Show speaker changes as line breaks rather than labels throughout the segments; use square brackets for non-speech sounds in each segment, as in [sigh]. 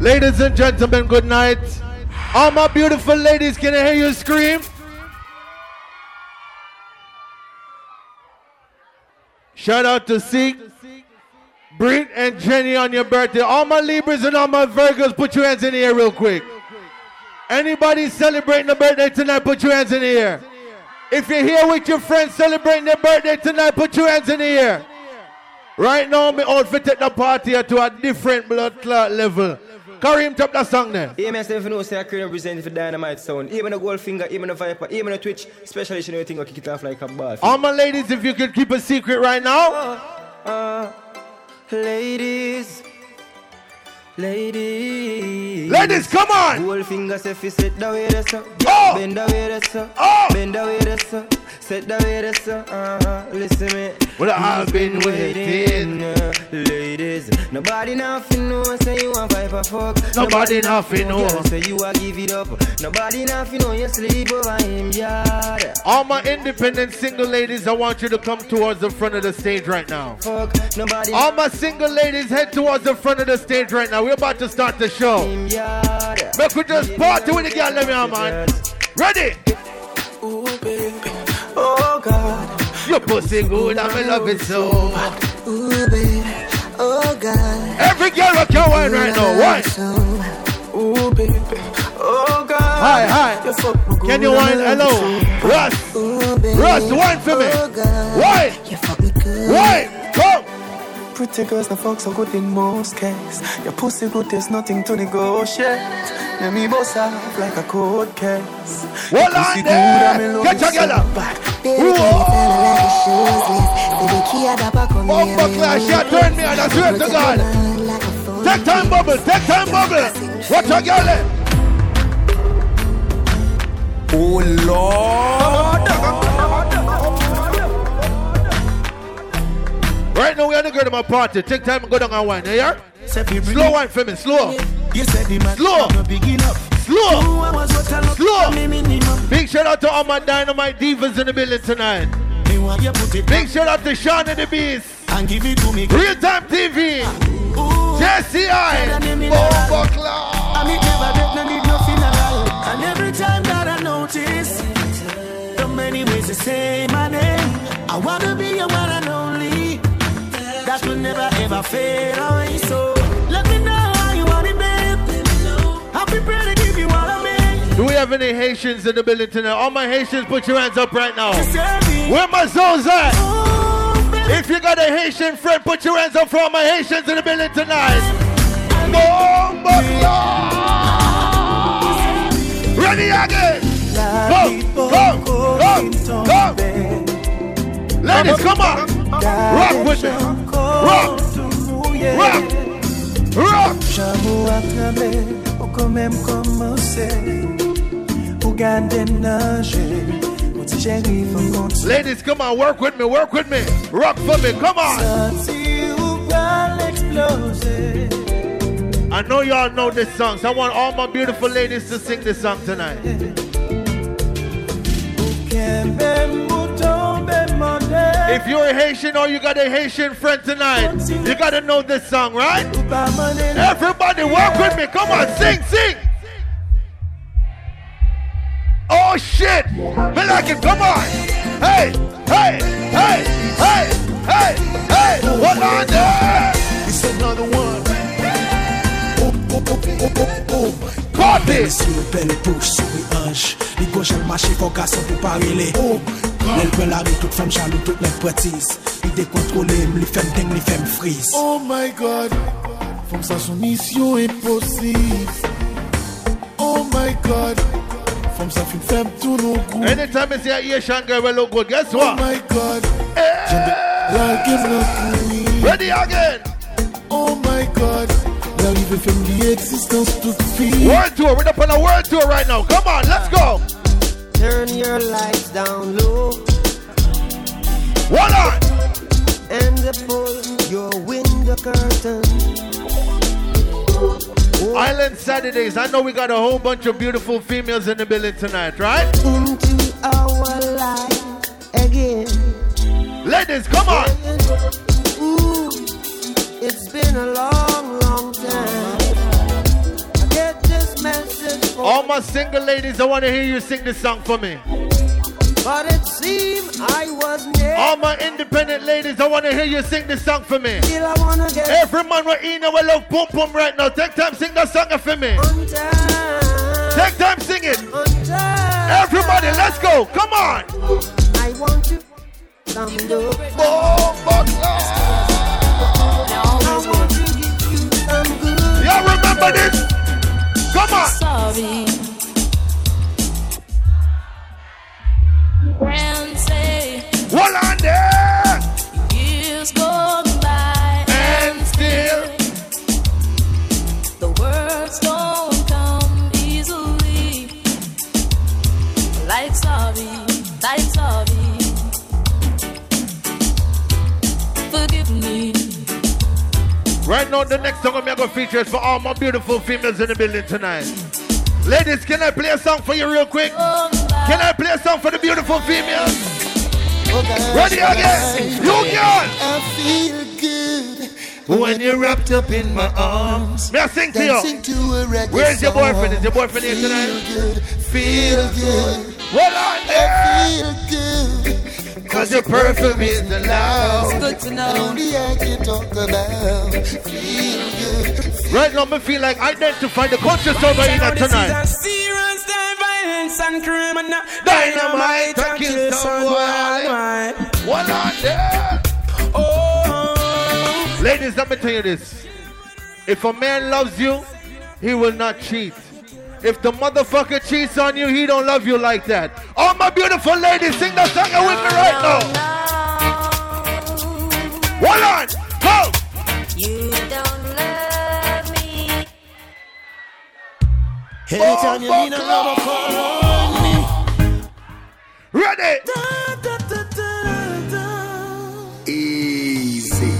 Ladies and gentlemen, good night. All my beautiful ladies, can I hear you scream? Shout out to Seek, Brit, and Jenny on your birthday. All my Libras and all my Virgos, put your hands in the air real quick. Anybody celebrating a birthday tonight, put your hands in the air. If you're here with your friends celebrating their birthday tonight, put your hands in the air. Right now, me outfit at the party to a different blood clot level. Kareem, top that song there.
Yeah, myself know say I can represent for Dynamite Sound. Even a gold Goldfinger, even a Viper, even a Twitch, especially you know think I kick it off like a ball.
All my ladies, if you could keep a secret right now. Uh,
uh, ladies. Ladies.
Ladies, come on.
Goldfinger say fi set the way that's up.
Oh.
Bend the way that's up.
Oh.
Bend the way that's up. Set the way that's up. Uh-huh. Listen me.
Well, I've been waiting.
Uh, ladies, nobody nothing know say you want five a fuck.
Nobody nothing know.
Say you a give it up. Nobody nothing know you sleep over him yard.
All my independent single ladies, I want you to come towards the front of the stage right now.
Fuck. Nobody.
All my single ladies, head towards the front of the stage right now. We're about to start the show. Make we just party with the girl, let me on, man. Ready?
Ooh, baby. Oh, God.
Your pussy good, I'm in love it so.
Ooh, baby. Oh, God.
Every girl rock your wine right now. Wine.
Ooh, baby. Oh, God.
Hi, hi. Can you wine? Hello. Russ. Russ, wine for me. Wine. Wine. Come.
Pretty girls, the fuck so good in most cases. Your pussy good, there's nothing to negotiate. Let me boss up like a cold case.
Hold on there. Get together. Bumper clash, yeah, turn me on, I swear to God. Take time, bubble, take time, bubble. What your girl eh?
Oh, Lord.
Right now, we are going to my party. Take time and go down and wine, you hear? Slow wine for me, slow.
You said the man
Slow.
up.
Slow. Slow. Big shout out to all my dynamite divas in the building tonight. Big shout out to Sean and the Beast.
And give it to me.
Real Time TV. JCI. Bomba Cloud.
And it never get no need no funeral. And every time that I notice, the many ways to say my name. I wanna be never away. So let me know how you want it, babe. I'll be ready to give you all of me.
Do we have any Haitians in the building tonight? All my Haitians, put your hands up right now. Where my souls at? Oh, if you got a Haitian friend, put your hands up for all my Haitians in the building tonight. Bomba. Ready again. Go, go, go, go. Ladies, come on. Rock with me. Rock. Rock. Rock.
J'avoue acclamé, ou quand même commencer. Ou garder nager, ou si j'arrive en compte.
Ladies, come on, work with me, work with me. Rock for me, come on.
Si ou va l'exploser.
I know y'all know this song, so I want all my beautiful ladies to sing this song tonight. If you're a Haitian or you got a Haitian friend tonight, you gotta know this song, right? Everybody work with me. Come on, sing, sing. Oh shit! Me like it, come on! Hey, hey, hey, hey, hey, hey! Hold on there!
It's another one.
Party!
Sur le bel pouche sou anj Li goj mache fò gason pou parele Lèl pren la ri tout fèm jalou tout lèl pretis Li dekontrole m, li fèm deng, li fèm fris
Oh my God Fòm sa son misyon imposib Oh my God Fòm sa fin fèm tout nou kou
Anytime you see a Asian girl will look good, guess what?
Oh
what?
my God eh! Jende la gem la koui
Ready again!
Oh my God La rive fèm li eksistans tout fi
World tour, we're up on a world tour right now. Come on, let's go!
Turn your lights down low
One on!
and pull your window curtain. Oh.
Island Saturdays. I know we got a whole bunch of beautiful females in the building tonight, right?
into our life again.
Ladies, come on!
Ooh, it's been a long, long time. I get this message for.
All my single ladies, I want to hear you sing this song for me.
But it seemed I was near.
All my independent ladies, I want to hear you sing this song for me.
Still I wanna get
Every man we're in our love boom boom right now. Take time, sing that song for me.
undone.
Take time, sing it.
Undone.
Everybody, let's go. Come on.
I want to come do.
Boom, buckler.
I want to give you some good.
Y'all remember this? Come on.
sorry. Say
Hold on there.
years gone by
And still.
the words don't come easily. Like sorry, like sorry. Forgive me.
Right now, the next song I'm going to feature is for all my beautiful females in the building tonight. Ladies, can I play a song for you real quick? Oh, Can I play a song for the beautiful females? Ready again? You girl!
I feel good
When you're wrapped
up in my arms.
May I sing to you?
to
Where's your boyfriend? Is your boyfriend here tonight?
Feel good, feel good.
Hold on there!
Feel good.
Cause your perfume is allowed.
Good to
And
know.
only I can talk about. Feel good.
Right now, me feel like identify the conscious over in tonight.
Serious violence and criminal
Dynamite to kill someone. Hold on there!
Oh,
Ladies, let me tell you this. If a man loves you, he will not cheat. If the motherfucker cheats on you, he don't love you like that. All my beautiful ladies, sing that song with me right now. Hold on. Go.
You don't love me.
Anytime you need a lover, call on me.
Ready.
Da, da, da, da, da.
Easy.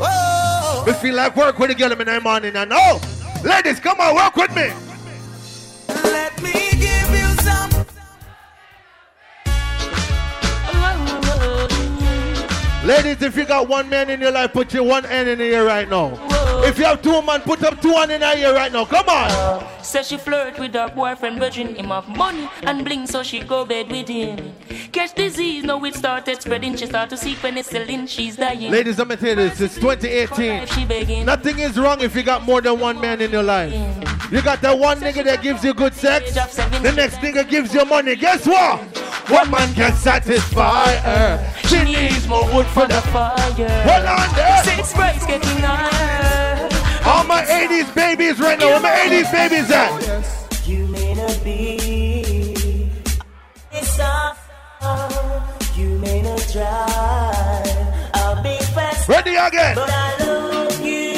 Oh,
We feel like work with the girl in the morning and oh, ladies, come on, work with me. Ladies, if you got one man in your life, put your one hand in the ear right now. If you have two man, put up two hand in the ear right now. Come on.
Says she flirt with her boyfriend, virgin him of money and bling, so she go bed with him. Catch disease, now it started spreading. She start to see penicillin, she's dying.
Ladies, let me tell you this. It's 2018.
If
Nothing is wrong if you got more than one man in your life. You got that one nigga that gives you good sex. The next nigga gives you money. Guess what? One man can satisfy her. She needs more wood for the
fire.
Hold on there.
Sex price getting higher.
All my 80s babies right now. Where my 80s babies at?
You may not be soft, uh, you may not drive a big fast,
Ready again.
but I love you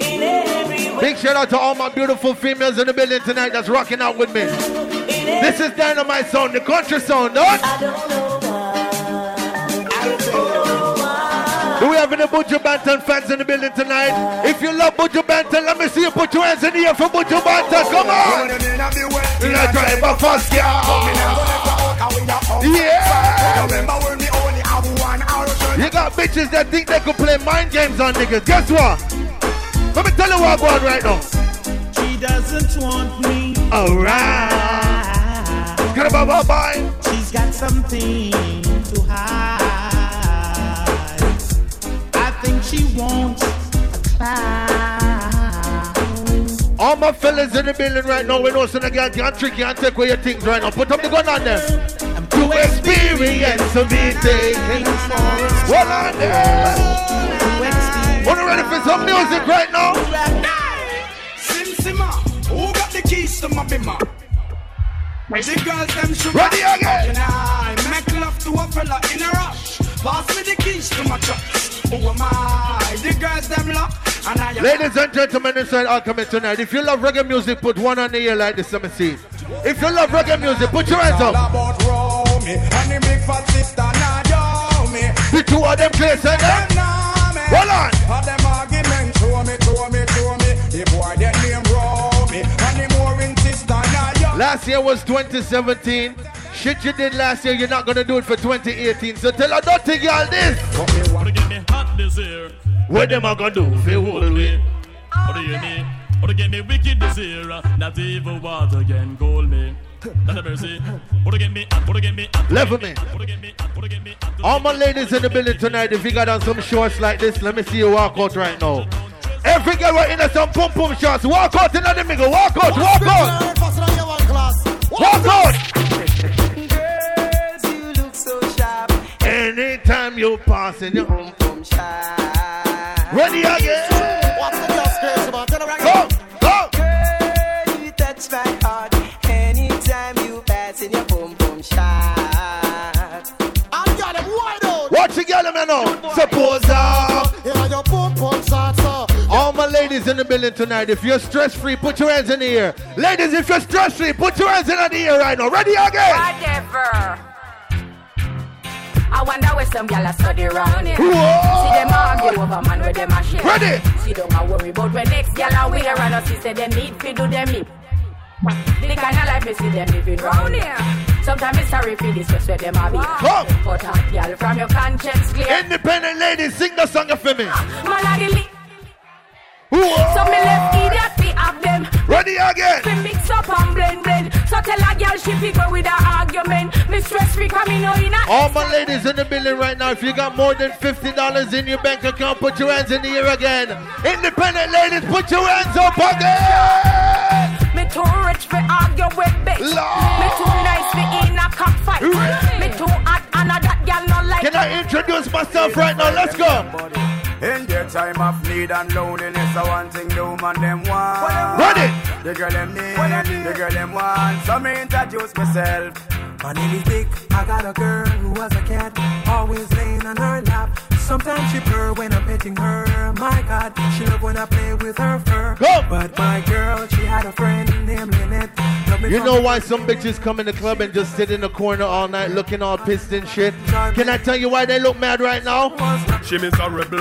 in every way.
Big shout out to all my beautiful females in the building tonight that's rocking out with me.
In every,
This is Dynamite Sound, the country sound, dog.
I don't know why. I don't know why.
Do we have any Buju Banton fans in the building tonight? If you love Buju Banton, let me see you put your hands in the air for Buju Banton. Come on! Let's drive a fast car. Yeah! You got bitches that think they could play mind games on niggas. Guess what? Let me tell you what I'm going right now.
She doesn't want me.
Alright. Get about bye bye.
She's got something to hide. I think she wants a clown.
All my fellas in the building right now, we know some girl can't trick you and take away your things right now. Put up the gun on them.
I'm
To experience be taken. Well on there. Wanna ready for some music right now?
Sim Simma, who got the keys to my bimmer? The girls them should
Ready again.
I make love to a fella in a rush. Pass me the keys to my truck. Who am I? The girls them lock. And I
Ladies and gentlemen inside Alchemist tonight, if you love reggae music, put one on the ear like this, let me see. If you love reggae music, put your hands up.
about Romy and the big fat sister Naomi.
The two of them clear, that. Hold on. Last year was 2017. Shit you did last year, you're not gonna do it for 2018. So tell a dirty girl this.
Wanna get me hot this year.
What them are gonna do? If you hold it.
What do you mean? What
But again, me wicked this year. Not evil water can gold me. Not a mercy. But again, me, but again, me.
Level me.
But again, me, but again, me.
All my ladies in the building tonight, if you got on some shorts like this, let me see you walk out right now. Every girl right in there, some pum pum shorts. Walk out in the middle. Walk out, walk out. Walk out.
Girls, you look so sharp.
Anytime you pass in your
Boom, boom, sharp.
Ready again. Go, go.
Girl, you touch my heart. Anytime you pass in your boom, boom, sharp. I'm got them wide out.
Watch the girl, man. Suppose uh, all my ladies in the building tonight, if you're stress free, put your hands in the air. Ladies, if you're stress free, put your hands in the air right now. Ready again.
Whatever. I wonder where some gyal a study round here.
Whoa.
See them argue over man where them a share.
Ready.
See them a worry about when next gyal a wear and us say them need fi do them hip. The kind of life me see them living round here. Sometimes it's sorry for this stress where them a be.
Come.
But hot gyal from your conscience clear.
Independent ladies, sing the song for me.
Man So me left idiot fi have them.
Ready again.
Fi mix up and blend blend. So tell a girl she fi go with a argument. Me stress free come in in a
All my ladies in the building right now, if you got more than $50 in your bank account, put your hands in the air again. Independent ladies, put your hands up again.
Me too rich for argue with bitch.
Lord.
Me too nice for In
your time of need and loneliness, I want thing the woman them want.
Ready.
The girl them need, the girl them want. So me introduce myself. My name is Dick. I got a girl who was a cat, always laying on her lap. Sometimes she purr when I'm petting her. My God, she love when I play with her fur.
Go.
But my girl, she had a friend named Lynette.
You know why some bitches come in the club and just sit in the corner all night looking all pissed and shit? Can I tell you why they look mad right now?
She miserable,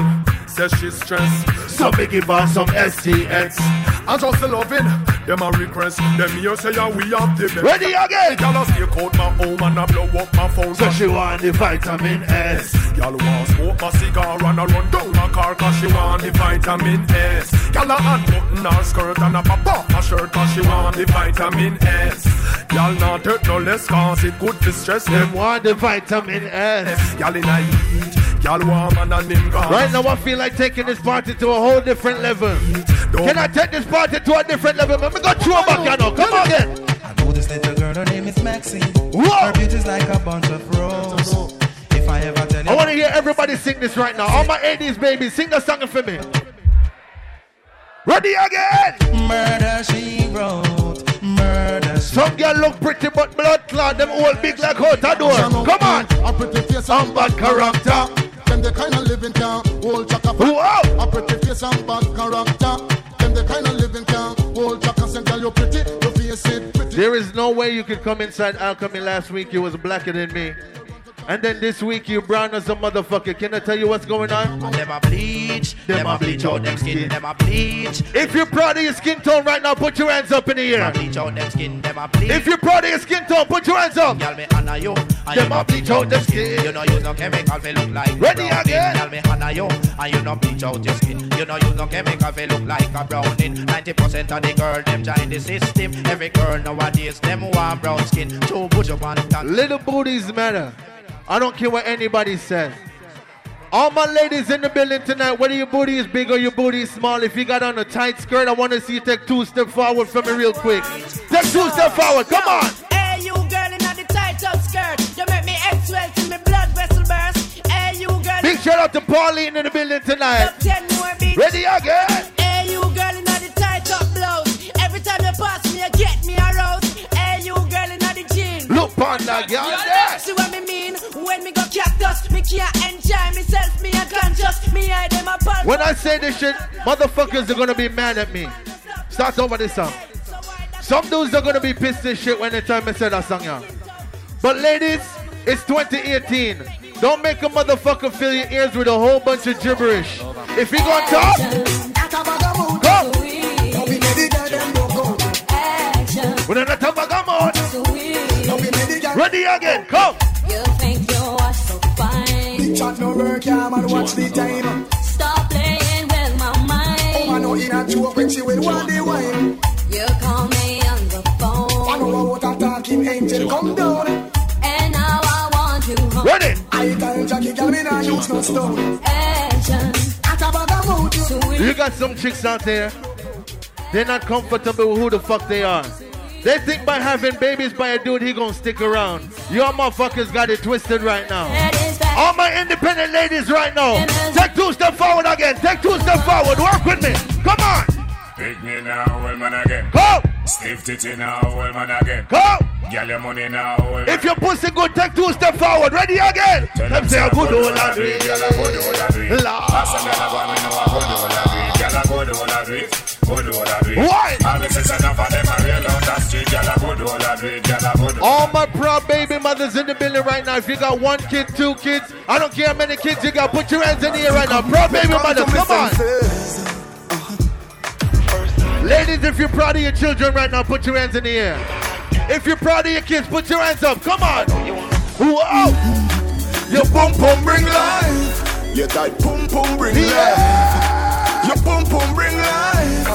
says she's stressed.
So big give her some STX.
I just loving them a request. Them here say yeah, we have the best.
Ready again.
Girl a stake out my home and I blow up my phone.
So she want the vitamin S.
Girl want smoke my cigar and I run down my car cause she want the vitamin S. Girl a unbutton her skirt and a pop off my shirt cause she want the vitamin S. Girl not hurt no less cause it could distress
Them
them.
want the vitamin S.
Girl in a heat, girl warm and a nim.
Right now I feel like taking this party to a whole different level. Can I take this party to a different level? Let me go through back you know. Come on again.
I know this little girl, her name is Maxine.
Whoa.
Her beauty's like a bunch of roses. If I ever tell you,
I want to hear everybody sing this right now. All my 80s babies, sing the song for me. Ready again.
murder she wrote, murder she
Some girl look pretty but blood clot. Them all big like out a door. Come on.
A pretty face
Some bad character.
Them the kind of living can hold chaka. A pretty face and bad character. Them the kind of living can hold chaka. Girl, you pretty, your face it pretty.
There is no way you could come inside Alchemy last week. You was blacker than me. And then this week you brown as a motherfucker. Can I tell you what's going on?
Them a bleach,
Them a
a bleach out them
skin.
them a bleach.
If you're proud of your skin tone right now, put your hands up in the
Them a
air.
bleach out them skin, them a bleach.
If you're proud of your skin tone, put your hands up.
Girl, me honor you, and
Them
you
a bleach out them
skin. You know use no chemical fi look like
Ready again.
Girl, me honor you, and you no bleach out your skin. You know use no chemical fi look like a browning. Ninety percent of the girl them join the system. Every girl nowadays them want brown skin. Two your pants on.
Little booties matter. I don't care what anybody says. All my ladies in the building tonight, whether your booty is big or your booty is small, if you got on a tight skirt, I want to see you take two steps forward for me real quick. Take two steps forward, come on.
Hey, you girl in the tight up skirt. You make me swell till me blood vessel burst. Hey, you girl.
Big shout out to Pauline in the building tonight.
Up ten more beats.
Ready again.
Hey, you girl in the tight up blouse. Every time you pass jeans.
Look on that girl.
See what me mean? When me go cactus, me can't enjoy myself. Me unconscious. Me hide them apart.
When I say this shit, motherfuckers are gonna be mad at me. Start over this song. Some dudes are gonna be pissed as shit when they tell me say that song, yeah. But ladies, it's 2018. Don't make a motherfucker fill your ears with a whole bunch of gibberish. If you gonna talk, go. When I'm not Ready again, come.
You think you are so fine.
Chat no work, yeah, man, watch the time.
Stop playing with my mind.
Oh, I know in a
joke when she will want the wine.
You call me on the phone.
I know what a talking angel come down.
And now I want you home.
Ready?
I tell Jackie, girl, me not use no stone.
Action.
At a bag of mood, you.
You got some chicks out there. They're not comfortable with who the fuck they are. They think by having babies by a dude, he gonna stick around. Your motherfuckers got it twisted right now. All my independent ladies right now, take two step forward again. Take two step forward. Work with me. Come on.
Pick me now, old man again.
Go.
Stiff titty now, old man again.
Go.
Girl, your money now, old
If your pussy good, take two step forward. Ready again.
Turn
Them
up
say a
say
good old
a
lad.
dream, good old a dream. Good old a dream.
Why?
All me sisters enough of them a real out the street. Girl, a good old a dream. Girl, a good old
All my proud baby mothers in the building right now. If you got one kid, two kids, I don't care how many kids you got, put your hands in the air right now. Proud baby mothers, come on. Ladies, if you're proud of your children right now, put your hands in the air. If you're proud of your kids, put your hands up. Come on. Whoa. Your boom boom bring life.
Your tight pum pum bring life. Pum bring life.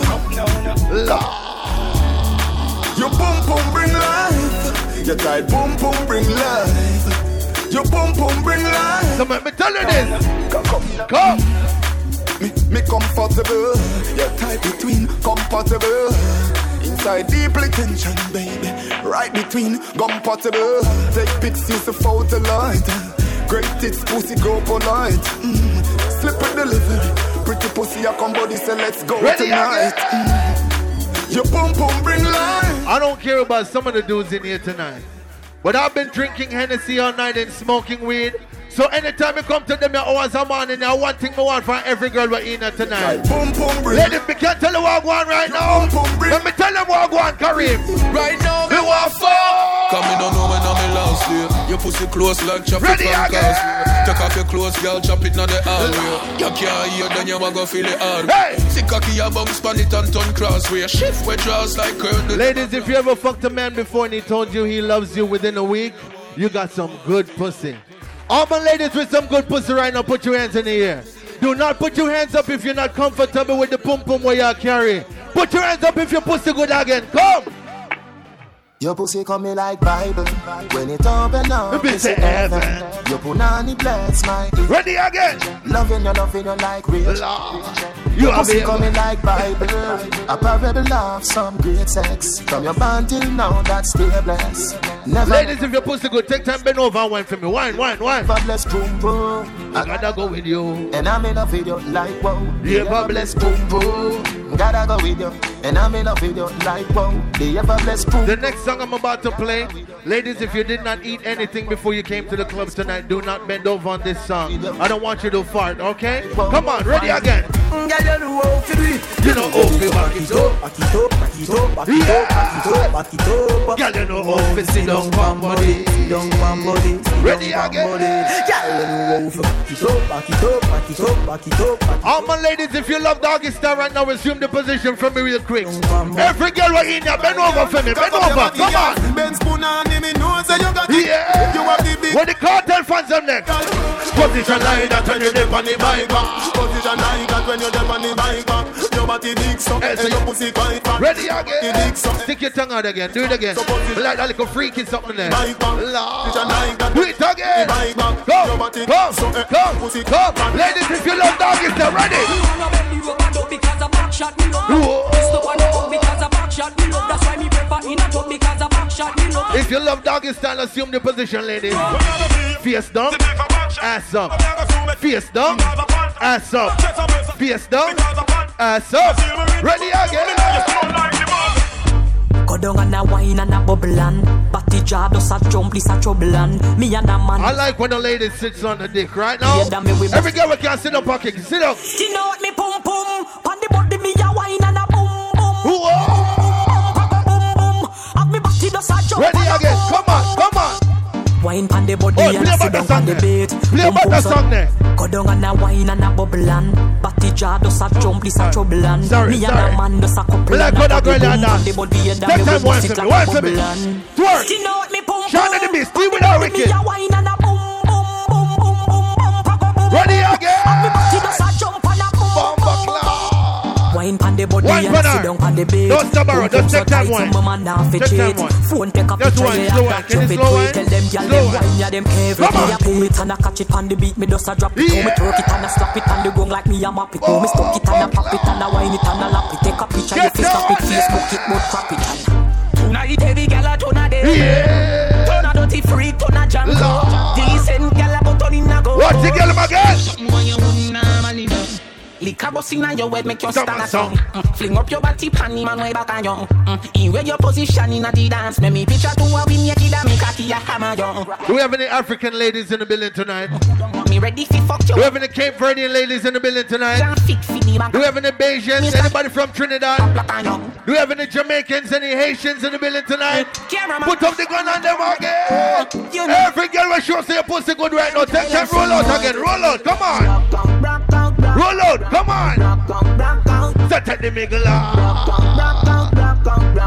Your boom boom bring life. Your tight boom pum bring life. Your pum pum bring life.
So let me tell you this.
Come, come,
come.
Me, me comfortable. Your tight between comfortable. Inside deeply tension, baby. Right between compatible. Take pics, use the photo light. Great tits, pussy, go polite. Mm. Slip with delivery. Pretty pussy, I come body, say let's go
Ready
tonight. Your pum pum bring life.
I don't care about some of the dudes in here tonight. But I've been drinking Hennessy all night and smoking weed. So anytime you come to them, your hours a morning, now one thing I want for every girl we're in here tonight.
Boom, boom, bring.
Ladies, me can't tell you what I want right now. Let me tell them what I want, Kareem.
Right now,
me want fuck.
Come me don't know when I'm in last day. Your pussy close like traffic
Ready
from. Take off your clothes, girl, chop it now the hallway. You can't hear, then you a go feel it hard.
Hey!
See cocky, you bounce span it and turn crossway. Shift where draws like curtain.
Ladies, if you ever fucked a man before and he told you he loves you within a week, you got some good pussy. All my ladies with some good pussy right now, put your hands in the air. Do not put your hands up if you're not comfortable with the pum pum where you carry. Put your hands up if your pussy good again. Come.
Your pussy coming like Bible when it open up.
It's a heaven.
Your punani bless my.
Ready again.
Loving you, loving you like rich.
You
Your pussy coming like Bible. A parable of some great sex. From your band till now, that's still blessed. Never.
Ladies, if your pussy good, take time, bend over and wine for me. Wine, wine, wine.
Never bless boom boom.
I gotta go with you.
And I'm in a video like whoa.
Never bless boom boom.
Gotta go with you. And I'm in a video like whoa. The ever bless boom.
The next song I'm about to play, ladies, if you did not eat anything before you came to the club tonight, do not bend over on this song. I don't want you to fart, okay? Come on, ready again.
You know how to do it.
You know how to back it up.
Back it up, back it up, back it up, back it up, back it up.
Girl, you know how to sit down on body.
Sit down on body.
Ready again.
Girl, you know how to back it up, back it up, back it up, back it up, back it
All my ladies, if you love doggy style right now, assume the position for me real quick. Every girl we're in here, bend over for me, bend over, come on.
Ben spoon on him, he knows that you got it.
Yeah.
You have the big
What the Kartel fans up next?
position like that when you dip on the bike back. Position like that when you dip on the bike back. Your body big so, and your pussy quite fat.
Ready again.
big so,
Stick your tongue out again. Do it again. Like that little freaky something there.
bike back.
Lord.
Position like that.
Do it again.
Bike back.
Come,
Your body
come,
so, eh,
come,
pussy
come.
fat.
Ladies, if you love doggy style, ready? If you love doggy style, assume the position, ladies. Face down, ass up. Face down, ass up. Face down, ass up. Ready again.
Go down and a wine and a bubble and Batty jaw does a jump, this a trouble and Me and a man
I like when the lady sits on the dick right now.
Yeah, that me we-
Every girl we can sit up, pocket. Sit up.
You know what me pum pum
Ready again. Come on, come on.
Wine pan the body
oh,
and sit down on the bed.
Play about the song there.
Go down and a wine and a bubble and Batty jar does a jump, this a trouble and Me and a man does a couple and
Let
go
that girl
and
dance Take time
once
to me,
once
to me Twerk
Shine
in the beast, deal with
her
wicked Ready again
Wine wine pan the body
Wine
and
pan her.
sit down pan the bed.
Don't stop her,
Pum
just
pum so
take time
tight,
wine.
some man now fi
Take time
cheat.
wine.
Phone take a
Just
picture,
wine,
yeah,
slow wine.
that
Can you
drop it
slow
to
wine?
it. Tell them gyal
Slow
them
wine.
wine, yeah them careful.
Come on.
Me a pull it and a catch it on the beat. Me just a drop it. Yeah. Me twerk it and a slap it on the gong like me a map it. Oh, me stuck it and a pop it and a wine it and a lap it. Take a picture, you
Get
fi snap it,
down,
Facebook it, but crap it.
Tonight heavy gal a turn a day.
Yeah.
Turn a dirty freak, turn a jam Decent gal a go turn in a go.
Watch the girl again.
Lick a bus inna your head, make you stand a song. Mm, Fling up your body, panty man way back on you. Mm, In where your position inna the dance, make me picture to a win naked and a key a hammer you.
Do we have any African ladies in the building tonight?
Me ready fi fuck you.
Do we have any Cape Verdean ladies in the building tonight?
Can't fit fi the back.
Do we have any Bajans? Anybody from Trinidad? Do we have any Jamaicans? Any Haitians in the building tonight? Put up the gun on them again. Every girl will show say your pussy good right now. Take time, roll out again. Roll out. Come on. Roll out. Come on. Set the middle.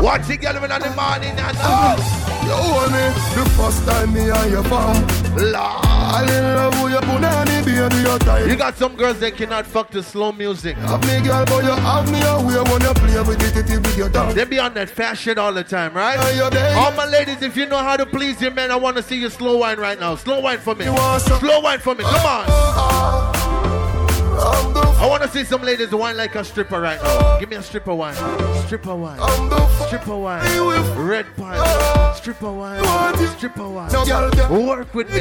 Watch the girl when on the morning and ah. now.
You want me the first time me and your farm. I in love with your punani, baby, your time.
You got some girls that cannot fuck to slow music.
Have me girl, but you have me away when you play with it, it with your dog.
They be on that fast shit all the time, right?
Yeah, yeah, baby.
All my ladies, if you know how to please your man, I want to see you slow wine right now. Slow wine for me. Slow wine for me. Come on. Oh, oh. I want to see some ladies wine like a stripper right now. Give me a stripper wine. Stripper wine. Stripper wine. Red pine. Stripper wine. Stripper wine.
No, girl, girl.
Work with me.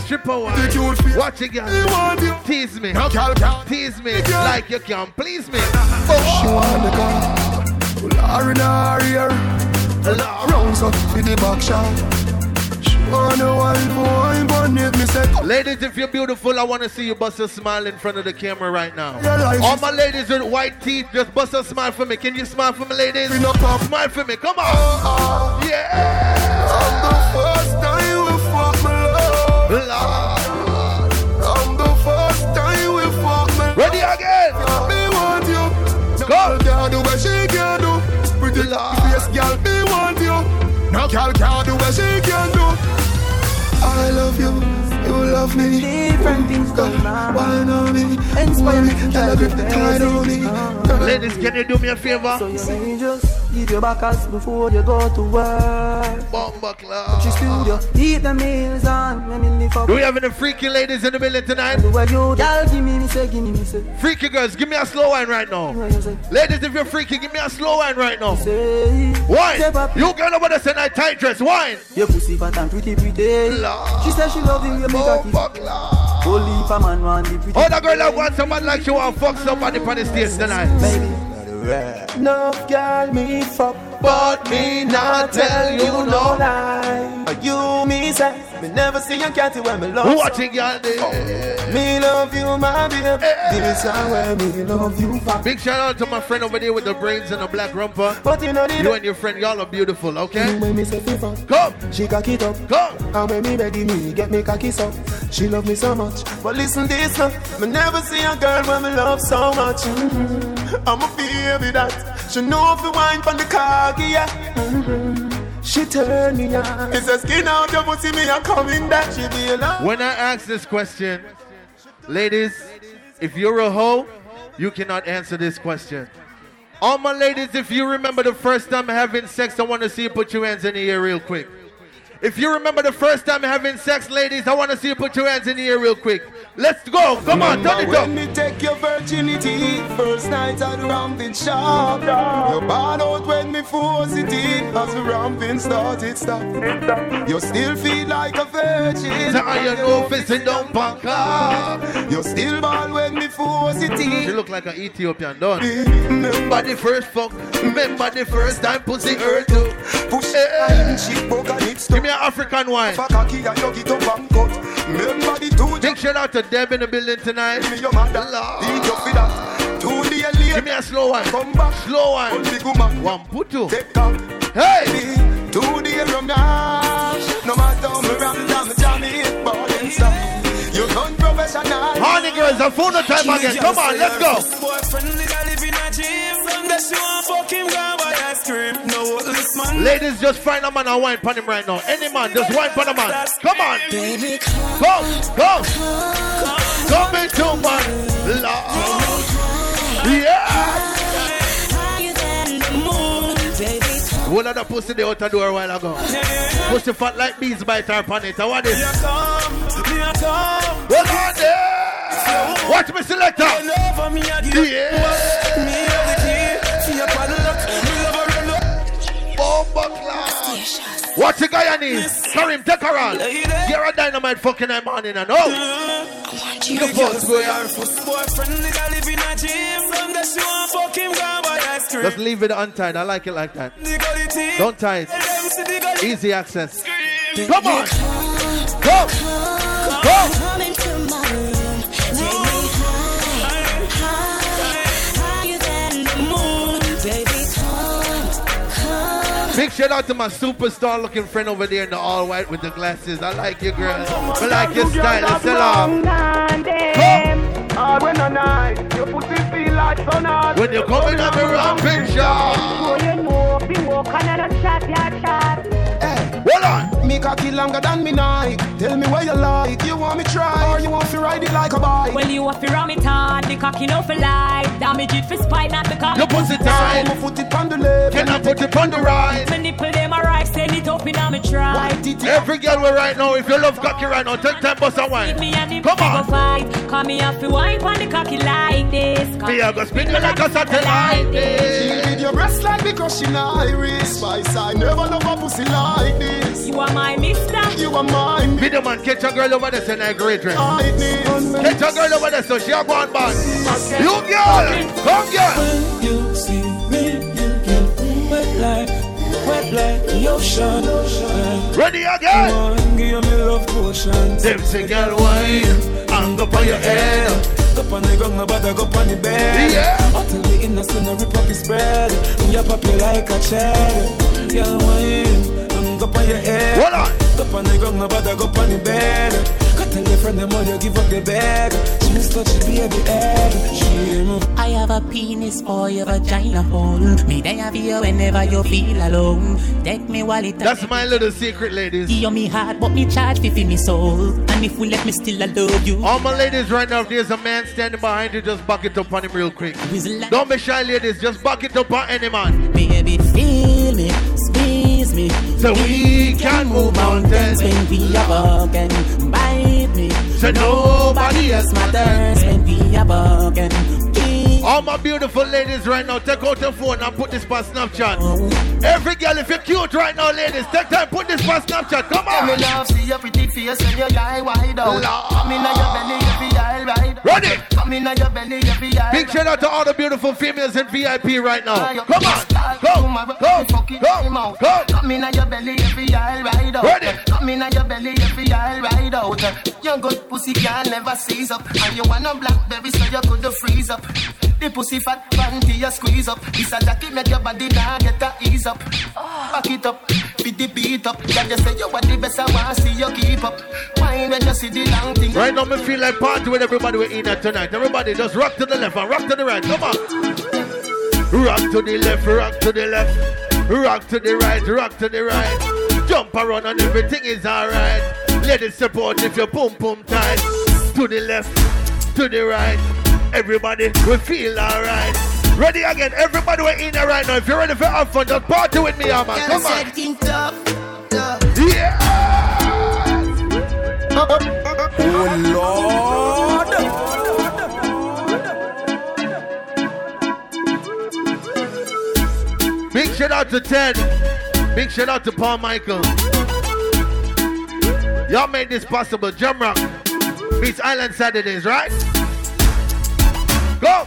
Stripper wine.
The cute fit.
Watch it, girl.
Me want you.
Tease me.
No, girl, girl.
Tease me like you can please me.
She want the car. Her in her ear. Rounds up with the back shot. She want the wine for if me say
Ladies, if you're beautiful, I want to see you bust a smile in front of the camera right now.
Yeah,
All my ladies with white teeth, just bust a smile for me. Can you smile for me, ladies?
Me no pop.
Smile for me. Come on. Oh, oh. Yeah.
I'm the first time we fuck my love. I'm the first time we fuck my
Ready again.
Me want you.
Go.
girl do what she can do. Pretty face girl, me want you. No girl can do what she can do. I love you, you love me.
Different things going on.
Wine on me,
Inspire me,
Girl, I grip the tide on me.
Ladies, can you do me a favor?
So you may just give your back us before you go to work.
Bomba club.
She studio, eat the meals on. Let me lift up.
Do we have any freaky ladies in the building tonight?
Do you, girl, give me, me say, give me, me say.
Freaky girls, give me a slow wine right now.
What you say?
Ladies, if you're freaky, give me a slow wine right now.
Say,
Wine.
step up.
You girl over there say that tight dress. Wine.
Your pussy fat and pretty, pretty.
Lord.
She said she love you, you make her
Bomba club.
Only if man want the pretty.
Oh, the girl that wants someone like you want fuck somebody on the stage tonight.
Baby. No girl me fuck, but me not tell you no lie. But you me say, me never see a cat when me love.
Watching y'all there?
Me love you, my babe. This is where me love you. Back.
Big shout out to my friend over there with the brains and the black rumper.
But you know
You and your friend, y'all are beautiful, okay?
when me say
Come,
she cock it up.
come.
And when me ready, me get me cocky so. She love me so much. But listen this now, me never see a girl when me love so much. Mm-hmm. I'm a baby that. She know if you wine from the cocky, yeah. Mm-hmm. She turn me on. It's a skin out your pussy, me a coming back. She be alone.
When I ask this question, ladies, if you're a hoe, you cannot answer this question. All my ladies, if you remember the first time having sex, I want to see you put your hands in the air real quick. If you remember the first time having sex, ladies, I want to see you put your hands in the air real quick. Let's go. Come on, turn it up.
When me take your virginity, first night at the ramping shop. You bad out when me force it in, as the ramping started stop. You still feel like a virgin.
You know facing down punk up.
You still ball when me force it
She
in.
look like an Ethiopian done. Remember the first fuck. Remember the first time pussy hurt you.
Push
Eh.
it, she broke and it's
Give me an African wine.
Fuck a key and you get up and cut. Remember the two
Big shout out to Deb in the building tonight.
me your mother.
Lord.
Beat you for that. Two day later.
Give me a slow one.
Come back.
Slow one. One putu. Hey!
Two day from now. No matter how me ram down, me jam it, ballin' stop. You done professional.
Honey girls, a phone time again. Come on, let's go.
She want fuck him, go buy ice cream. No, this man.
Ladies, just find a man and wine pon him right now. Any man, just wine pon a man. Come on.
Baby,
Come, come. Come into my love. Yeah. One of the pussy they out the door a while ago. Pussy fat like bees bite her on it. I want it. Hold on there. Watch me selector. Bomba class. What's the guy I need? Karim, take her on. You're a dynamite fucking and
nigga live in a the show, I gone by ice cream.
Just leave it untied. I like it like that. Don't tie it. Easy access. Come on. Go. Go. [laughs] Big shout out to my superstar looking friend over there in the all white with the glasses. I like you, girl. I like your style.
Your like sun.
When you're coming on the picture. Hold on.
Me cocky longer than me night. Tell me where you like. You want me try or you want to ride it like a bike?
Well, you have to ram it hard, the cocky no for life. Damage it for spite, not because
Your pussy tight.
I'ma put it on the left.
Can I put it on the right?
My nipple them a right, send it up in me try.
Every girl will right now, if you love cocky right now, take time bust a wine.
Me and him
Come
we
on.
go fight. Call me up to wine on the cocky like this.
Me a go spin you like a satellite.
She'll with your breast like the crushing iris. Spice, I never love a pussy like this.
You are my mister.
You are mine.
Video man, catch a girl over there, send her a great dress. Catch a girl over there, so she a gone bad. You girl, come girl.
You see me, you get wet like, wet like the ocean.
Ready again.
Come on, give me love potion.
Them say girl wine, and go on your head.
Go on the ground, but I go on the bed.
Yeah.
Until the innocent and rip up his spread. We up up like a cherry. Girl wine, Go on the I go on the bed. Go tell your friend them all you give up the bag. She miss touch the baby head. She hear
I have a penis for your vagina hole. Me there for you whenever you feel alone. Take me wallet.
That's my little secret, ladies.
Give me heart, but me charge fi fi me soul. And if we let me still I love you.
All my ladies right now, if there's a man standing behind you, just back it up on him real quick. Don't be shy, ladies. Just back it up on any man.
Baby, feel me, squeeze me.
So we can move mountains.
when we are walking. Bite me.
So nobody else
matters when we are walking.
All my beautiful ladies right now, take out your phone and put this on Snapchat. Every girl, if you're cute right now, ladies, take time, put this on Snapchat. Come
Let me love see your pretty face when your eye wide out. Come in your belly, every eye right.
Ready?
Come in your belly, every eye.
Big shout out to all the beautiful females in VIP right now. Come on. Go, go, go, go.
Come in your belly, every eye right out.
Ready?
Come in your belly, every eye right out. Your good pussy can never seize up, and you want a blackberry so you could freeze up. The pussy fat panty you squeeze up. This a jacket make your body now get a ease up. Back it up, beat the beat up. Yeah, just say you want the best I want see you keep up. Wine when you see the long thing.
Right now, me feel like party with everybody we're in here tonight. Everybody just rock to the left and rock to the right. Come on. Rock to the left, rock to the left. Rock to the right, rock to the right. Jump around and everything is alright. Let it support if you boom boom tight. To the left, to the right. Everybody will feel alright. Ready again, everybody we're in here right now. If you're ready for have fun, just party with me, yeah, man. Come on. Yeah.
Oh Lord.
Big shout out to Ted. Big shout out to Paul Michael. Y'all made this possible. Jamrock meets Island Saturdays, right? Go!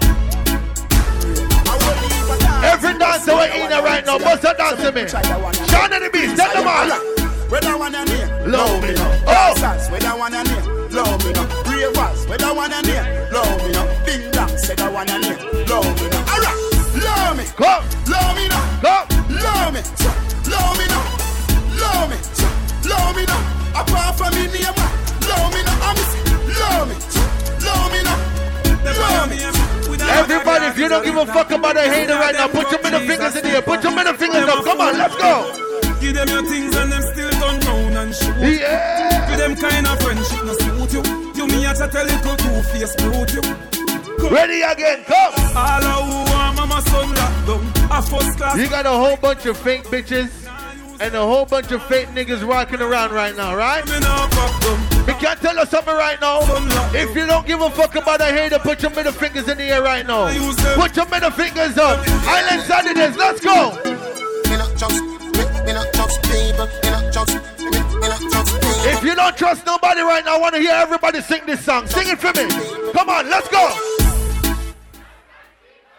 Every dancer we're in there right now, bust a dance to me. Sean and the Beast, tell them all.
Where that one and here?
Love me now.
Oh! Where that one and here? Love me now. Ravers, where that one and here? Love me now. Ding dong, say that one and here? Love me now. Alright, love me.
Come.
Love me now.
Come.
Love me. Love me now. Love me. Love me now. Apart from me name, love me now. I'm love me. Love me now. Love me.
Everybody, if you don't give a fuck about a hater right now, put your middle fingers in the air. Put your middle fingers up. Come on, let's go.
Give them your things and them still turn round and shoot.
Yeah.
With them kind of friendship no suit you. You me a chat a little two face brute you.
Ready again, come.
All want mama son locked down. A first class.
You got a whole bunch of fake bitches and a whole bunch of fake niggas rocking around right now, right? We can't tell us something right now. If you don't give a fuck about a hater, put your middle fingers in the air right now. Put your middle fingers up. Island Saturdays, let's go. If you don't trust nobody right now, I want to hear everybody sing this song. Sing it for me. Come on, let's go.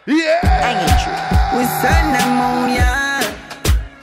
Yeah.
We send them on, yeah.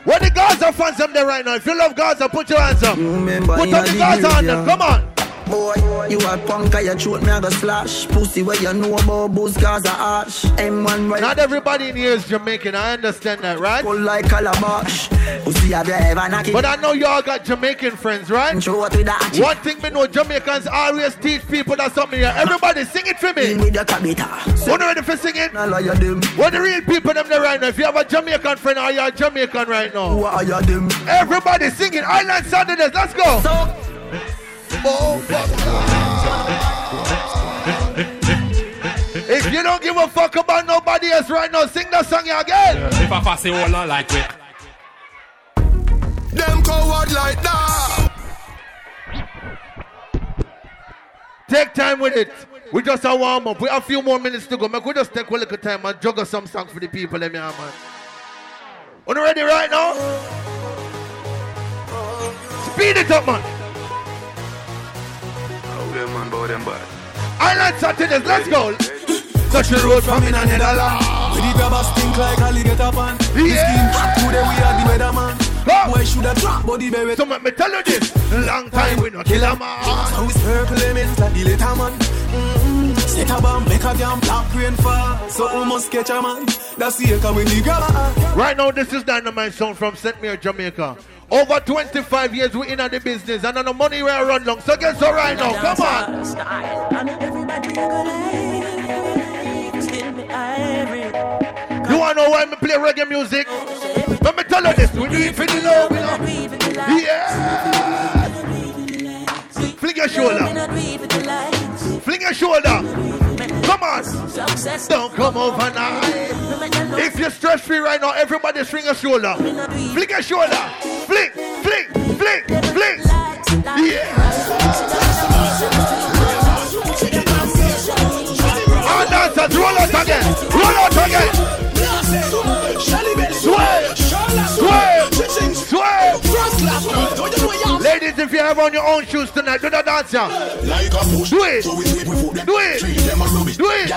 Where the Gaza fans them there right now? If you love Gaza, put your hands up. Put up the Gaza on them. Come on.
Boy, you a punk, I throat me a go slash. Pussy where you know about booze, cause I ash. M1 right.
Not everybody in here is Jamaican. I understand that, right?
Pull like calabash. Pussy have you ever knock it?
But I know y'all got Jamaican friends, right?
Show it with that.
One thing me know, Jamaicans always teach people that something here. Everybody sing it for me.
With your cabita.
When ready for singing?
I love you them.
What the real people them there right now? If you have a Jamaican friend or you're a Jamaican right now.
Who are you them?
Everybody singing Island Saturdays. Let's go.
So,
If you don't give a fuck about nobody else right now, sing that song again.
If I pass it all on like it.
Them coward like that.
Take time with it. We just a warm up. We have a few more minutes to go. Make we just take a little time and juggle some songs for the people. Let me have man. Are you ready right now? Speed it up, man.
Them man, bow them bad.
Island Saturdays, let's go. Touch the road from in another land.
With the grabber stink like alligator pan.
Yeah.
Today we are the weatherman. Why should I drop body baby?
So let me tell you this. Long time we no kill a man.
So we circle elements like the later man. Mm-hmm. Set a bomb, make a damn black rain fall. So we must catch a man. That's the echo when the grabber.
Right now, this is Dynamite Sound from St. Mary, Jamaica. Over 25 years we in the business and on the money we are run long. So get so right now, come on. You wanna know why me play reggae music? Let me tell you this, we it for the love, you know? Yeah. Fling your shoulder. Fling your shoulder. Come on. Don't come overnight. If you're stress free right now, everybody swing your shoulder. Fling your shoulder. Fling, fling, fling, fling. Yeah. All dancers, roll out again. Roll out again. If you have on your own shoes tonight, do the dance, yeah. Do it. Do it. Do it.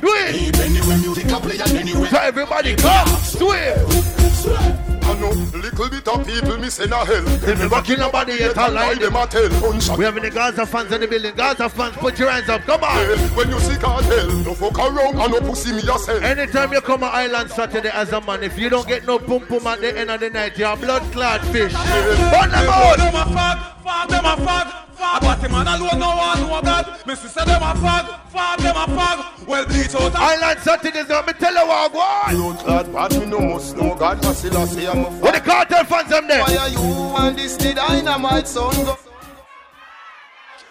Do it. So everybody come. Do it.
I know little bit of people miss in a hell.
They never kill nobody yet, I like
them. a tell. Gunshot.
We have any Gaza fans in the building. Gaza fans, put your hands up. Come on.
When you see Kartel, no fuck around and no pussy me yourself.
Anytime you come to Island Saturday as a man, if you don't get no pum pum at the end of the night, you're a blood clad fish. Burn them out.
Them a fag, fag them a fag. Fag but the man alone no one know God. Me sister them a fag, fag them a fag. Well bleach out.
Island Saturdays, let me tell you what, what?
Blood clot bad me no must know God. I still a say I'm a
What the Kartel fans them there?
Why are you and this the dynamite sound go?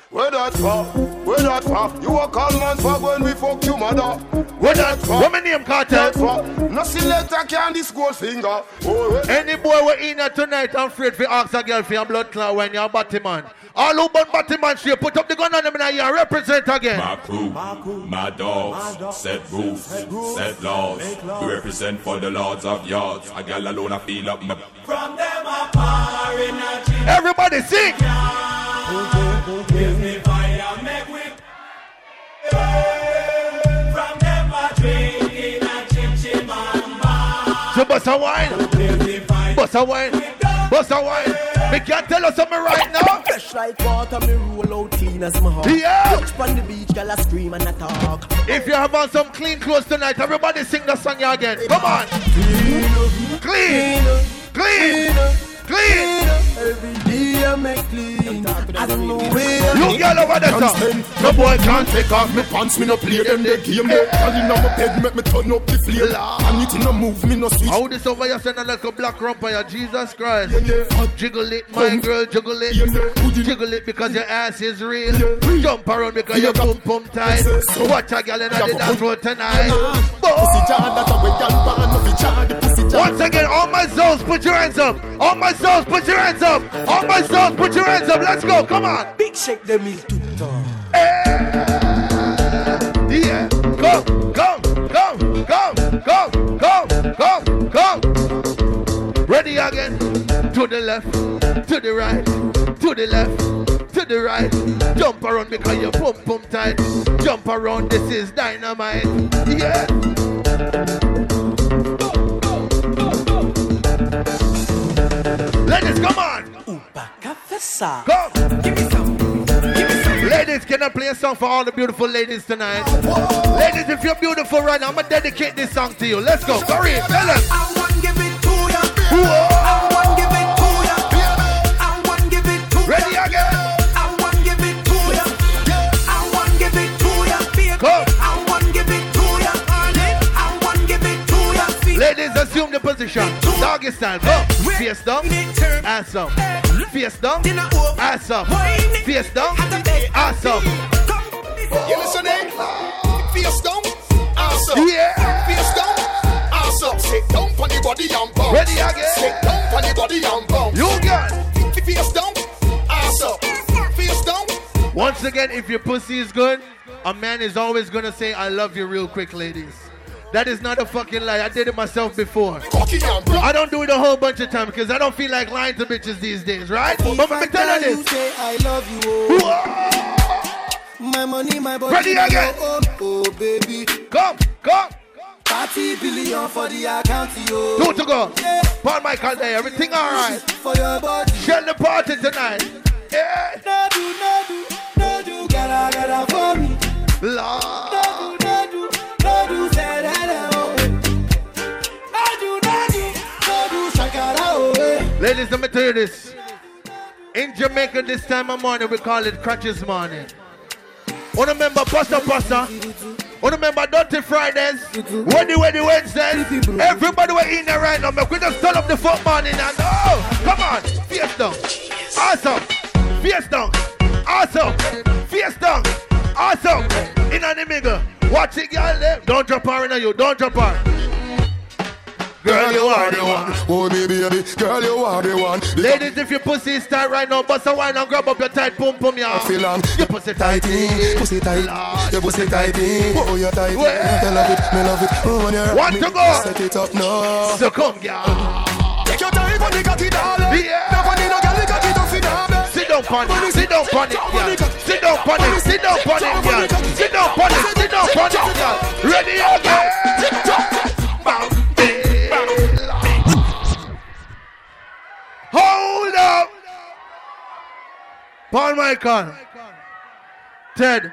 Where that far? Where that far? You a call man for when we fuck you mother.
Where that far? What my name Kartel?
No selector can this Goldfinger. Oh,
Any boy we in here tonight, I'm afraid for ask a girl for your blood clot when you're a batty man. All who born batty man, she put up the gun on them and you represent again.
My crew, my dogs, set rules, set laws. We represent for the lords of yards. A gal alone, I feel up my.
From them a far in a tree.
Everybody sing.
Give me fire, make we. From them a drink in a chichimamba.
So bust a wine. Bust a wine. Bust a wine. Me can't tell us something right now.
Fresh like water, me roll out clean as my heart.
Yeah.
Touch on the beach, girl, I scream and I talk.
If you have on some clean clothes tonight, everybody sing the song again. Come on. Clean. Clean. Clean.
Every day I make clean.
I don't know where.
You girl over there, sir.
No boy can't take off me pants. Me no play them the game. They Girl inna my bed make me turn up the flame. And it no move me no switch.
How this over here send a little black rump on your Jesus Christ. Jiggle it, my girl, jiggle it. Jiggle it because your ass is real. Jump around because your pum pum tight. Watch a girl in the dance floor tonight.
Pussy jar that a way girl born no fi jar pussy jar.
Once again, all my souls, put your hands up. All my souls, put your hands up. All my souls, put your hands up. Let's go. Come on.
Big shake the mill tout le temps. Eh.
Yeah. Go, go, go, go, go, go, go, go. Ready again. To the left, to the right, to the left, to the right. Jump around because you pump pump tight. Jump around, this is dynamite. Yeah. Ladies, come on. Come. Give me some. Ladies, can I play a song for all the beautiful ladies tonight? Ladies, if you're beautiful right now, I'm gonna dedicate this song to you. Let's go. Hurry, tell us.
I want give it to ya. I
the position. Doggy style. Go. Face down. Ass up. Face down. Ass up. Face down. Ass up.
You listening? Eh? Face down, ass up.
Yeah.
Face down, ass up. Sit down on the body and bounce.
Ready again.
Sit down on the body and bounce.
You got.
Face down, ass up. Face down.
Once again, if your pussy is good, a man is always gonna say, I love you real quick, ladies. That is not a fucking lie. I did it myself before. I don't do it a whole bunch of times because I don't feel like lying to bitches these days, right? But let me tell you this.
say I love you. Oh. My money, my body.
Ready again.
Oh, oh, baby.
Come, come.
30 billion for the account, yo.
Two to go. Paul Michael there. Everything alright.
For your body.
Shell the party tonight. Yeah.
No do, no do, no do, gotta, gotta for me.
Lord.
No do, no
Ladies, let me tell you this. In Jamaica, this time of morning, we call it Crutches Morning. Wanna remember Passa Passa? Wanna remember Dirty Fridays? Weddy Weddy Wednesdays? Everybody we're in there right now. Make we just turn up the foot morning and oh, come on, face down, awesome, face down, awesome, face down, awesome. In the middle, watch it, girl. there. Don't drop her in you. Don't drop her. Girl, you are the one.
Oh, baby, baby, girl, you are the one.
Ladies, if your pussy is tight right now, bust a wine and grab up your tight pum pum, yeah.
feel on
your pussy tighty,
pussy tight, your pussy tighty. Oh, you're tight. I love it, me love it. Oh, when you're
Want to go?
Set it up now.
So come, girl.
Take your time for the cocky, darling.
Yeah.
Down.
Pon it. Sit down, pon it, girl. Sit down, pon it. Sit down, pon it, girl. Sit down, pon it. Sit down, pon it, girl. Ready again. Hold up. Paul Michael. Ted.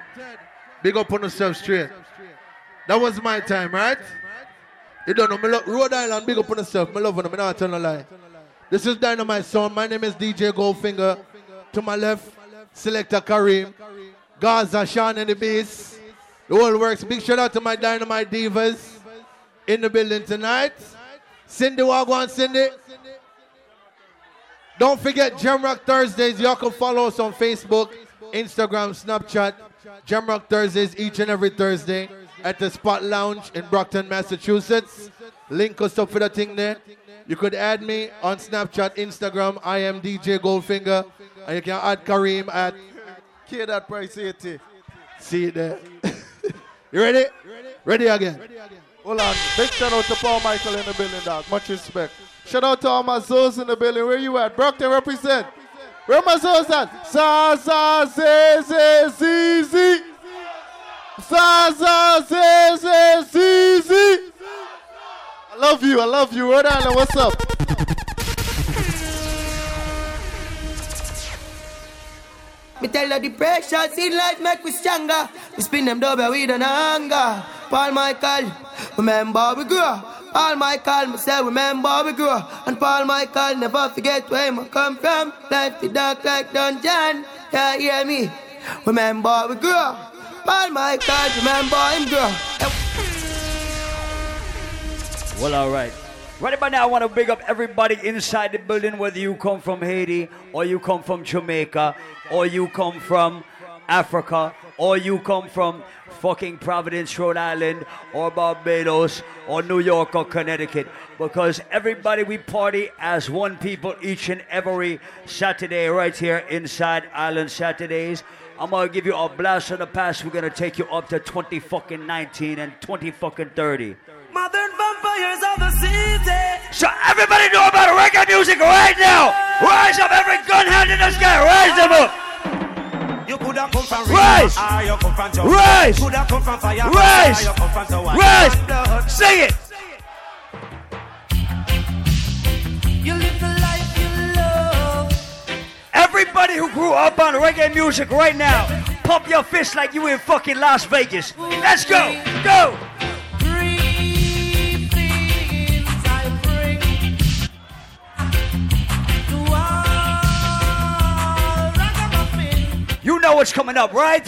Big up on yourself straight. That was my time, right? You don't know me love Rhode Island, big up on yourself. Me love them, me not tell no lie. This is Dynamite Sound. My name is DJ Goldfinger. To my left, Selector Kareem. Gaza, Sean and the Beast. The whole works. Big shout out to my Dynamite Divas in the building tonight. Cindy Wagwan, Cindy. Don't forget Jamrock Thursdays. Y'all can follow us on Facebook, Instagram, Snapchat. Jamrock Thursdays each and every Thursday at the Spot Lounge in Brockton, Massachusetts. Link us up for the thing there. You could add me on Snapchat, Instagram. I am DJ Goldfinger. And you can add Kareem at
K that price 80.
See it there. [laughs] you ready? Ready again.
Hold on. Big shout out to Paul Michael in the building, dog. Much respect. Shout out to all my souls in the building. Where you at? Brockton represent. Where my souls at? Sa sa se se si si. Sa sa se se si si. I love you. I love you. Rhode Island, what's up?
Me tell her the pressures in life make we stronger. We spin them double with an anger. Paul Michael, remember we grew. Paul Michael, me say remember we grew. And Paul Michael never forget where I come from. Life be dark like dungeon.
Yeah, hear me. Remember we grew up. Paul Michael, remember him grow.
Well, all right. About now, I want to big up everybody inside the building, whether you come from Haiti, or you come from Jamaica, or you come from Africa, or you come from fucking Providence, Rhode Island, or Barbados, or New York, or Connecticut. Because everybody, we party as one people each and every Saturday right here inside Island Saturdays. I'm gonna give you a blast from the past. We're gonna take you up to 20 fucking 19 and 20 fucking 30.
Modern vampires of the city.
So everybody know about reggae music right now. Rise up every gun hand in the sky. Rise them up.
You could have come from
Rise.
Ah, you come from Jamaica.
Rise.
Could have come from fire.
Ah,
Rise. you come from Tower.
Rise. Sing it.
You live the life you love.
Everybody who grew up on reggae music right now, pump your fist like you in fucking Las Vegas. Let's go. Go. You know what's coming up, right?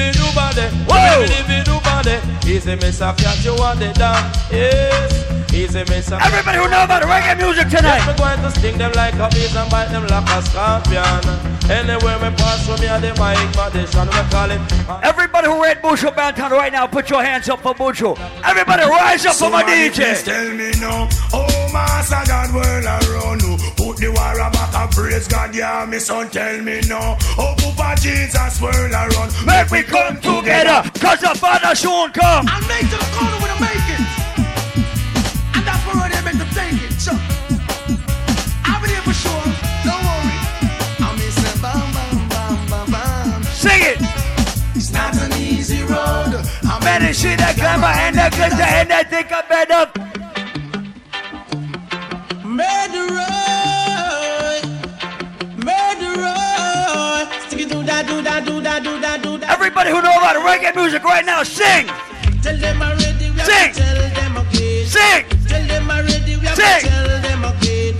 Ribby dibby nobody, ribby dibby dibby nobody, ribby dibby nobody,
Whoa.
ribby dibby nobody. Easy miss a cat, you want it down, yes. Easy miss a
Everybody who know about reggae music tonight.
Yes, me going to sting them like a bees and bite them like a scorpion. Anywhere me pass from here, the mic magician, we call him.
Everybody who read Buju Banton right now, put your hands up for Buju. Everybody rise up for my
Somebody
DJ.
please tell me now, oh master God world around you. Put the war back and praise God, yeah, me son tell me now. Oh Papa Jesus world around.
Make we come together, cause the father soon come.
I'll make to the corner when I make it. And that's where they make them take it. Sure. I'll be there for sure. Don't worry. I'm missing bam bam bam bam bam.
Sing it.
It's not an easy road. I'm
Many see the glamour and the glitter and they think I'm better.
Murderer,
Everybody who know about reggae music right now, sing.
Tell them already, we have
Sing.
to tell them again.
Sing.
Tell them already, we have
Sing.
to tell them again.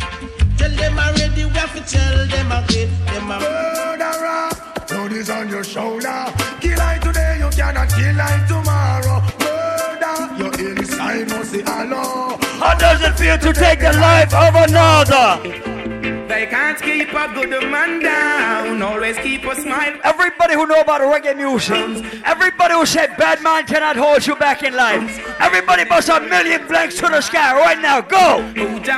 Tell them already, we have to tell them again. Them a
murderer. Blood is on your shoulder. Kill like today, you cannot kill like tomorrow. Murder, your inside must be hollow.
How does it feel to take the life of another?
They can't keep a good man down. Always keep a smile.
Everybody who know about reggae music, everybody who said bad man cannot hold you back in life, everybody bust a million blanks to the sky right now. Go!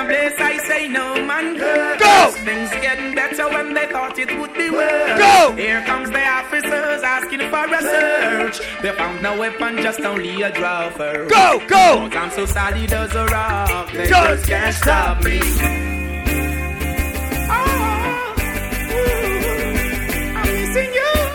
Place, I say no man good.
Go!
Things getting better when they thought it would be worse.
Go!
Here comes the officers asking for a search. They found no weapon, just only a drawer.
Go, go!
But I'm so solid as a rock. They
Go.
just can't stop me.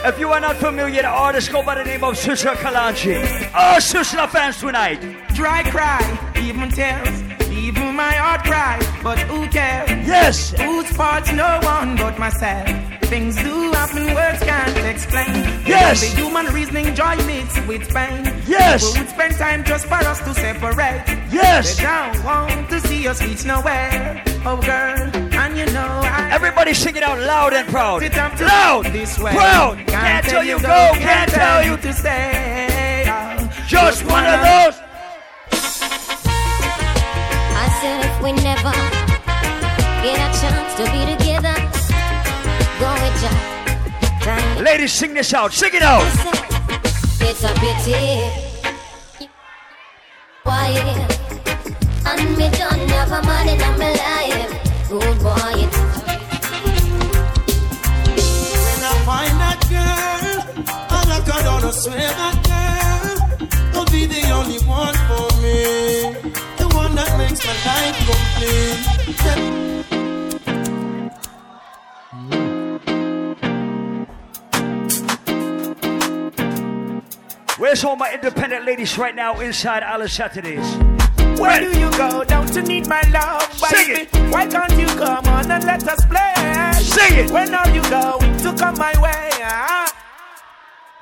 If you are not familiar, the artist go by the name of Sizzla Kalonji. Oh, Sizzla fans tonight.
Dry cry, even tears, even my heart cry. But who cares?
Yes.
Whose fault's no one but myself. Things do happen, words can't explain.
Yes.
The human reasoning joy meets with pain.
Yes.
People would spend time just for us to separate.
Yes.
They don't want to see us reach nowhere. Oh, girl, and you know I.
Everybody sing it out loud and proud.
Sit up to
Loud,
this way.
proud. Can't tell you go, can't tell you
to stay. Oh,
Just one of those.
I said if we never get a chance to be together,
Ladies, sing this out. Sing it out.
It's a pity. Why? And me don't have a man in my life. Good boy,
When I find that girl, I lock her down, I swear that girl will be the only one for me. The one that makes my life complete.
Where's all my independent ladies right now inside Island Saturdays?
Where do you go? Don't you need my love,
Sing
baby? Why can't you come on and let us play?
Sing it.
When are you going to come my way? Ah?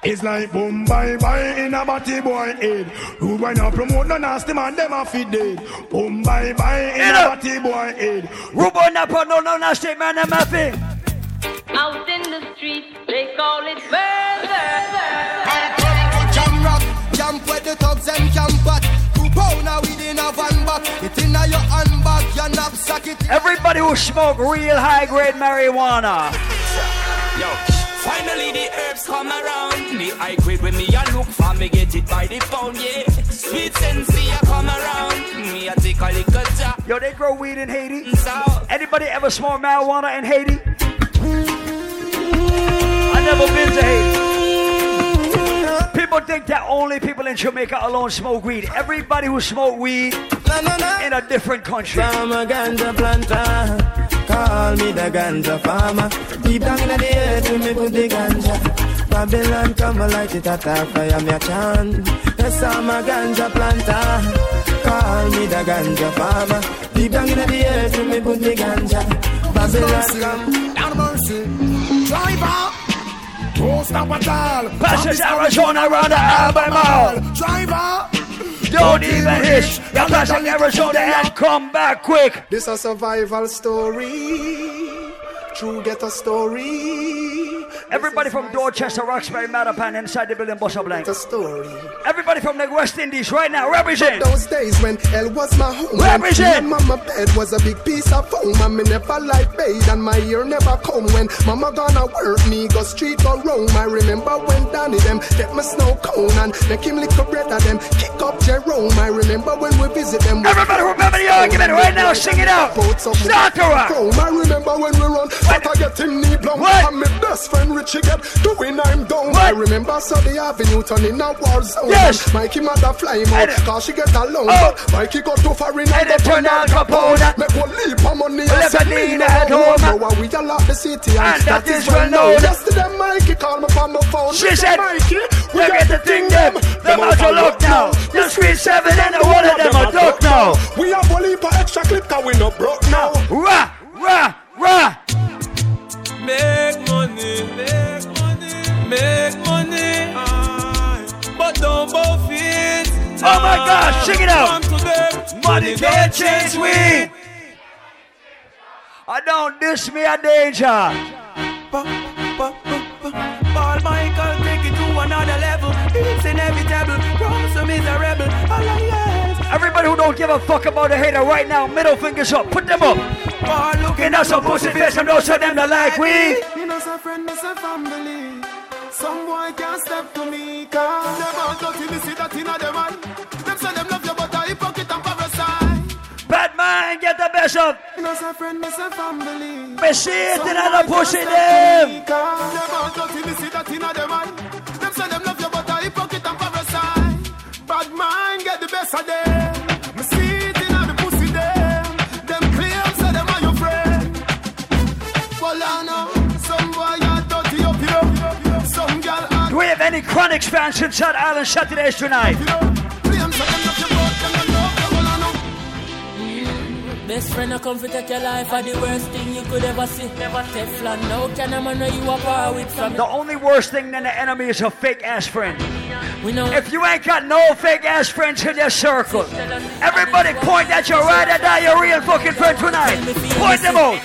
It's like boom bye bye in a body boy head. Who when you promote no nasty man, them a fit dead. Boom bye bye in a body boy head.
Rubo na put no no nasty man, them a fit.
Out in the street, they call it murder.
Jam rock, camp where the thugs and camp at. Two pounder within a van back. It inna your handbag, your knapsack. It
Everybody who smoke real high grade marijuana.
Yo, finally the herbs come around. The high grade when me a look for me get it by the pound, yeah. Sweet sensei a come around. Me a take a little drop.
Yo, they grow weed in Haiti. Anybody ever smoke marijuana in Haiti? I never been to Haiti. People think that only people in Jamaica alone smoke weed. Everybody who smoke weed in a different country.
I'm a ganja planter. Call me the ganja farmer. Deep down in the earth, me put the ganja. Babylon come and light it at a fire, me a chant. Yes, I'm a ganja planter. Call me the ganja farmer. Deep down in the earth, me put the ganja. Babylon come.
Down mercy. Eh? Driver. Don't stop at all.
Passes Arizona around the Albemarle.
Driver.
Don't even hitch. You're passing Arizona and come back quick.
This a survival story. True ghetto story.
Everybody from Dorchester, Roxbury, Mattapan, inside the building, Bossa Blank.
story.
Everybody from the West Indies right now, represent.
Those days when hell was my home.
Represent.
My mama bed was a big piece of foam. And me never like bathe and my ear never come. When mama gonna work me, go street or roam. I remember when Danny them get my snow cone and make him lick a bread of them. Kick up Jerome. I remember when we visit them.
Everybody remember the argument right now, sing it out. Start to rock.
I remember when we run, but I get him knee blown. And my best friend Richie get doing I'm down. I remember Sunday Avenue turning a war zone.
Yes.
Mikey mother fly him out, cause she get alone.
Oh.
But Mikey got too far in
And
the
turn Al Capone.
Make one leap of money and say me
at home.
Now we all lock the city and,
And that is
well
known.
Yesterday Mikey called me from my phone.
She said,
Mikey, we
at the thing them. Them out of luck now. The screen seven and the one of them are duck now.
We have one leap extra clip cause we no broke now.
Rah, rah, rah.
Make money, make money, make money. But don't both it.
Oh my gosh, check it out.
Come to them.
Money don't change me. I don't diss me a danger. Everybody who don't give a fuck about a hater right now, middle fingers up, put them up.
Paul looking
And that's some pussy face, and those of them that like we.
Me no say friend, me say family. Some boy can't step to me, cause them all dirty, me see that inna them man. Them say them love you, but I hypocrite and parasite.
Bad man, get the best of.
Me no say friend, me say family.
Me see it
Some
in
boy
other
can't
pussy
step
them.
me, cause Them all dirty, me see that inna them man. Them say them love you, but I hypocrite and parasite. Bad man get the best of them.
Do we have any Chronixx fans inside Island Saturdays tonight?
Best friend, I come to take your life are the worst thing you could ever see. Never Teflon, no can a man know you are power with from
The only worse thing than the enemy is a fake ass friend.
We know
If you ain't got no fake ass friends in your circle, everybody point at your right and die your real fucking friend tonight. Point them out.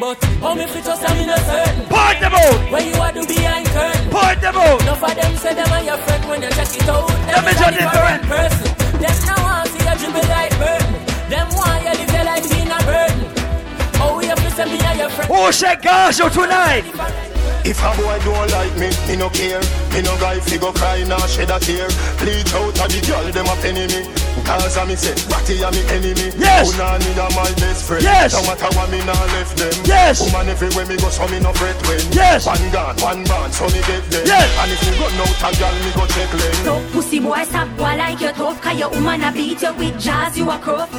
But how me fit just I'm in a certain
Point them out.
Where you are do behind curtain
Point them out.
Enough of them say them are your friend when you check it out
Them is a different
person Them now want see you dribble like burden Them want you
Who said Gaza tonight?
If a boy don't like me, me no care. Me no guy fi go cry nor shed a tear. Bleach out of the girl, them a penny me. Cause a me say, Ratty a me enemy.
Yes.
Unani a my best friend.
Yes.
No matter what me nah left them.
Yes.
Woman everywhere me go, so me no fret when.
Yes.
One gun, one band, so me get them.
Yes.
And if me run out a girl, me go check them.
So pussy boy stop boy like you tough Cause your woman a beat you with jazz you a crook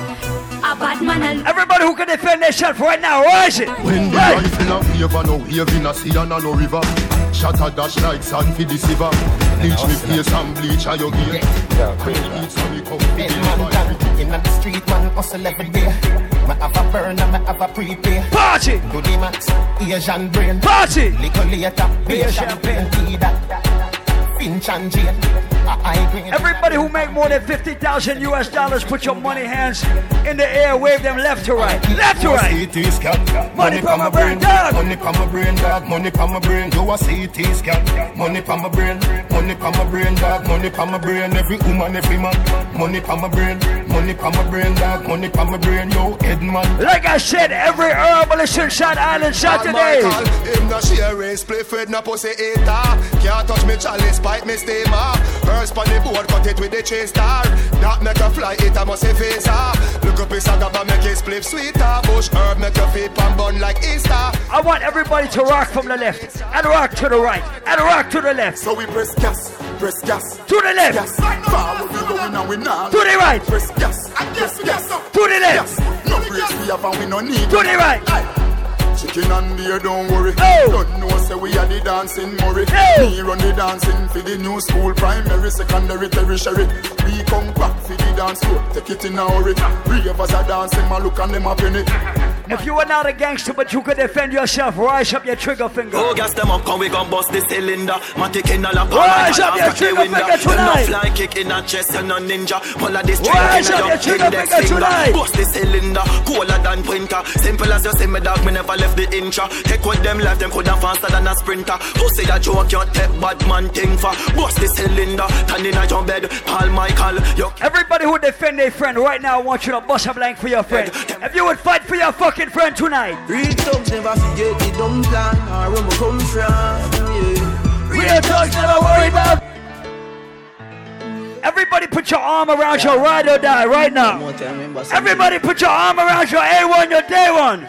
A bad man a
Everybody who can defend themselves right now, rise it.
When the
Right.
rifle a wave and no wave in a sea and a no river Shot a dash like sand for the silver Bleach me face and bleach a your gear When the beats on me come for
Big
the
man in the street, man hustle every day. Me have a burn and me have a prepay.
Party.
Do the max, Asian brain.
Party.
Little later, be a champagne tea that.
Finch and Jane.
Everybody who make more than 50,000 US dollars, put your money hands in the air, wave them left to right. Left to right.
CT scan.
Money from my brain, dog.
Money from my brain, dog. Money from my brain. Do a CT scan. Money from my brain. Money from my brain, dog. Money from my brain. Every woman, every man. Money from my brain. Money from my brain, dog. Money from my brain. Yo, head.
Like I said, every herbalist in Shad Island Saturday.
Him no share race, play Fred no pussy eater. Can't touch me chalice, pipe me steamer. First on the board, cut it with the chase star. That make a fly, it a must say face Look up his agaba, make his split sweeter. Bush herb, make your feet pan bun like Easter.
I want everybody to rock from the left and rock to the right and rock to the left.
So we press gas, press gas.
To the left.
Gas. Forward we going and we now.
To the right.
Press gas, press gas.
To the left.
Gas. No brakes we have and we no need.
To the right.
Chicken and beer, don't worry.
Oh.
Don't know, say we are the dancing Murray.
Oh.
Me run the dancing for the new school, primary, secondary, tertiary. We come back for the dance floor, take it in a hurry. Ravers are dancing, man, look and them a penny.
If you are not a gangster but you could defend yourself, rise up your trigger finger.
Oh, gas them up, come we gon' bust the cylinder. Matic in a lap,
Rise up your trigger finger
Them
tonight.
no fly kick in a chest, you no ninja. Pull a this
Rise up your trigger finger tonight.
Bust the cylinder, cooler than Printer. Simple as you say, me dog, me never left the intra. Take with them life, them coulda faster than a sprinter. Who say joke, you take bad man thing for. Bust the cylinder, turn in your bed. Paul Michael,
Everybody who defend their friend right now, I want you to bust a blank for your friend. If you would fight for your friend tonight.
Real thugs never forget the dumb plan or where we come from. Yeah.
Real thugs never worry about. Everybody put your arm around your ride or die right now. Everybody put your arm around your A1, your day one.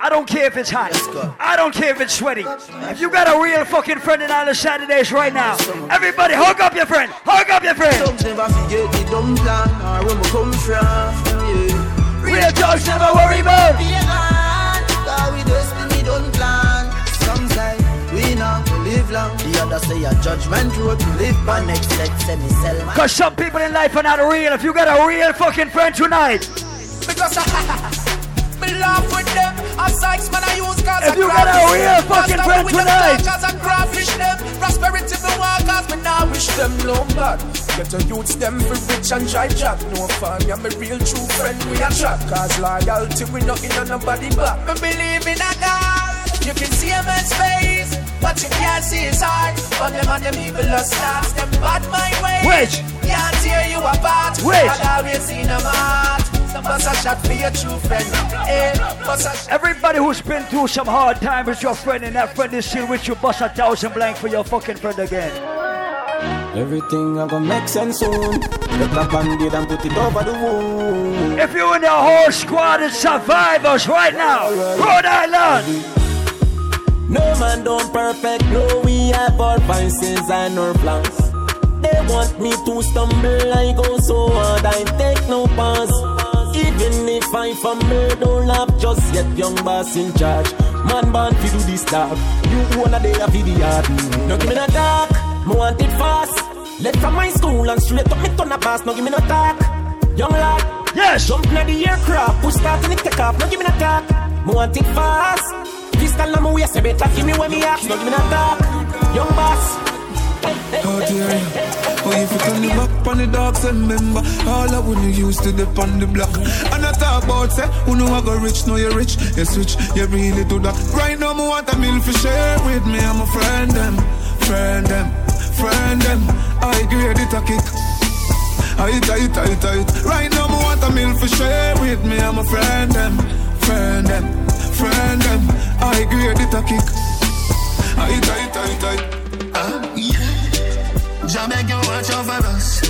I don't care if it's hot. I don't care if it's sweaty. If you got a real fucking friend in Island Saturdays right now, everybody hug up your friend. Hug up your friend.
We come from.
Real thugs never worry about.
Cause we destiny don't plan. Some say we not live long. The other say a judgment road to live by. Next set say me sell.
Cause some people in life are not real. If you got a real fucking friend tonight,
Because [laughs] me laugh with them. I sykes man I use cause
If
I
you got a real fucking friend tonight.
Cause I crawfish them. Prosperity me want cause me now wish them long bad. Get a youths them for rich and try jack. No fun, yeah, me real true friend we a trap. Cause loyalty we not in on nobody back. Me believe in a God. You can see him in space, but you can't see his heart. But them and them evil are stars, them bad my way.
Which?
Can't tear you apart.
Which?
I always seen them heart. Some bust a shot for your true friend. Eh, bust a
everybody who's been through some hard times is your friend and that friend is still with you, bust a thousand blank for your fucking friend again.
Everything I'm gonna make sense soon. Get a band-aid and put it over the wound.
If you and your whole squad is survivors right now, Rhode Island.
No man don't perfect, no we have our vices and our flaws. They want me to stumble, I go so hard, I take no pause. Even if I fumble, don't laugh just yet, young boss in charge. Man born to do this stuff, you wanna day of the yard. No give me no talk, me want it fast. Left from my school and straight up me turn a pass, no give me no talk. Young lad,
yes,
jump in the aircraft, push start and it take off, no give me no talk. Me want it fast. Pistol on my waist, you better give me when me ask, no give me no talk. Young boss.
Oh dear, oh if you turn the back on the dogs and remember All I you used to dip on the block. And I talk about say, who know I go rich, know you rich. You switch, you really do that. Right now me want a meal for share with me I'm a friend them, friend them, friend them. I grade it a kick. I tight, tight, tight Right now me want a meal for share with me I'm a friend them, friend them, friend them. I grade it a kick. I tight, tight, tight
Uh. Jah you watch over us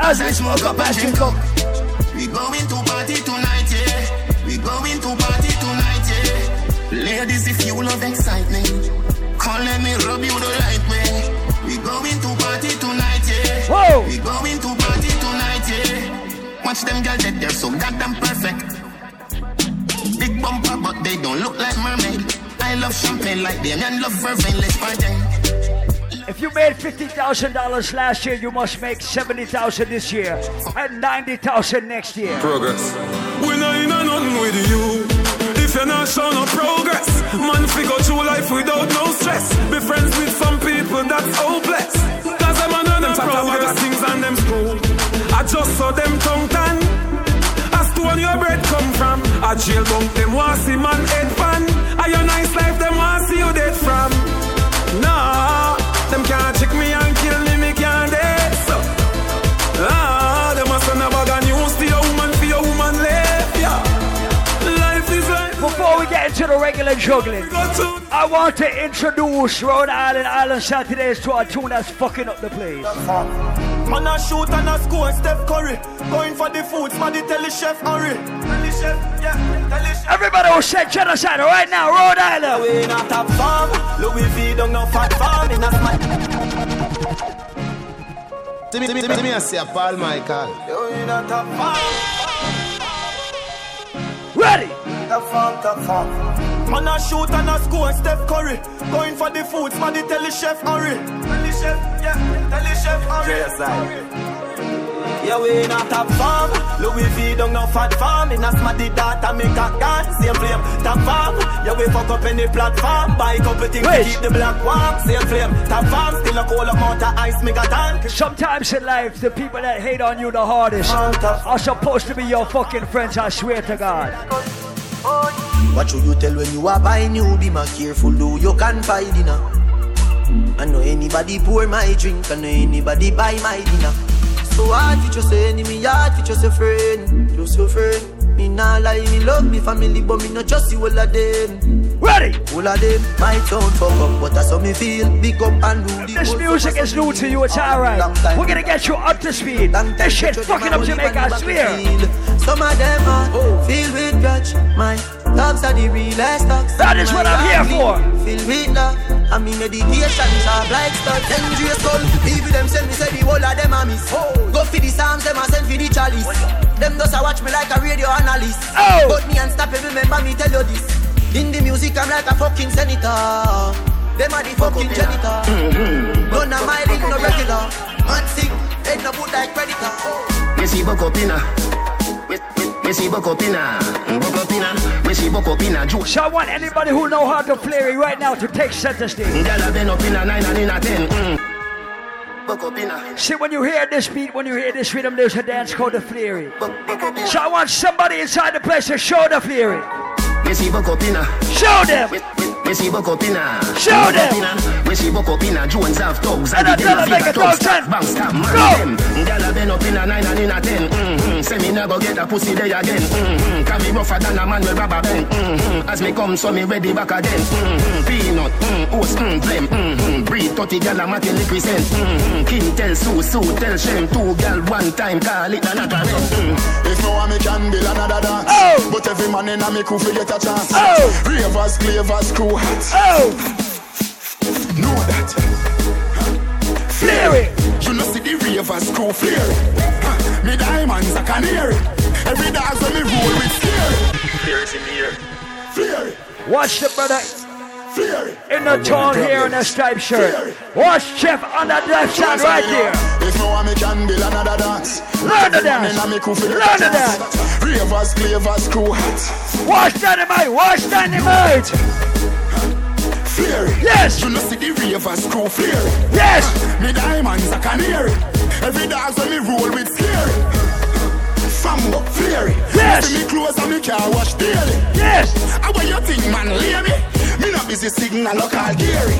As
I smoke up and drink up. We going to party tonight, yeah. We going to party tonight, yeah. Ladies, if you love excitement, come let me rub you the right way. We going to party tonight, yeah.
Whoa.
We going to party tonight, yeah. Watch them girls that they're so goddamn perfect. Big bumper, but they don't look like mermaid. I love champagne like them and love vervain. Let's party.
If you made $50,000 last year, you must make 70000 this year and 90000 next year.
Progress. We not in a nothing with you.
if you're not showing no progress. Man, figure through life without no stress. Be friends with some people that's hopeless. Cause them on them progress things and them school. I just saw them tongue tan. As to when your bread come from. I jail bunk them want see man head pan. Are your nice life them want see you dead from. Nah, them can't check me and kill me, me can't dead. So, ah, them a send a bag of news to your woman for your woman left, yeah. Life is like.
Before we get into the regular juggling, I want to introduce Rhode Island Island Saturdays to a tune that's fucking up the place.
Man a shoot and a score, Steph Curry. Going for the food, somebody tell the chef hurry. Tell the chef, yeah, tell the chef.
Everybody will say genocide right now, Rhode Island.
We in a top farm, Louis V don't know fat farm in a smart.
See me, see me, see me, see me, I say Paul Michael.
You in a top farm.
Ready?
Top farm, top farm. Man a shoot and a score, Steph Curry. Going for the food, somebody tell the chef hurry. Tell the chef, yeah, tell the chef hurry. Yeah, we in a top farm. Louis V don't know fat farm. In a smarty data make a gun. Same flame, top farm. Yeah, we fuck up any platform. Buy a couple things
Wait.
to keep the black warm. Same flame, top farm. Still a cold amount of ice, make a tank.
Sometimes in life, the people that hate on you the hardest are supposed to be your fucking friends, I swear to God.
What should you tell when you are buying new? Be more careful, do you can find dinner. I know anybody pour my drink, I know anybody buy my dinner. So hard for just say enemy, hard for just a friend, just your friend. Me nah lie, me love me family, but me not just you all of them.
Ready?
All of them My sound fuck up, but that's how me feel. Big up and rule the
This music is new to you, it's alright. We're gonna get you up to speed. This shit fucking up Jamaica, I swear.
Some of them are oh. filled with grudge. My dogs are the realest dogs.
That is what I'm here for.
Filled with love. And me meditation sharp like stuff. Dangerous soul. Even them send me say the whole of them are miss. Go for the psalms, them a send for the chalice. Them just a watch me like a radio analyst. Oh. But me unstoppable, remember me tell you this. In the music, I'm like a fucking senator. Them are the fucking janitor. [laughs] None of my link no regular. Man sick, head no put like predator.
Me see Bokopina. Me- me- Me see Bokopina. Bokopina. Me see Bokopina. Ju-
So I want anybody who know how to play it right now to take center stage.
Girl a been up in a nine and in a ten. Mm.
See, when you hear this beat, when you hear this rhythm, there's a dance called the Fleary. So I want somebody inside the place to show the Fleary.
Me see Bokopina.
Show them.
See Bokopina.
Show them.
Bokopina. Me see Bokopina. Jones have thugs.
And I tell them make a
thugs.
thugs and
Bang stop man
go.
them. Girl a been up in a nine and in a ten. Mm-hmm. Say me never get a pussy day again. Mm-hmm. Can me rougher than a man with rubber band. Mm-hmm. As me come, so me ready back again. Mm-hmm. Peanut, mm, oats, mm, blem. Mm-hmm. Breed 30 gal a matin represent. Mm-hmm. King tell Sue, Sue tell Shem. Two gal one time, call it another rent. Mm.
If no one me can build another dance
Oh.
But every man in a me crew fi get a chance
Oh.
Ravers, clavers, crew hats
Oh.
Know that
Fleary.
You know see the ravers, crew flare huh. Me diamonds a canary Every dog when me roll with scary Flares in the air Flare
Watch the brother
Flare
in the tall hair and the striped shirt. Watch Jeff on that left side right there.
If no one me can build another dance
Learn the
Every man
dance.
in a me crew fi get
Learn
a
the
chance
dance.
Ravers, clavers, crew hats
Watch dynamite. Watch dynamite.
Flare
Yes.
You know see the ravers, crew flare
Yes.
Ah, me diamonds a canary. Every dog when me roll with scary. Fambo, flary.
Yes.
See me clothes and me car wash daily.
Yes.
I what you think, man? Lay me. Me not busy signal local Gary.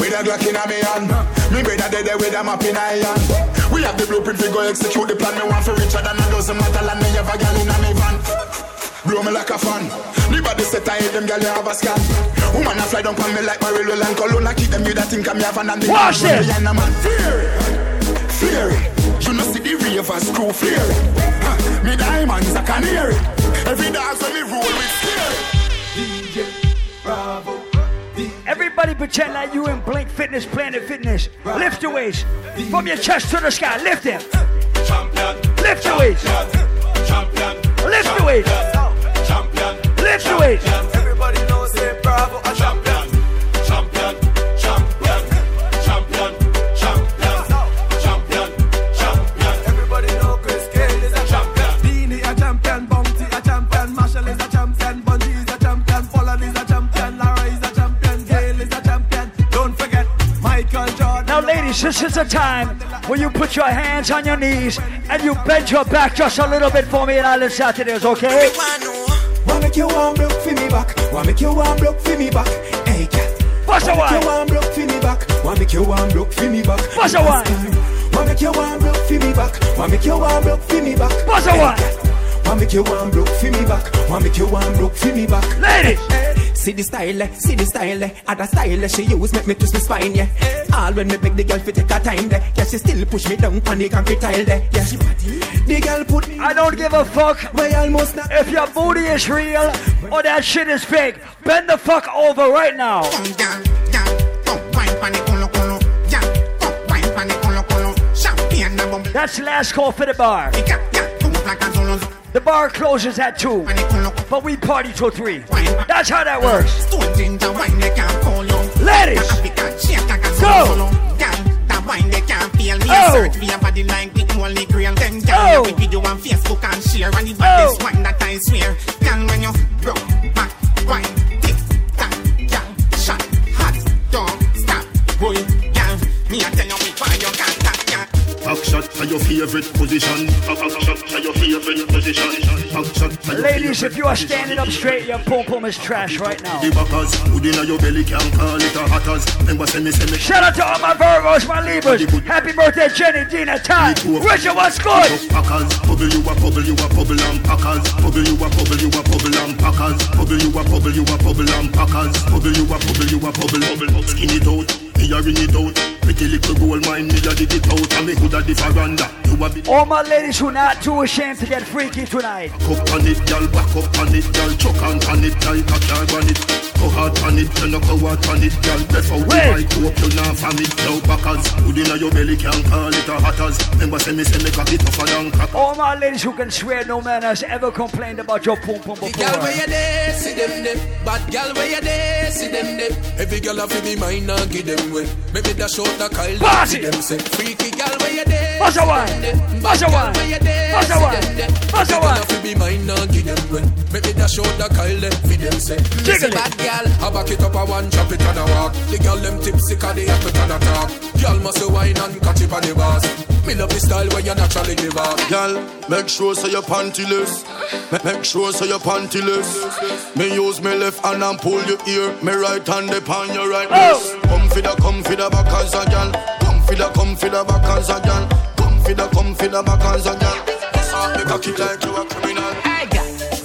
With a Glock in a me hand Me brother dead with a map in a hand We have the blueprint, we go execute the plan Me want for richer than a dozen metal And me have a gal in a me van Blow me like a fan The body set I hate them gal you have a scan Woman a fly down on me like Marilyn and Cologne I keep them with that think I'm have an and the
Watch
man
this.
behind a man Fury, fury You know see the ravers crew fury huh. Me diamonds a canary Every dog when me roll with scary DJ Bravo
Everybody pretend like you in Blink Fitness, Planet Fitness. Lift your weights from your chest to the sky. Lift them. Lift your weights. Lift your weights. Lift the weight.
Everybody knows say Bravo a champion. Champion, champion, champion, champion, champion, champion. Everybody know Chris is a champion.
Champion, Bounty a champion, Marshall is a champion, a champion, is a champion, Lara is a champion, is a champion. Don't forget Michael Jordan.
Now, ladies, this is the time where you put your hands on your knees and you bend your back just a little bit for me and I listen to this, okay?
Wanna make you warm block for me back? Wanna make you warm block for me back? Hey, girl.
What's a
Wanna make you warm block for me back? Wanna make you warm block for me back?
What's a wine?
Wanna make you warm block for me back? Wanna make you warm block for me back?
What's a wine?
Wanna make you warm block for me back? Wanna make you warm block for me back?
Ladies!
See the style, eh, see the style, eh. Other style eh, she use make me twist my spine, yeah. All when me beg the girl fi take her time, there. Yeah, she still push me down on the concrete tile, there. Yeah, she the girl put me.
I don't give a fuck
Why almost not.
if your booty is real or that shit is fake. Bend the fuck over right now. That's the last call for the bar. The bar closes at 2, but we party till 3. That's how that works. Ladies, go!
wine they can't feel me
Oh.
search for your body like the only grail Then
Oh.
girl video on Facebook and share And the baddest one that I swear Girl when you broke back wine Tick tock girl shot hot Don't stop boy girl Me I tell you me why you can't stop girl
Back shot to your favorite position. Back back shot to your favorite position. Back shot to your
Ladies, if you are standing up straight, your pom pom is trash right now.
The backers, inna your belly can call it a hatters. Remember say me say me
Shout out to all my Virgos, my Libras. Happy birthday, Jenny, Dina, Todd. Richard, what's good?
Packers, bubble you a bubble you a bubble and packers. Bubble you a bubble you a bubble and packers. Bubble you a bubble you a bubble and packers. Bubble you a bubble you a bubble. Skin it out, me a ring it out. Pretty little gold mine, me a dig it out. And me hood a the veranda. You a bit
All my ladies who not too ashamed to get freaky tonight.
up on it, girl. Back up on it, girl. Chuck on on it, girl. Cock your on it. Go hard on it, you no go hard on it, girl. Left out the
Wait.
right, hope you not from it. Now packers, food inna your belly can't call it a hatters. Remember say me say me cock it tougher than crack.
All my ladies who can swear no man has ever complained about your pom pom
Girl
before.
where you there, see them there. Bad girl where you there, see them there. Every girl have to be mine and give them way. Maybe dash out the Kyle,
Party.
see them say. Freaky girl where you there,
What's a
see
wine?
them there.
What's a
Bad girl
wine?
where you there,
What's a
see
wine?
them there.
What's a
Every girl
wine?
have to be mine and give them way. Maybe dash out the Kyle, for them say.
Jiggle
Missy
it.
bad girl, I back it up a one, chop it and a walk. The girl them tipsy 'cause they have it and a talk. Girl must wine and catch it on the bars. Me love the style where you naturally give off.
Girl, make sure so you're pantyless. Ma- Make sure so you're pantyless. Me use me left hand and pull your ear. Me right hand upon your right oh. wrist. Come for the, come for the back as a girl. Come for the, come for the back as a girl. Come for the, come for the back as a girl. That's how me cocky like you a criminal.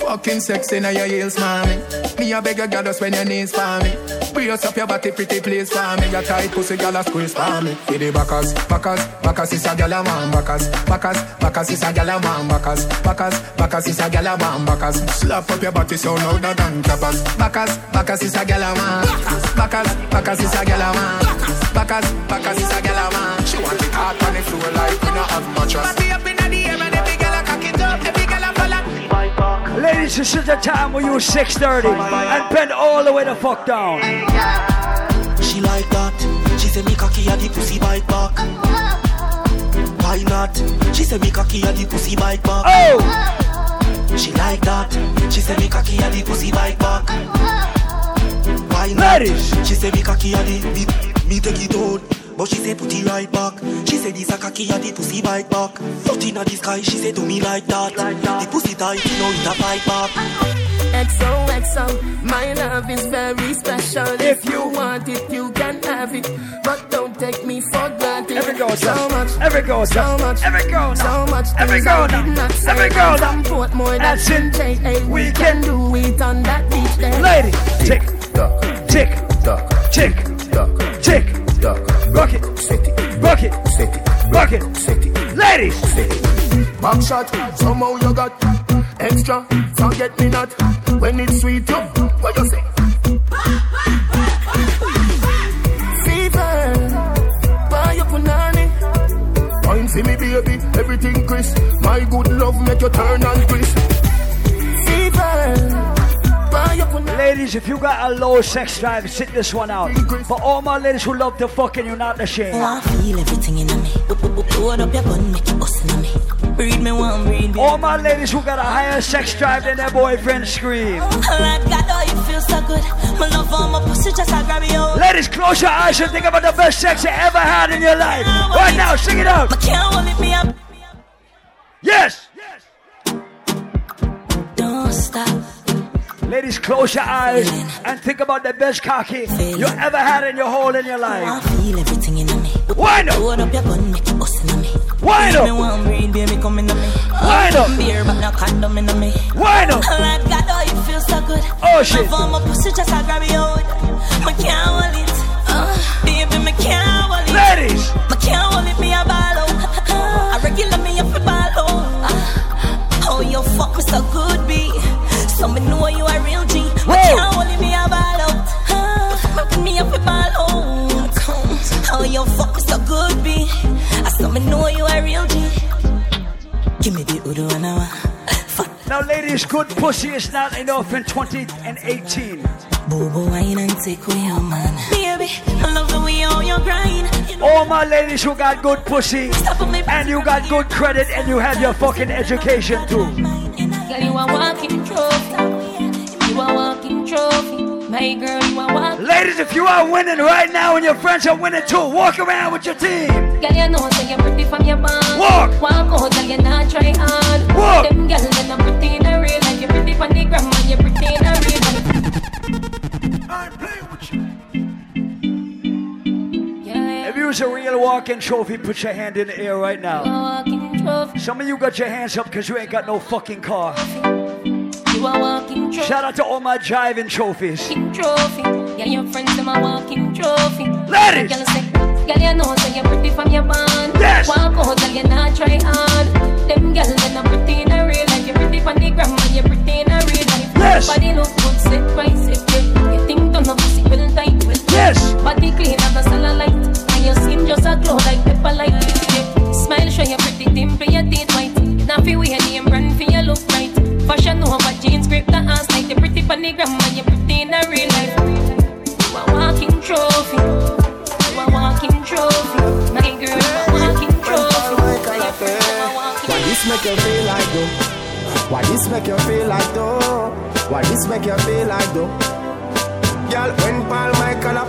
Fucking sexy now your heels, mommy. Me a beg a girl just when your knees for me. Brace up your body, pretty please for me. Your tight pussy, girl a squeeze for me. For the backers, backers, backers is a girl a man. Backers, backers, backers is a girl a man. Backers, backers, backers is a girl a man. Backers, slap up your body so louder than clappers. Backers, backers is a girl a man. Backers, backers is a girl a man. Backers, backers is a girl a man. She want it hard on the floor like we not have mattress. Body up in the air and every girl a cock it up, every.
Ladies, this is the time where you 630 and bend all the way the fuck down.
She like that. She say me cocky and the pussy bite back. Why not? She say me cocky and the pussy bite back.
Oh!
She like that. She say me cocky and the pussy bite back. Why not?
Ladies.
She say me cocky and the me, me take it out. But she say put it right back. She say this a cocky and the pussy bite back. Out inna the sky, she say do me like that. The pussy tight, you know it a bite back.
XOXO, my love is very special. If you want it, you can have it, but don't take me for granted.
Every girl,
so
now.
much,
Every girl,
so much,
Every girl,
so much.
Every
things
girl,
I did not say.
Every girl, now.
Some Portmore that
That's it.
can change. Hey, we can do it on that beach there.
Lady, tick, tock, tick, tock, tick, tock, tick, tock. Rock it, set it, rock it, set it, rock it, set it. Ladies,
Back shot, somehow you got extra. Forget me not when it's sweet. You, what you say?
Fever, buy your punani.
Wine see me, baby, everything crisp. My good love make you turn and crisp.
Ladies, if you got a low sex drive, sit this one out. For all my ladies who love to fucking, you're not ashamed.
Want feel everything in me. Load up your gun, make it in me. Me one,
All my ladies who got a higher sex drive than their boyfriend scream.
God, oh, you feel so good. My love on my pussy, just I grab you.
Ladies, close your eyes and think about the best sex you ever had in your life. Right now, sing it out.
My can't hold it, me up.
Yes.
Don't stop.
Ladies, close your eyes and think about the best cocky you ever had in your whole in your
I
life.
feel everything in me.
Wind up.
Load up your gun, make it bust in me.
Wind up.
Me want baby, come me.
Wind up.
Beer, but no condom in me.
Wind up.
Lord God, oh, you feel so good.
Oh, shit.
On my pussy, just I grab you out. Me can't hold it. Uh, baby, me can't hold it.
Ladies.
Me can't hold it, me a ball out. I regular me up a ball out. Uh, oh, you fuck me so good, B. So me know you a real can't hold me a ball out. Uh, me up a ball out. Oh, you fuck me so good, B. I saw me know you a real G. Give me the Udo and I
Now, ladies, good pussy is not enough in 2018.
Boo boo wine and take away your man. Baby, I love the way all you grind.
All my ladies who got good pussy and you got good credit and you have your fucking education too.
Girl, you a walking trophy. You a walking trophy. My girl, you a walking
Ladies, if you are winning right now and your friends are winning too, walk around with your team.
Girl, you know you're pretty from your band.
Walk.
Walk out, girl, you not try hard.
Walk.
Them girls, they not pretty in a real life. You're pretty from the and you're pretty in a real life.
With you.
If you was a real walking trophy, put your hand in the air right now. Some of you got your hands up because you ain't got no fucking car.
You a walking trophy.
Shout out to all my driving trophies.
Walking trophy. Yeah, your friends them a walking trophy.
Ladies.
Girl say, girl you know say you're pretty from your band.
Yes.
Walk out, girl you not try hard. Them girls they not pretty in a real life. You're pretty from the and you're pretty in a real life.
Yes.
Body look good, sit right, sit good. You think don't know pussy well tight.
Yes.
Body clean as a cellulite, and your skin just a glow like pepper light. The funny grandma. You pretty in a real life. You a walking trophy. You a walking trophy. My girl, you a walking trophy.
Why this make you feel like though? Why this make you feel like though? Why this make you feel like though? Girl, when Paul Michael a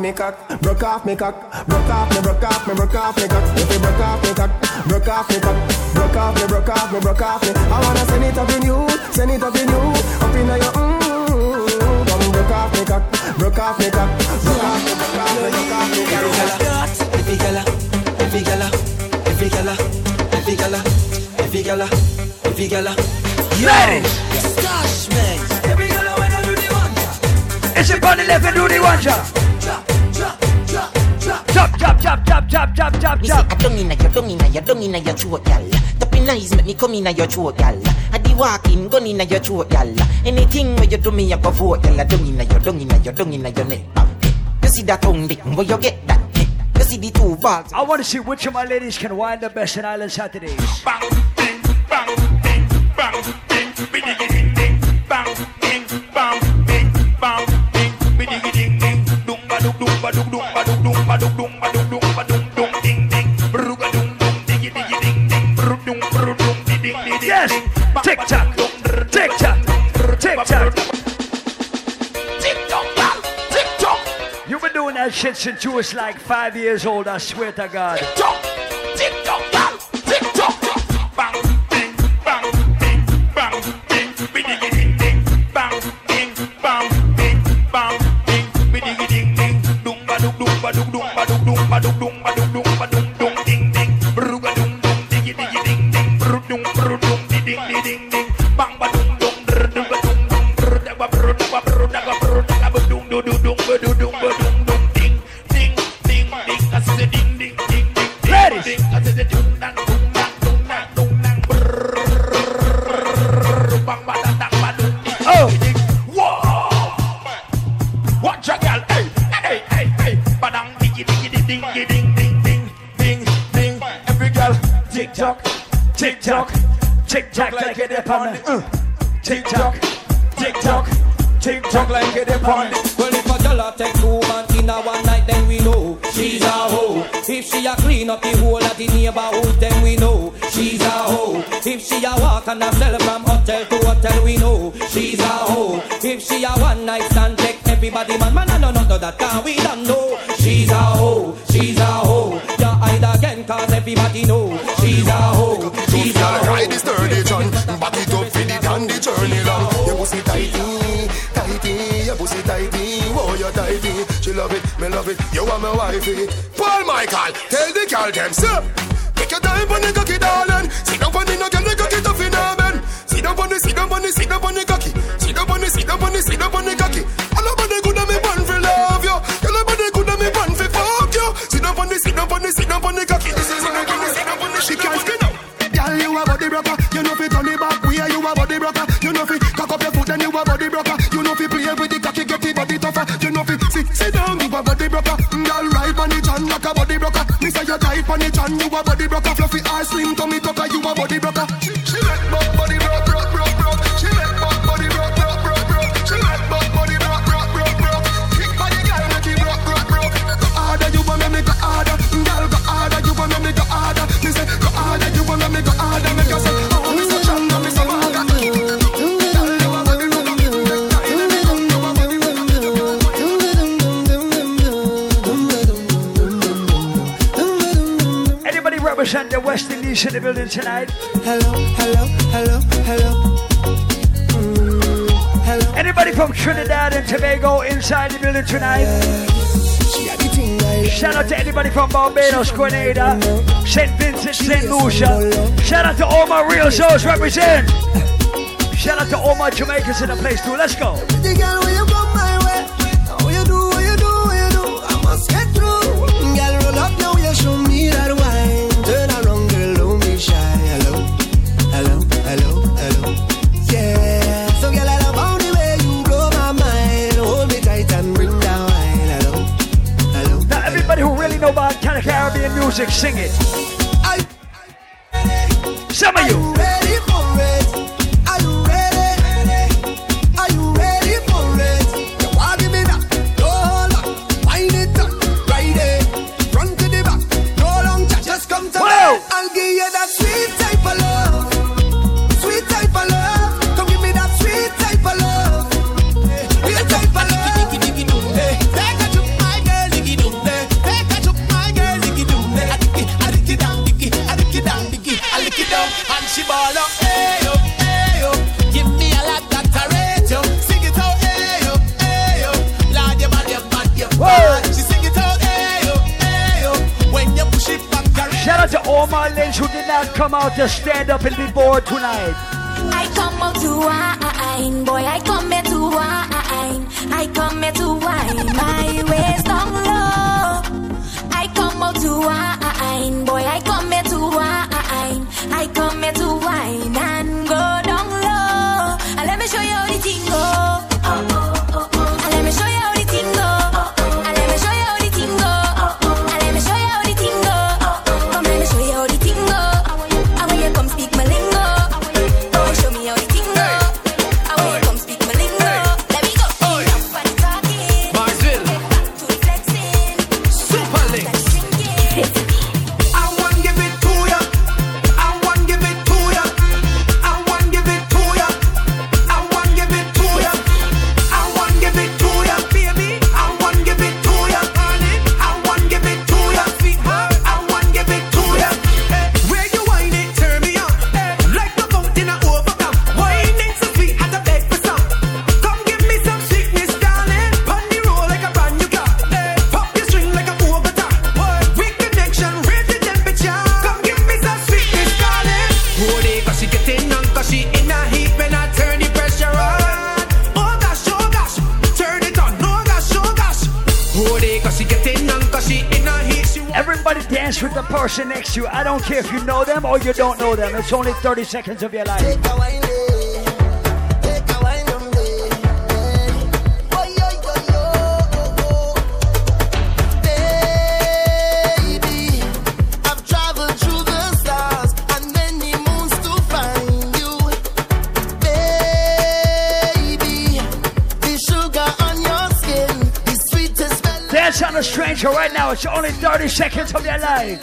me cock, broke off me cock, broke off me, broke off me, broke off me cock. If you broke off me cock, broke off me cock, broke off me, broke off me, broke off me. I wanna send it up in you, send it up in you, up in your mm. Come broke off me cock, broke off me cock, broke off me, broke off me, broke off me. Girl,
Every gala, every gala, every gala, every gala, every gala, every gala.
Ladies.
Stash man. Every gala when I do the one.
It's a bunny left and do the one job. Chop, chop, chop, chop, chop, chop, chop,
Me say. I don't inna your, don't inna your, don't inna your throat, gal. Tapping eyes make me come inna your throat, gal. I di walking, gun inna your throat, gal. Anything where you do me, I go vote, gal. I don't inna your, don't inna your, don't inna your neck. Bam. You see that tongue dick, where you get that? You see the two balls.
I want to see which of my ladies can wind the best in Island Saturdays. Yes, shit since you was like five years old. I swear to God.
that car we don't. She's a hoe, she's a hoe. Yeah, I again, cause everybody know. She's a hoe, she's a hoe.
Ride this dirty John, back it up for the dandy journey long. Your pussy tighty, tighty, your pussy tighty, oh you tighty. She love it, me love it, you are my wifey. Paul Michael, tell the girl them, sir. Take your time for the cocky, darling. Sit down for the nugget, the cocky to phenomen. Sit down for the, sit down for the, sit down for the cocky. Sit down for the, sit down for the, sit down for the cocky. Sit down on the, sit down on the, sit down on the cocky. This is down on the, sit down on the, cocky can't. Girl, you a body broker. You know fi turn it back. We are you a body broker. You know fi cock up your foot and you a body broker. You know fi play with the cocky, get the body tougher. You know fi sit, sit down, you a body broker. Girl, ride on the john like a body broker. Me say you tight on the john, you a body broker. Fluffy ass, slim tummy,
Fresh in the building tonight.
Hello, hello, hello, hello. Hello.
Anybody from Trinidad and Tobago inside the building tonight? Shout out to anybody from Barbados, Grenada, St. Vincent, St. Lucia. Shout out to all my real souls represent. [laughs] Shout out to all my Jamaicans in the place too. Let's go. person next to you. I don't care if you know them or you don't know them. It's only 30 seconds of your life. right now. It's only 30 seconds of their life.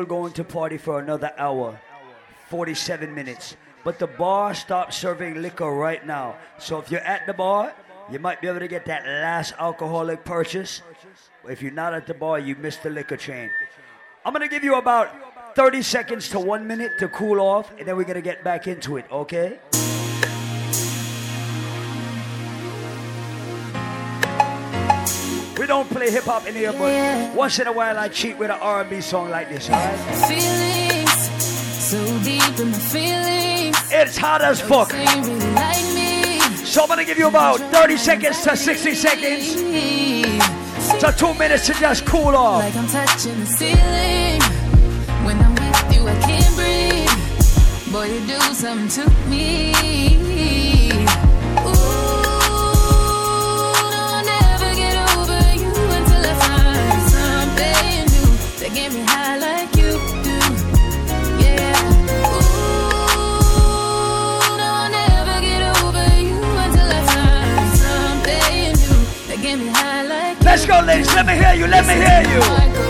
Still going to party for another hour, 47 minutes. But the bar stopped serving liquor right now. So if you're at the bar, you might be able to get that last alcoholic purchase. If you're not at the bar, you missed the liquor chain. I'm going to give you about 30 seconds to one minute to cool off, and then we're going to get back into it, okay? Don't play hip hop in here, but once in a while I cheat with an R&B song like this, alright?
Feelings so deep in my feelings.
It's hot as fuck.
Say you really like me.
So I'm gonna give you about 30 seconds to 60 seconds to two minutes to just cool off.
Like I'm touching the ceiling. When I'm with you, I can't breathe. Boy, you do something to me.
Let me hear you. Let me hear you.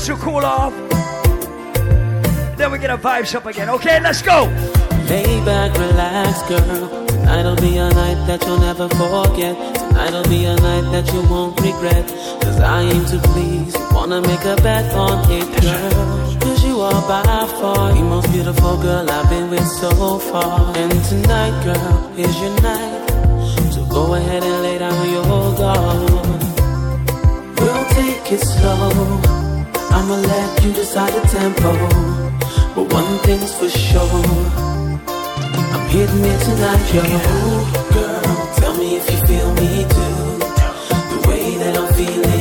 30 seconds to cool off. Then we get our vibes up again. Okay, let's go.
Lay back, relax, girl. Tonight'll be a night that you'll never forget. Tonight'll be a night that you won't regret. Cause I aim to please. Wanna make a bet on it, girl. Cause you are by far the most beautiful girl I've been with so far. And tonight, girl, is your night. So go ahead and lay down your guard. We'll take it slow. I'ma let you decide the tempo. But one thing's for sure. I'm hitting it tonight, yo. Girl, tell me if you feel me too. The way that I'm feeling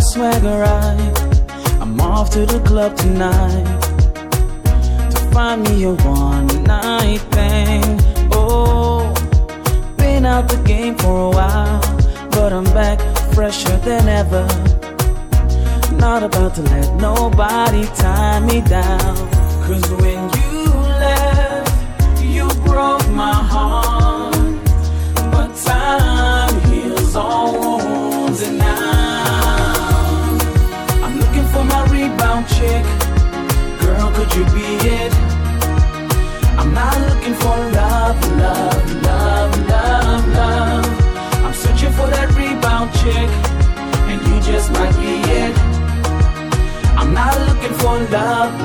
swagger right. I'm off to the club tonight to find me a one night thing. Oh, been out the game for a while, but I'm back fresher than ever. Not about to let nobody tie me down. Cause when you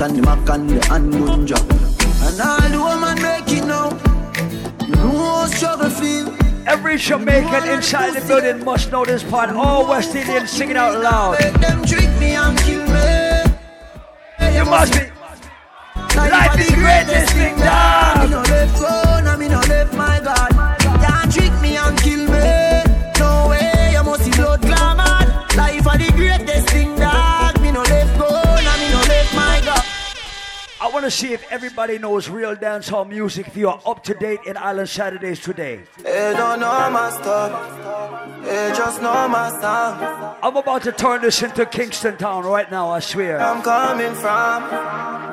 and
the mac and the handgun job. And all the woman make it now. You know how struggle feel.
Every Jamaican inside the building must know this part. All West Indians sing it out loud.
Make them trick me and kill me.
You must be. Everybody knows real dancehall music. If you are up to date in Island Saturdays today,
They don't know my stuff. They just know my song.
I'm about to turn this into Kingston Town right now. I swear.
I'm coming from.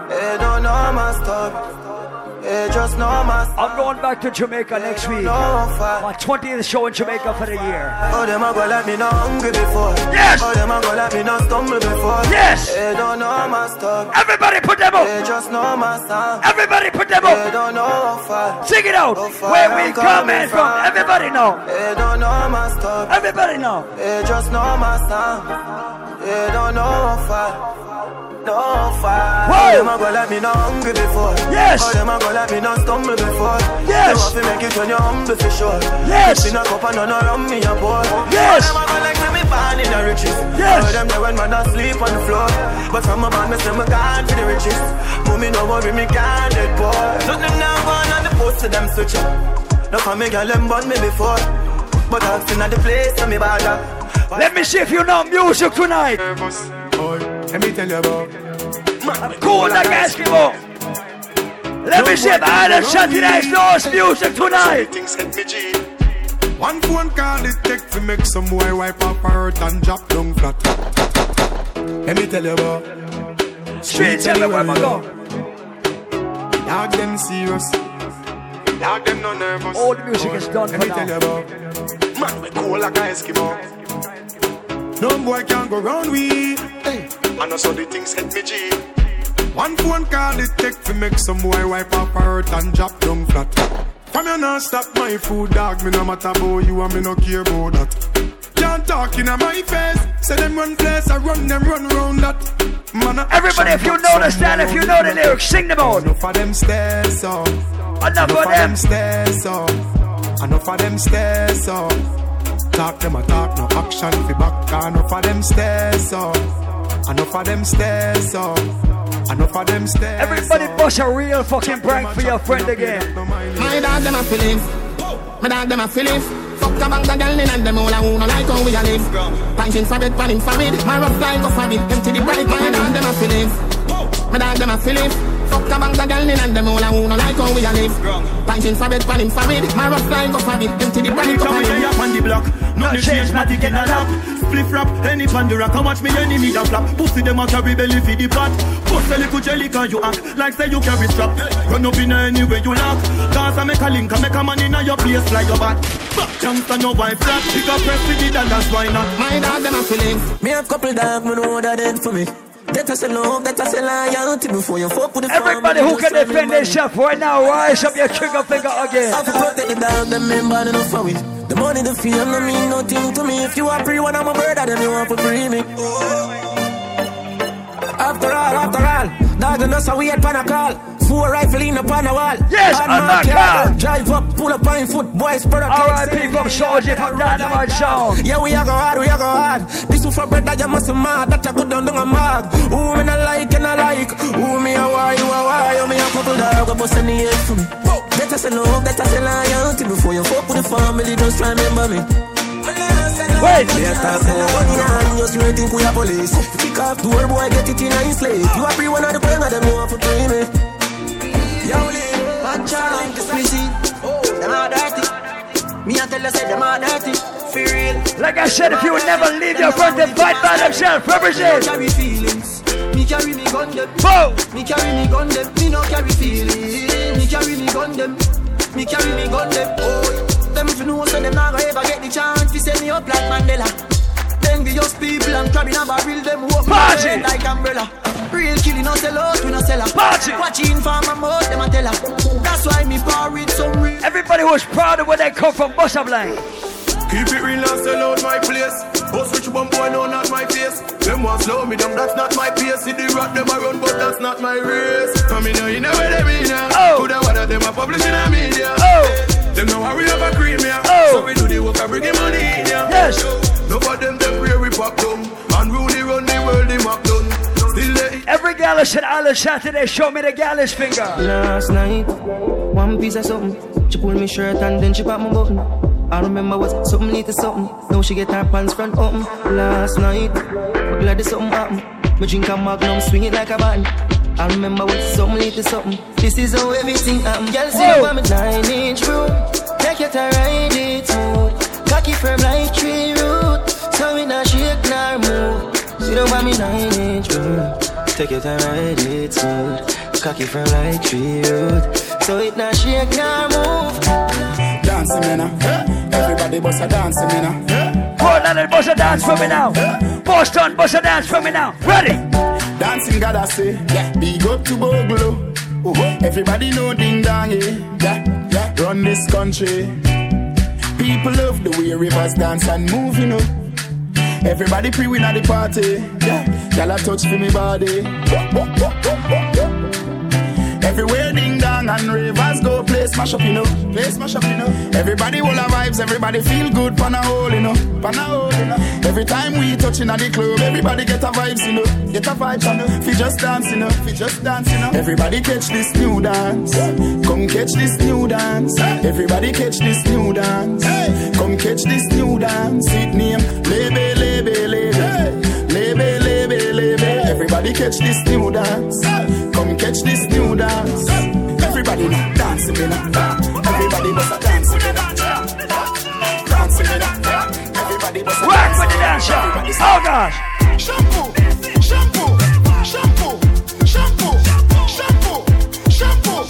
They don't know my stuff. They just know my.
I'm going back to Jamaica next week. My 20th show in Jamaica for the year.
Oh, them a go like me no hungry before.
Yes.
Oh, them a go like me no stumble before.
Yes.
They don't know my stuff.
Everybody put them up.
They just know my song.
Everybody put them
They
up.
don't know how far.
Sing it out. Where we coming from? Everybody know.
They don't know my stuff.
Everybody know.
They just know my song. They don't know how far. No far.
Whoa.
Them a go like me no hungry before.
Yes.
Oh, them a go like me no stumble before.
Yes.
Them have to make it when you're humble for sure.
Yes.
If in a cup and none around me a pour.
Yes.
Oh, them a go like me born in the riches.
Yes.
Oh, them there when man asleep on the floor. But from a man, me say me gone for the riches. Mommy no worry, me can't dead boy. Nothing now gone on the post to them switch up. No for me girl, them born me before. But I've seen at the place to me bother.
Let me see if you know music tonight.
Let me tell you about.
Cool like Eskimo. Let me see if Island Saturdays knows music tonight.
Things hit me G. One phone call it take to make some boy wipe up hurt and drop down flat. Let me tell you about.
Streets everywhere, my God.
Dog them serious. Dog them no nervous.
All the music is done
Let me tell you
now.
about. Man, we cool like a Eskimo. No boy can go round we. Hey. I know so the things hit me G. One phone call it take to make some boy wipe up her hurt and drop down flat. From you not stop my food, dog. Me no matter about you and me no care about that. Can't talk in my face. Say them run place, I run them run round that. Man,
Everybody, if you know the stand, if you know the lyrics, sing them out.
Enough of them stairs up.
Enough of them.
stairs up. Enough of them stairs up. Talk them a talk, no action fi back. Enough of them stairs up. Enough of them stairs up. Enough of them stairs
Everybody oh. bust a real fucking prank for your friend again.
My dog them a feelings. My dog them a feelings. Fuck a bag of girl in and them all a who no like how we a live. Punching for bed, panning for it. My rough like go for it. Empty the bright. My dog them a feelings. My dog them a feelings. Fuck a bag of girl in and them all a who no like how we a live. Punching for bed, panning for it. My rough like go for it. Empty the bright.
Anytime we day up on the block,
Nothing change, matic in a lap. Spliff rap, any pandora come watch me enemy a flap. Pussy them a carry belly for the pot. Bust a little jelly cause you act like say you carry strap. Run up in any way you lock. Cause I make a link, I make a man in your place like your bat. Back gangsta no wife flat. Pick up press with the dog, that's why not.
My dog them a feeling. Me have couple dog, me know what that dead for me. That I say love, that I say loyalty before you fuck with the
Everybody who can defend themselves right now, rise up your trigger finger again.
I have to protect the dog, them men bad enough for it. The money, the fame, no mean nothing to me. If you are free, one I'm a brother, then you want to free me. After all, after all, dog and us are weird pan a call. Four rifle in upon a wall.
Yes, on
man
the
car. Drive up, pull up on foot, boys, a
All right, pick up Soldier from Dynamite Sound.
Yeah, we a go hard, we a go hard. This is for bread that you must mad. That a good down down a mag. Who me not like and I like. Who me a why, you a why. You me a couple dog, a bust in the head for me. I say love, I say loyalty. Before you fuck with the family, just try remember me.
Wait!
Yes, that's no money and just you think we a police. Kick off door, boy, get it in a slate. You a free one of the pen of them, you want to pay me. Yo, man, Charlie, this me see. Them are dirty. Me a tell you, say them are dirty. For real.
Like I said, if you would never leave your front and fight by themselves, represent.
carry feelings. Me carry me gun them. Me carry me gun them. Me no carry feelings. Me carry me gun them. Me carry me gun them. Oh, them if you know so them not gonna ever get the chance to set me up like Mandela. Envious people and crabbing a barrel them head like umbrella. Real killing no sell out, we no sell her.
Party.
Watching for my mouth, them a tell her. That's why me par with some real.
Everybody was proud of where they come from, bust up line.
Keep it real and sell out my place. Boss rich one boy, no, not my face. Them want slow me down, that's not my pace. See the rock them a run, but that's not my race. Come in, you know where they mean now.
Oh.
Coulda one of them a publishing a media.
Oh.
Them know how we have a cream here.
Oh.
So we do the work and bring him money in here.
Yes.
No but them them where we pop down. And Rooney run the world, the map done.
Every gal said Island Saturday, show me the gal's finger.
Last night, one piece of something. She pulled me shirt and then she pop my button. I remember was something little something. Now she get her pants front open. Last night, but glad there's something happened. Me drink a magnum, swing it like a button. I remember was something little something. This is how everything happened. Girl, see you on me nine inch road. Take it to ride it smooth. Cocky firm like tree root. So we not shake nor move. See you on me nine inch road. Take it and ride it smooth. Cocky from like tree root. So it not shake nor move.
dancing me now. Ah. Everybody bust a dancing me now.
Portland, bust a dance for me now. Boston, bust a dance for me now. Ready?
Dancing God I say, yeah. Big up to Bogle. Oh, everybody know ding dong, eh? yeah, yeah. Run this country. People love the way rivers dance and move, you know. Everybody pre win at the party. Yeah, y'all a touch for me body. Everywhere ding dong and rivers go, play smash up, you know. Play smash up, you know. Everybody will have vibes, everybody feel good, pan a hole, you know. Pan a hole, you know. Every time we touching at the club, everybody get a vibes, you know. Get a vibes, you know. Fi just dance, you know. Fi just dance, you know. Everybody catch this new dance. Come catch this new dance. Everybody catch this new dance. Come catch this new dance. It name Lebe, Everybody catch this new dance. Come catch this new dance. Everybody now dancing me now. Everybody must a dancing me now. Dancing me now. Everybody must
with the dancer. Oh gosh.
Shampoo, shampoo, shampoo, shampoo, shampoo, shampoo, shampoo,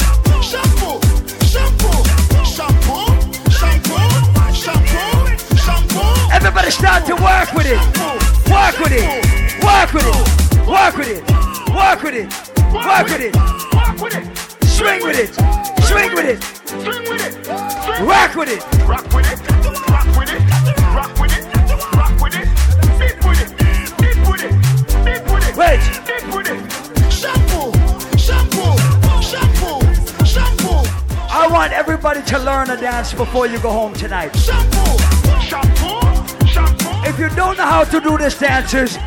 shampoo, shampoo, shampoo, shampoo, shampoo.
Everybody start to work with it. Work with it. Work with it. Work with it. Work with it. Work with it.
Walk with it,
Swing with it. Swing with it.
swing with it,
Rock with it.
rock with it, rock with it, rock with it, rock with it, beat with it, beat with it, beat with it,
Wait.
with it. Shampoo, shampoo, shampoo, shampoo,
I want everybody to learn a dance before you go home tonight.
shampoo, shampoo, shampoo.
If you don't know how to do this dances,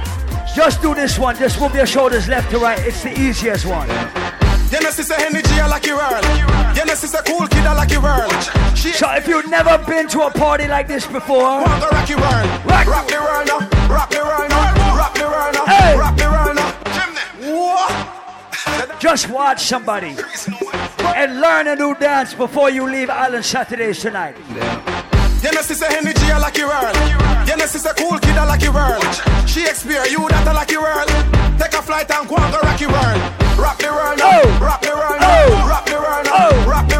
just do this one. Just move your shoulders left to right. It's the easiest one.
You know, sister energy, I like your world. You know, sister cool kid, I like your world.
So if you've never been to a party like this before,
rock your world.
Rock.
Rock the world now, rock the world now, rock the world now,
Hey.
rock the world now. [laughs]
Just watch somebody and learn a new dance before you leave Island Saturdays tonight.
You know, a energy a lucky world. You know, a cool kid I a lucky world. Shakespeare, you that a lucky world. Take a flight and go and go rocky world. Rock the world, rock the world, now. Oh. rock the world, now. Oh. rock the world, oh.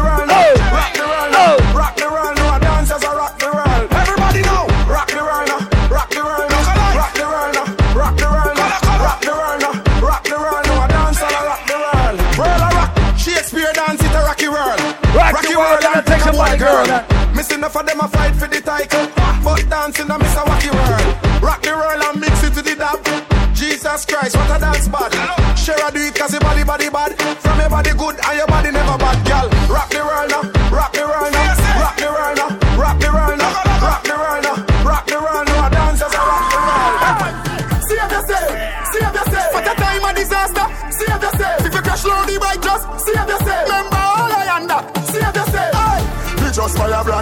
Money, girl.
Miss enough of them a fight for the title, but dancing a miss a wacky world. Rock the world and mix it to the dab. Jesus Christ, what a dance bad.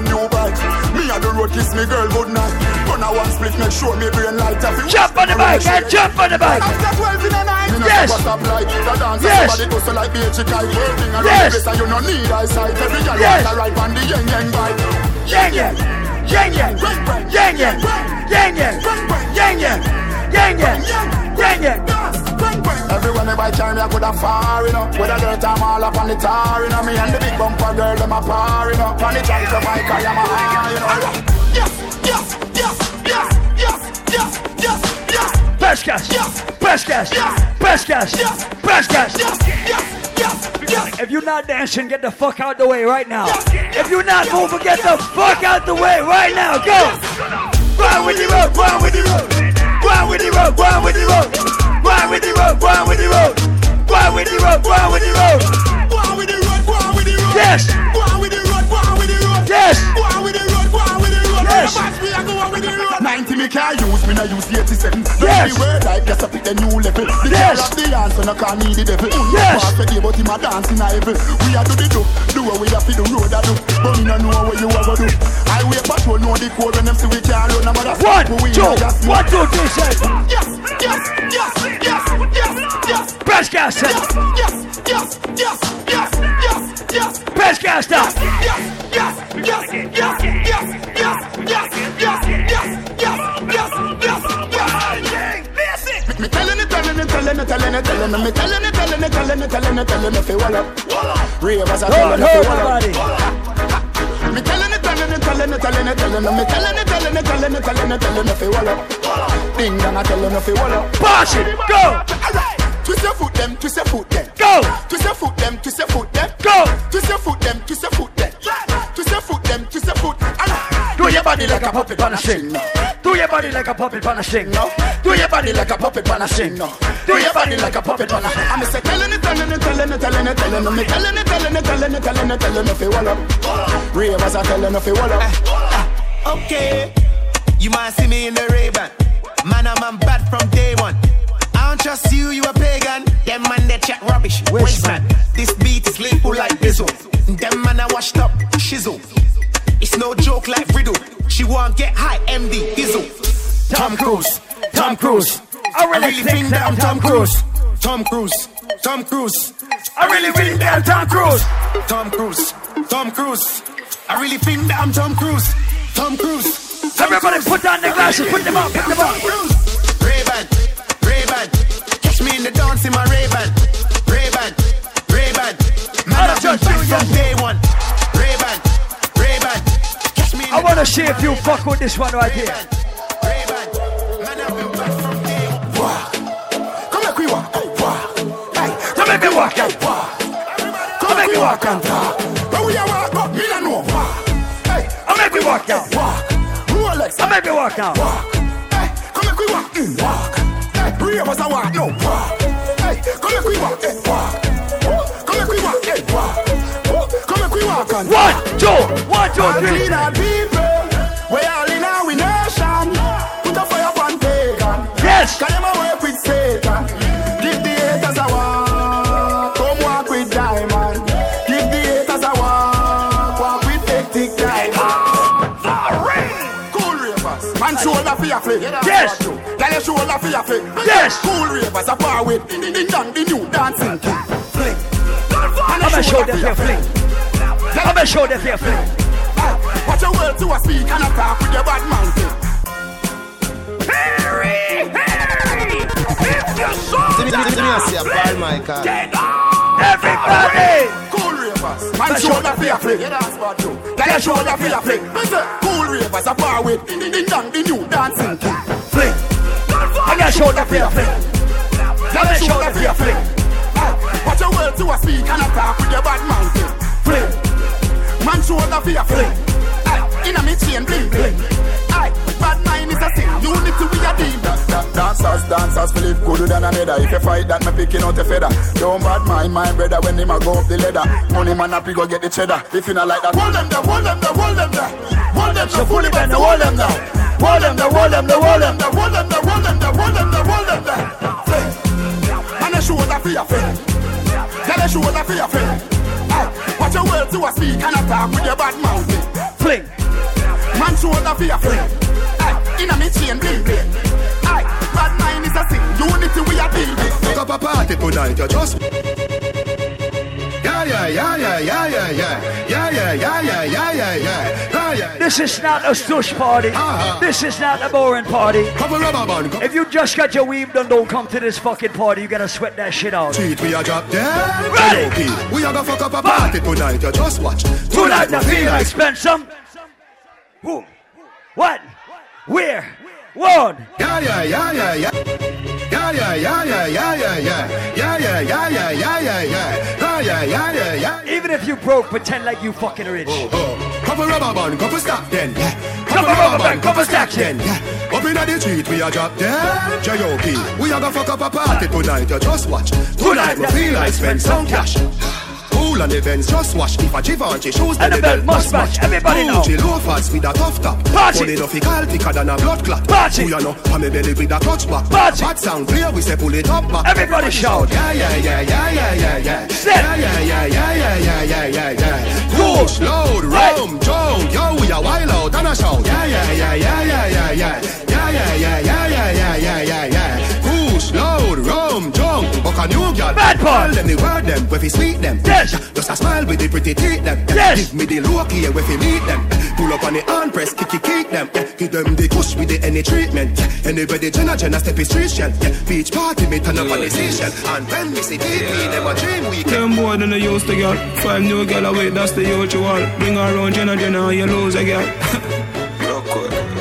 brand new bike. Me on the road, kiss me girl, good night. When I want split, make sure me brain light.
Jump on the bike, and eh? jump on the bike.
After 12 in the night.
Yes. Yes. Yes. Yes.
Yang yang,
yang yang, yang yang, yang yang, yang yang, yang yang, yang yang yang.
Everyone by time I could have far, you know. With a dirt time all up on the tar, you know. Me and the big bumper girl, them a par, you know. On the trunk of bike, I am a high, you know. Yes, yes, yes, yes, yes, yes, yes, yes.
Best gas, best gas, best gas, best gas. If you're not dancing, get the fuck out the way right now. If you're not moving, get the fuck out the way right now. Go. Go on with the road, go on with the road. Go on with the road, go on with the road. Go on with the road, go on with the road. Go on with the road, go on with the road.
Go on with the road, go on with the road.
Yes.
Go on with the road, go on with the road.
Yes.
Go on with the road,
Yes.
Watch me, I go on with the road. 90 me can't use, me not use 87.
Yes.
The word like just a pick the new level. The
Yes.
girl of the answer, no can need the devil.
Yes.
The day, but him a dance in a heaven. We a do the do, do what we a fi the road a do. But me no know what you a go do. I wait patrol know the code when them see we can't run. Matter
One, two, one, two, three, say.
Yes, yes, yes, yes, yes, yes.
Best gas, say.
Yes, yes, yes, yes, yes, yes, yes.
Best gas, stop.
Yes, yes, yes, yes, yes, yes, yes, yes, yes, yes, yes, yes, yes, yes. Me telling it, telling it, telling it, telling it, telling it, me telling it, telling it, telling it, telling it, telling it, fi wall up. Ravers are telling it, fi wall up. Me telling it, telling it, telling it, telling it, telling it, me telling it, telling it, telling it, telling it, telling it, fi wall up. Ding dong, I telling it, fi wall up.
Bosh it, go.
Twist your foot, them, twist your foot, them.
Go.
Twist your foot, them, twist your foot, them.
Go.
Twist your foot, them, twist your foot, them. Twist your foot, them, twist your foot. Do your body like a puppet on a string.
Do your body like a puppet on a string.
No. Do your body like a puppet on a string. No. Do your body like a puppet on a. I'm say telling it, telling it, telling it, telling it, telling it, telling it, telling it, telling it, telling it, telling it, fi wall up. Ravers are telling it, fi wall up.
Okay, you might see me in the Ray-Ban. Man, I'm, I'm bad from day one. I don't trust you, you a pagan. Them man, they chat rubbish. Waste man. This beat is lethal like Bizzle. Them man, I washed up, shizzle. It's no joke like Riddle. She won't get high, MD, Dizzle. Tom Cruise, Tom Cruise. I really think that I'm Tom Cruise. Tom Cruise, Tom Cruise. I really think that I'm Tom Cruise. Tom Cruise, Tom Cruise. I really think that I'm Tom Cruise. Tom Cruise. Tom
Everybody put down the glasses, put them up, put them up.
Ray-Ban, Ray-Ban. Catch me in the dance in my Ray-Ban. Ray-Ban, Ray-Ban. Man, I've been back from day one.
Wanna see if you fuck with this one right here.
Come make we walk, walk.
Come make me walk,
walk. Come make we walk and talk. But we walk, me know walk. Hey,
I make me walk now.
walk. Rolex,
I make me walk now.
walk. Hey, come make we walk, walk. Hey, walk, no walk. Hey, come make we walk, walk. Walk and
One, two, one, two,
All
three.
the people, we all in our nation. Put a fire on pagan.
Yes.
Cause them a work with Satan. Give the haters a walk. Come walk with diamond. Give the haters a walk. Walk with hectic diamond. The ring. Cool ravers. Man shoulder for your flick.
Yes.
Girl your shoulder for your flick.
Yes.
Cool ravers a far with. Ding ding dong the new dancing king. Flick.
I'm gonna show them your fling. Tell them show this here, please.
Watch your words to a speak and a talk with your bad mouth.
Harry, Harry, if
you're so down, get off.
Everybody.
Cool ravers. Man, show that fear flick. Yeah, that's bad too. Like show that fear flick. Cool ravers are far away. Ding, ding, ding, dong, the new dancing king. Flick.
And you show that fear flick.
Tell them show that fear flick. Watch your words to a speak and a talk with your bad mouth. Flick. Man shoulder for your flick. Aye, Inna me chain bling bling. Aye, bad mind is a sin. Unity we a deal. Dancers, dancers, Philip good than another. If you fight that, me picking out a feather. Don't bad mind my brother when him a go up the ladder. Money man up, he go get the cheddar. If you not like that, hold them there, hold them there, hold them there. Hold them there, fully bend, hold them there. Hold them there, hold them there, hold them there, hold them there, hold them there, hold them there, hold them there. Fling. Man, a shoulder for your friend. Tell a shoulder for your friend. To a speak and a talk with your bad mouth.
Fling.
Man shoulder for your friend. Aye, Inna me chain bling bling. Aye, bad mind is a sin. Unity we a deal with.
Fuck up a party tonight, you just. Yeah, yeah, yeah, yeah. Yeah, yeah, yeah, yeah, yeah, yeah, yeah. Yeah, yeah.
This is not a stush party. This is not a boring party. If you just got your weave done, don't come to this fucking party. You gotta sweat that shit out.
Treat we a drop dead.
Ready.
We a go fuck up a party tonight, you just watch.
Tonight I feel like spend some. Who? What? Where? One.
Yeah, yeah, yeah, yeah, yeah. Yeah, yeah, yeah, yeah, yeah, yeah, yeah. Yeah, yeah, yeah, yeah, yeah, yeah, yeah. Yeah, yeah, yeah, yeah.
Even if you broke, pretend like you fucking rich. Oh, oh.
Couple rubber band, couple stack then. Yeah.
Couple rubber band, couple stack
then. Yeah. Up inna the street, we a drop dead. J.O.P. We a go fuck up a party tonight, you just watch. Tonight, we feel like spend some cash. Cool the Benz, just wash. If a Givenchy shoes,
And the belt must match. Everybody know.
Gucci loafers with a tough top.
Party.
Funny enough, he call thicker than a blood clot.
Party.
Who you know? On me belly with a clutch back.
Party.
Bad sound clear, we say pull it up back.
Everybody shout.
Yeah, yeah, yeah, yeah, yeah, yeah, yeah.
Set.
Yeah, yeah, yeah, yeah, yeah, yeah, yeah, yeah, yeah. Push, load, rum, jump. Yo, we a wild out and a shout. Yeah, yeah, yeah, yeah, yeah, yeah, yeah. Yeah, yeah, yeah, yeah, yeah, yeah, yeah, jump. Buck a new girl.
Bad part.
Tell them the word them, where fi sweet them.
Yes.
Just a smile with the pretty teeth them.
Yes.
Give me the look here, where fi meet them. Pull up on the hand press, kick it, kick them. Yeah. Give them the push with the any treatment. Yeah. Anybody Jenna Jenna step is street shell. Yeah. Beach party me turn up on the station. And when we see TV, them a dream weekend.
Them boy than they used to get. Five new girl away, that's the usual. Bring her around, Jenna Jenna, you lose again. [laughs]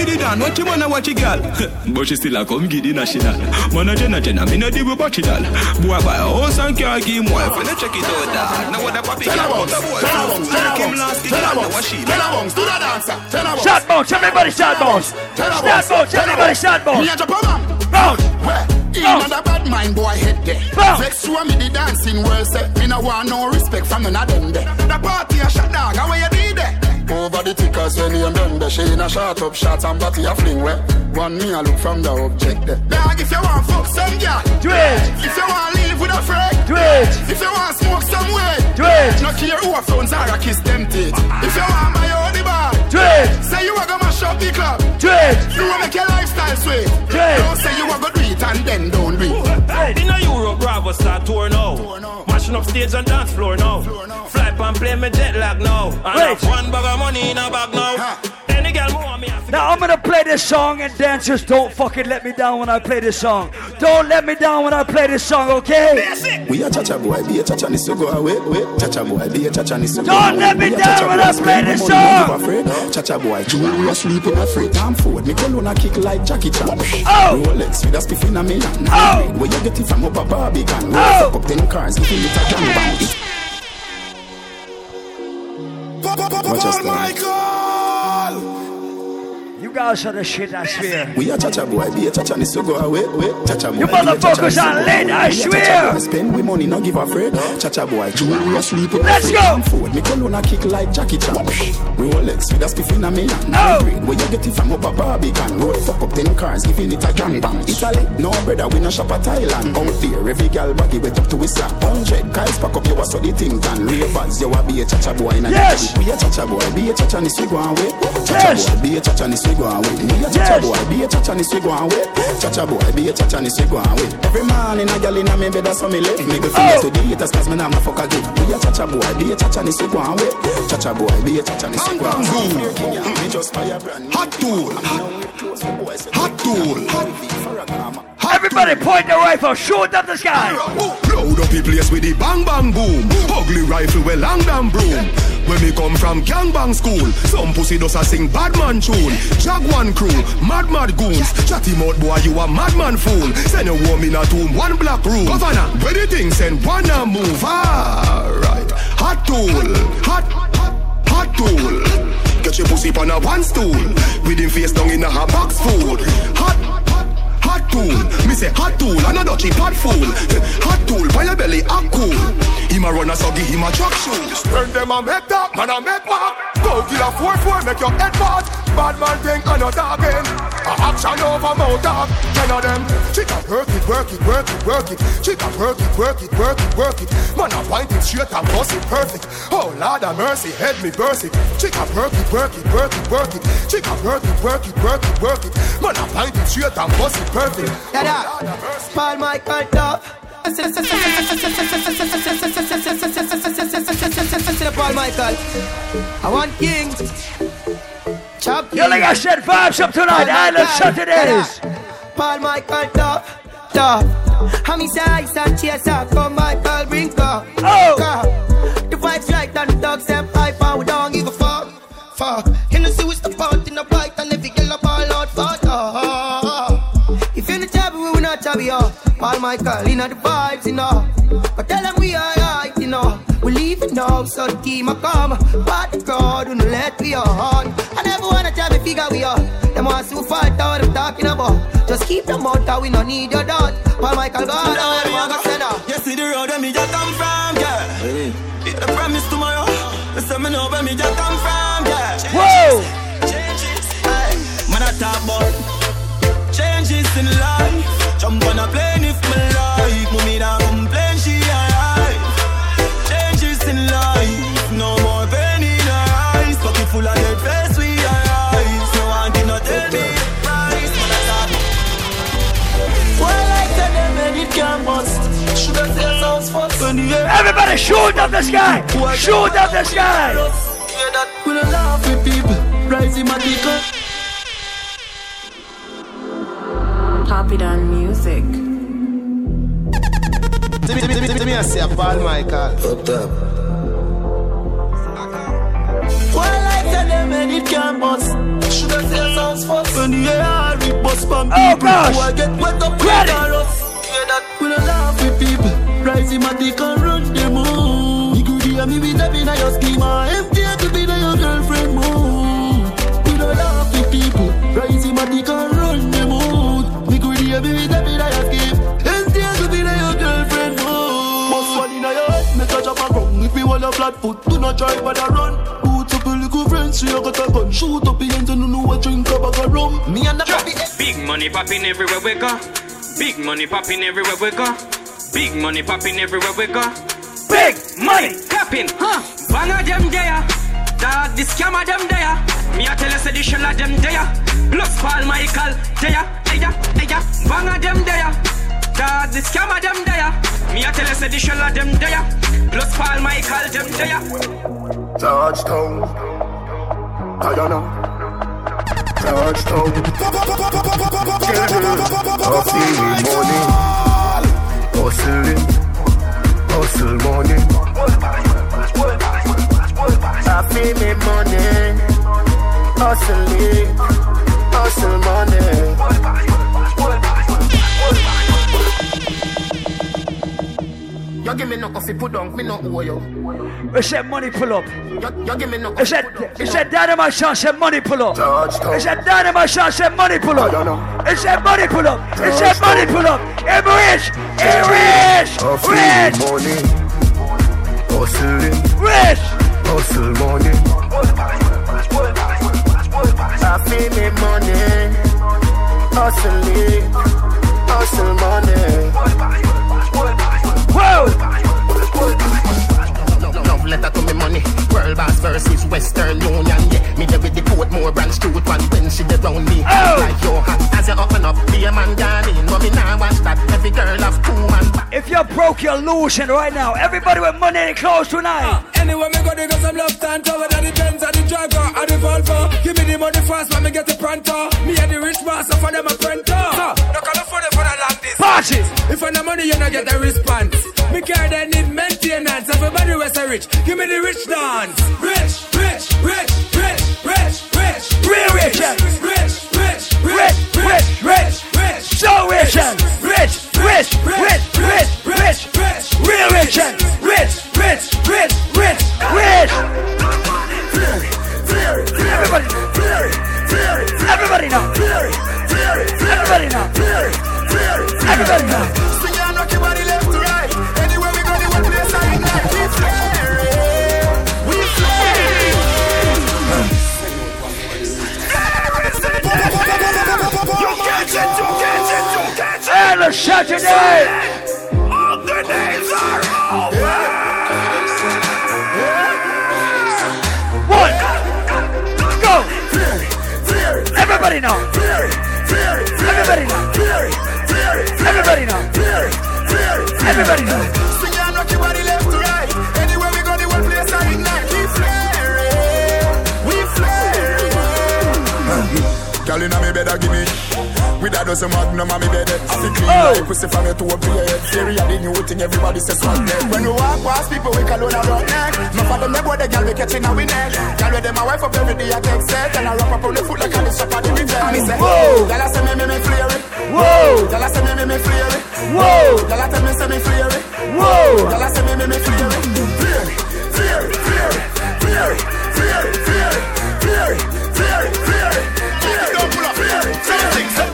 Yo, Diddy Dan, what you wanna watch a girl? but she still a come get the national. Man a Jenna Jenna, me no deal with watch it all. Boy buy a house and car, give him wife, and check it out dog. Now what the papi
Tell
got,
her
what
bounce,
the boy
tell her
from
bounce, tell her
Kim
bounce,
last
tell her
now
bounce,
what she
tell her bounce, do the dancer, tell her bounce.
Shot bounce. Everybody shot bounce.
Tell her
Shot
bounce,
bounce.
tell her
Everybody
bounce.
shot bounce.
Me a jump a man.
Bounce.
Where? In
Bounce.
a bad mind boy head there.
Bounce.
Vex show me the dancing world set. Me no want no respect from none of them there. The party a shot dog, how you do there? Over the tickers when you bend the she in a shot up shots and body a fling where. One me a look from the object eh. there. Dog if you want fuck some girl,
Do it.
If you want live with a friend,
Do it.
If you want smoke some way,
Do it.
No care who a phones are a kiss them teeth. If you want buy all the bar,
Do it.
Say you a go mash up the club.
Do it.
You wanna make your lifestyle sweet.
Do it.
Don't say you a go do it and then don't do it.
In a Europe, Bravo start tour now. Mashing up stage and dance floor now. Fly pan play me jet lag now. And
Wait.
have one bag of money in a bag now. Any girl more me
Now I'm gonna play this song and dancers don't fucking let me down when I play this song. Don't let me down when I play this song, okay?
We a cha-cha boy, be a cha-cha needs to go away. Wait, cha-cha boy, be a cha-cha needs to go
Don't let me down when I play this song.
give. Cha-cha boy, jewelry a sleep in a freight. Time forward, me cologne a kick like Jackie Chan.
Oh.
Rolex with a spiff in a million.
Oh.
Where you get it from up a Barbican.
Oh.
Fuck up ten cars, give it a gang bang. It- Watch us
Michael!
You guys are the shit, I swear.
We a cha-cha boy, be a cha-cha needs to go away. Ah, Wait, cha-cha boy.
You
be a cha-cha
motherfuckers are late. I
We
swear.
Spend we money, no give a afraid. Cha-cha boy, jewelry a sleep in
Let's go.
Forward, me cologne a kick like Jackie Chan. Rolex with a spiff in a million.
Oh.
Where you get it from up a Barbican. Road fuck up ten cars, giving it a gang bang. Italy, no brother, we no shop at Thailand. Out there, every girl body wet up to his sack. Hundred guys pack up, you a so the thing can. Ravers, you a be a cha-cha boy in a
Yes.
Be a cha-cha boy, be a cha-cha, ni go away.
Ah, yes.
Cha-cha boy, be a cha-cha, ni go away. Be a chacha boy, be a chacha ni go away. Chacha boy, be a chacha ni go away. Every man in a gal in a me bed that's how me live. Me go feel to the haters cause me nah fuck again. give. A chacha boy, be a chacha ni go away. Chacha boy, be a chacha ni go away. Hot tool,
hot tool, hot tool.
Everybody point the rifle, shoot up the sky.
Load up the place with the bang bang boom. Ugly rifle with long damn broom. When we come from gang bang school, some pussy does a sing bad man tune. Jaguan crew, mad mad goons. Chatty mouth boy, you a madman fool. Send a woman a tomb, one black room. Governor, where the thing send one a move. Alright, hot tool, hot, hot, hot tool. Get your pussy on a one stool. With him face down in a hot box food. Hot tool. Me say hot tool, and a dutchy pot fool. [laughs] Hot tool, by your belly, act cool. Him a run a so give him a truck shoes. Turn them a make that, man a make walk. Go kill a four four, make your head part. Bad man think I'm not talking. A action over mouth talk. Ten of them. Chica work it, work it, work it, work it. Chica work it, work it, work it, work it. Man a point it straight and bust perfect. Oh Lord of mercy, head me burst it. Chica work it, work it, work it, work it. Chica work it, work it, work it, work it. Man a point it straight and bust perfect.
Yeah, yeah. Paul Michael Duff. Paul Michael. I want king. Chop
You like I said, vibes up tonight, Island Saturdays.
Paul Michael Duff. Duff. How me say ice and chase up. Come Michael bring up. Oh. The vibes right and the dogs them hype and we don't give a fuck. Fuck. You know see we step out in the bite and every girl a ball out for oh. If you're in the job, we will not job you. Paul Michael, you know the vibes, you know. But tell them we are right, you know. We leave it now, so the team a come. But the crowd will not let me on. I never wanna try me figure we are. Them want to fight out, I'm talking about. Just keep them out, that we don't need your dot. Paul Michael, go on, now, I'm gonna send out.
You see the road where me just come from, yeah. It's a promise tomorrow. You say me know where me just come from, yeah.
Whoa!
Hey, man, I talk about changes in life. Jump on a plane
Everybody shoot up the sky! Shoot up the sky!
Oh, yeah, that we don't laugh with people. Rising my dicker.
Pop it on music.
See me, I say Paul Michael.
Fucked up. Well, like tell them and it can bust. Should I say sounds first when the air rip bust from
Oh,
people
gosh.
I get wet up
Ready.
with the rough. Yeah, that we don't laugh with people. Rising my dick and run the moon. You could hear me with a in your schema. Empty to be your girlfriend moon. We don't laugh with people. Rising my dick and run the moon. We could hear me with a in your scheme. Empty to be your girlfriend moon. Bust one in your head, make a chop a ground. If you want a flat foot, do not try but a run. Boot up a little friend, so you got a gun. Shoot up your hands and you know what drink a bag of rum. Me and the body.
Big money popping everywhere we go. Big money popping everywhere we go. Big money popping everywhere we go. Big money popping, huh? Bang them there. Dog, the scam of them there. Me a tell you say the shell of them there. Plus Paul Michael there, there, there. Bang them there. Dog, the scam of them there. Me a tell you say the shell of them there. Plus Paul Michael them there.
Touchdown. Diana. Touchdown. Coffee money. Hustling. Hustle money.
I feel me money, hustle it, hustle money. You give me no coffee, put down, me no owe you.
I said money pull up.
You, you give me no coffee,
said,
put down.
I said, Daddy, my son said money pull up. I said, Daddy, my son said money pull up. I said, money pull up. I said, money pull up. I'm rich. I'm rich. Rich.
money. Hustling.
Rich.
Hustle money.
I feel me money, hustle it, hustle money.
Whoa.
No, no, letter to me money. World Boss versus Western Union. Yeah, me there with the court more branch truth one when she dey round me.
Oh.
Like your hand as you open up, be a man darling. No me nah watch that. Every girl have two man. back.
If you're broke, you're losing right now. Everybody with money and clothes tonight.
Uh, anyway, me go because I'm left and cover that the Benz and the Jaguar and the Volvo. Give me the money fast, when me get the pronto. Uh. Me and the rich master for them a pronto. So, no call for them
Party.
If I no money, you no get a response. Me care they need maintenance. Everybody was a rich. Give me the rich dance. Rich, rich, rich, rich, rich, rich.
Real rich.
Rich, rich, rich,
Rich, rich, rich,
rich.
So rich. Rich, rich, rich, rich, rich, rich. Real rich. Rich, rich, rich, rich, rich. Everybody. Everybody now. Everybody now. Everybody.
Anywhere we. You catch it, you catch it, you catch it.
And a.
All the days are over.
One. Go. Everybody now. Everybody. Everybody now. Everybody now.
Your body left to right. Anywhere we go, the place I ignite. We flaring, we flaring.
Girl inna me bed a give me With a dozen magnum on me bed I feel clean
Oh.
like pussy from your toe up to your head Theory of the new thing everybody says swag dead
When we walk past people, we call on a rock neck. Them, they boy, the girl we catching a we neck. Girl with them, my wife up every day, I take set. And I rock up on the foot like a shop at the retail. Me say,
Whoa.
Girl, I say me, me, me, flare it.
Whoa.
Girl, I say me, me, me, flare it.
Whoa.
Girl, I tell me, say me, flare it.
Whoa.
Girl, I say me, me, me, flare it. Flare it, flare it, flare it, flare it, flare it, flare it, flare it, flare it, flare it. Don't pull up, flare it. Say things, say bad man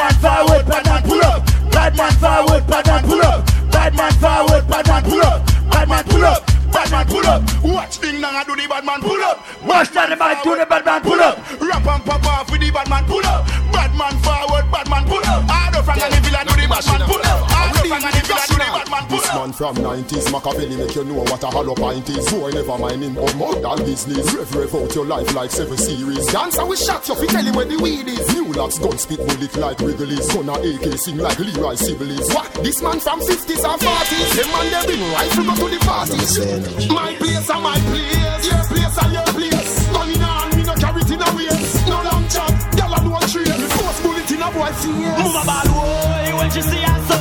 man
forward, bad man pull up. Bad man forward, bad man pull up. Bad man forward, bad man pull up. Bad man pull up. Bad man pull up.
Watch ding dong, I do the bad man pull up.
Watch that man do the bad man pull up.
Rap and pop off with the bad man pull up. Bad man forward, bad man pull up. Hard up and the villa do the bad man pull up. Man
from 90s Machiavelli make you know what a hollow pint is. Boy never mind him of more than business. Rev rev out your life like seven series. Dancer we shot you fi tell you where the weed is. New locks gun spit bullet like Wrigley's a AK sing like Leroy Sibbles What? This man from 50s or 40s Them man they bring rifle go to the parties. My place and my place. Your place and your place. Gun in hand me no carry it in a waist. No long chat, gyal a no trace Me force bullet in a boy face
Move a ball, boy, when she see her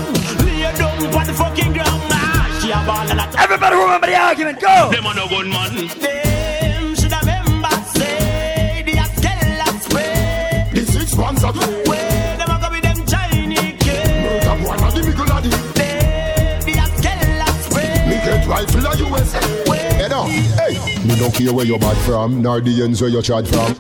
Everybody remember the argument. Go.
Them a no gunman Them should have remember say The Askella spray
The six ones are play
Where them a go with them Chinese kids
Murder boy the middle of the
Them the Askella spray
Me get rifle a USA. Head on. Hey. Me don't care where you're bad from, nor the ends where you're tried from.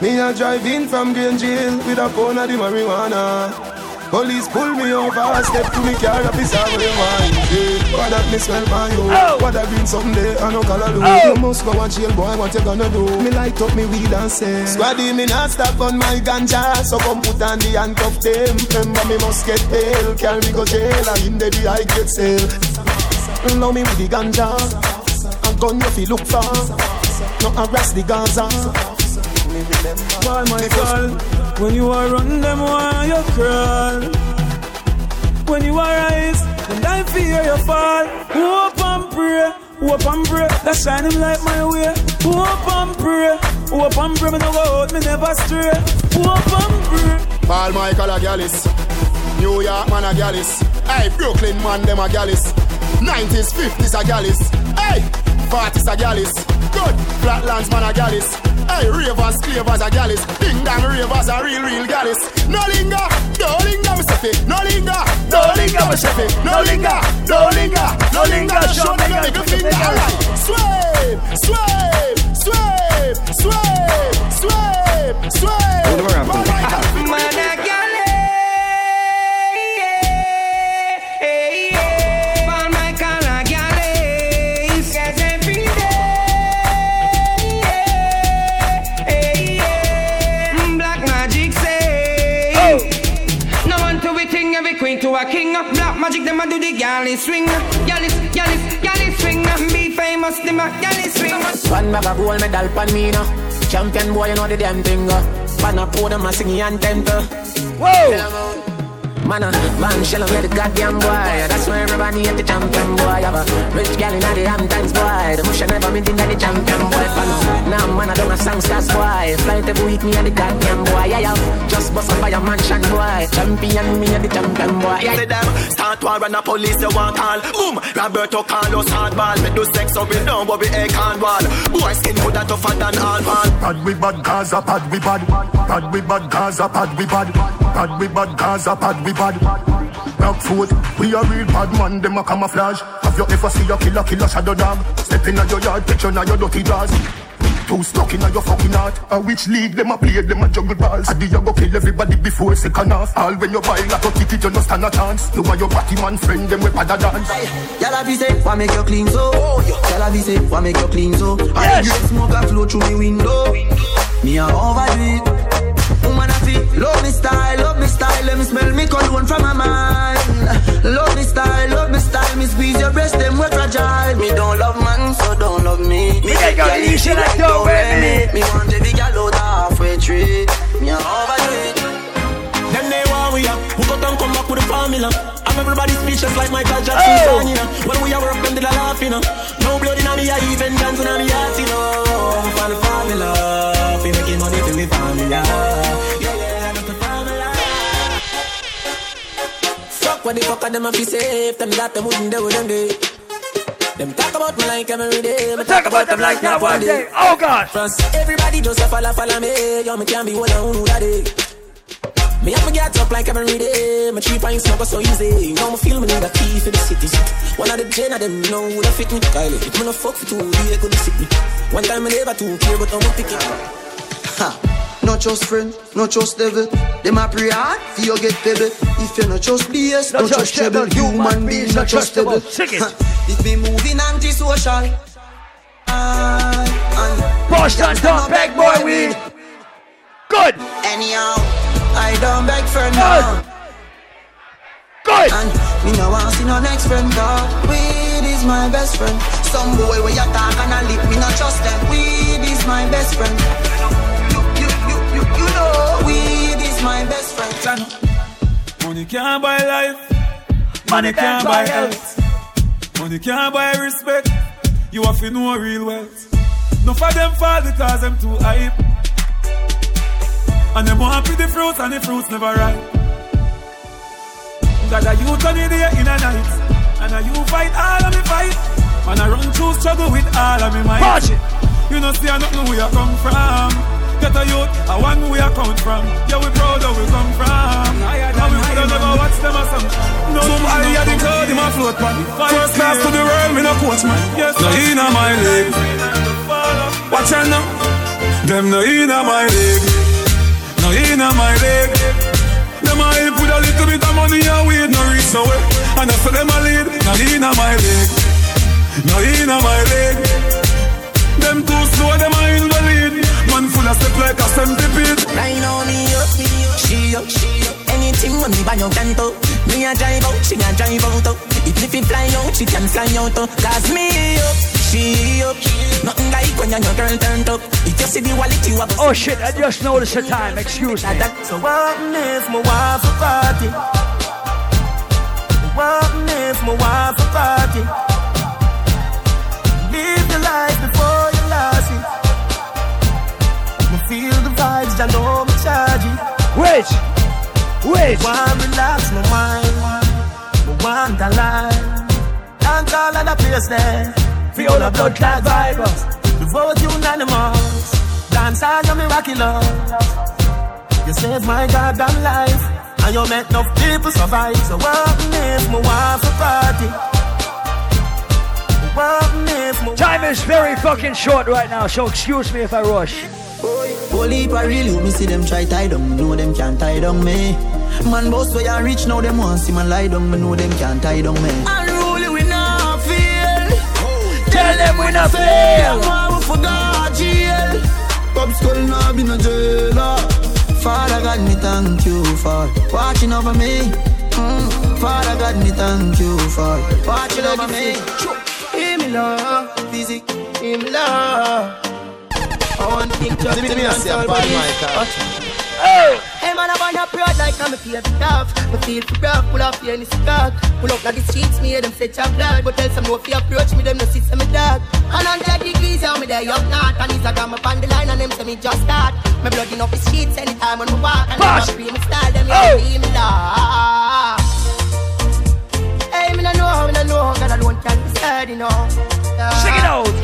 Me a drive in from Green Jail with a pound of the marijuana. Police pull me over, step to me car, is over the wine. Yeah. What that me smell by you? Oh. What that green someday, I no color do.
Oh.
You must go and jail, boy, what you gonna do? Me light up me weed and say, Squaddy, me not stop on my ganja, so come put on the handcuff them. Remember me must get bail, carry me go jail, and in the day I get sale. Love me with the ganja, a gun you fi look for, no harass the Gaza.
Why my girl, when you are run them, why you crawl? When you arise, and I fear you fall. Hope and pray, hope and pray. That shining light my way. Hope and pray, hope and pray. Me no go out, me never stray. Hope and pray.
Paul Michael a gallus. New York man a gallus. Hey, Brooklyn man them a gallus. 90s, 50s a gallus. Hey, 40s a gallus. Good, Flatlands man a gallus. Hey, ravers, clavers a gallus. Ding dong ravers a real, real gallus. No linger, no linger, me say fi. No linger, no linger, me say fi. No linger, no linger, no linger. Show them your middle finger. Alright, swipe, swipe, swipe, swipe, swipe, swipe. Paul Michael.
Man
do the galley swing. Galley, galley, galley swing. Be famous, them a galley swing.
One bag of gold medal pan me now. Champion boy, you know the damn thing. uh. Pan a pour them a singing and temper.
Whoa!
Man, uh, man, shell of the goddamn boy. That's why everybody hate the champion boy. Have a rich gal in the Hamptons boy. The bush never been in the champion boy. Fan. Now, man, I don't have songsters boy. Flight every week, me and the goddamn boy. Yeah, yeah. Just bust up by a mansion boy. Champion, me and the champion boy. Yeah.
Say them, start war and the police you want call. Boom, Roberto Carlos hardball. Me do sex up in down, but we ain't can wall. Boy skin good that tougher than all ball.
Bad we bad, Gaza bad we bad. Bad we bad, Gaza bad we bad. Bad we bad, Gaza bad we bad. Black foot, we a real bad man, them a camouflage. Have you ever see a killer, killer shadow dog? Step in your yard, picture now your dirty jaws. Too stuck in your fucking heart. A which league them a play, them a juggle balls. Adi you go kill everybody before second half. All when you buy like a ticket, you no stand a chance. You and your party man friend, them we pada dance.
Y'all be say, why make you clean so? Oh, y'all be say, why make you clean so? I yes. smoke a flow through me window. Me a overdo it. Woman a feel, love me style, love me style. Let me smell me cologne from my mind. Love me style, love me style. Me squeeze your breast, them we fragile. Me don't love man, so don't love me. Me get girl, you should like don't me. Me want every girl out halfway tree. Me a overdo it.
Them they want we up. Who got and come back with the formula? I'm everybody speechless like Michael Jackson
Oh.
song, you know. When we are work, them did a laugh, you know. No blood in me, I even dance in me heart, you know. For the formula, fi making money for me formula. Yeah,
what the fuck are them a be safe. Them that them wouldn't do them day. Them talk about me like every day. Me
Talk about them like that one day. Oh God.
First, everybody just a follow, follow me. Yo, me can't be one on who that day. Me have to get up like every day. My three pints never so easy. Now me feel me need a key for the city. One of the gen of them know who that fit me. Kylie, if me no fuck for two, they could sick me. One time me never too care, but now me pick it.
Ha. No trust friend, no trust devil. Them a pray hard, for you get pebble. If you no trust BS, no, trust treble. Human being, no trustable. Ha. If me moving antisocial. Uh,
Boston don't beg boy weed. Good.
Anyhow, I don't beg for now.
Good.
And me no want see no next friend dog. Weed is my best friend. Some boy where you talk and I lip, me not trust them. Weed is my best friend. My best friend.
Money can't buy life. Money can't buy health. Money can't buy respect. You have to know real wealth. No for them fall because them too hype. And them want the fruits and the fruits never ripe. Got a youth on the day in a night. And a you fight all of me fight. Man, I run through struggle with all of me.
Watch it.
You know, see, I don't know where you come from. Get a youth, I want where you come from. Yeah, we proud of where we come from. And we have never watched them something. No, Some higher the cloud in my float pan. First class to the world, me no coach man. Yes, no in my league. Watch out now. Them no in my league. No in my league. Them a with a little bit of money and weed no reach nowhere. And I say them a lead. No in my league. No in my league. Them too slow, them a invalid. Man full of step like a centipede.
Right now me up, me up, she up, she up. Anything when me buy your canto. Me a drive out, she a drive out. oh. Even if it fly out, she can fly out. oh. Cause me up, she up. Nothing like when your girl turned up. If you see the wallet, you have
Oh shit, I just noticed the time. Excuse me.
So what if my wife a party? What if my wife a party? Live your life before I know me charge it.
Wait, wait.
Want relax my mind, me want a line. Dance all of the place there. Feel the blood clot vibes. The vote unanimous. Dance all rocky love. You saved my goddamn life. And you make enough people survive. So what if my wife a party? My
Time is very fucking short right now, so excuse me if I rush.
Whole heap of real you, me see them try tie down, know them can't tie down me. Man boss where you reach now, them want see man lie down, me know them can't tie down me. Unruly we not feel.
Tell them we not fail.
Mama forgot jail. Pop skull now been a jailer. Father God, me thank you for watching over me.
Mm, Father God, me thank you for watching over me. Give me love, physic, give me love. I want to just
Let me-
dance
see a
all
bad
body.
mic. Uh.
Watch. Oh! Hey man, I wanna proud like I'm a favorite stuff. Me feel for rough, pull off your any cock. Pull up like the streets, me hear them say chop blood. But tell some no fear approach me, them no see some dog. And on that degrees, how me there up not. And it's a gram up on the line and them say me just start. My blood in up the streets anytime when me walk. And them a free me style, them
Oh.
you see me love. Hey, me no know, how me no know, God alone can decide, you know.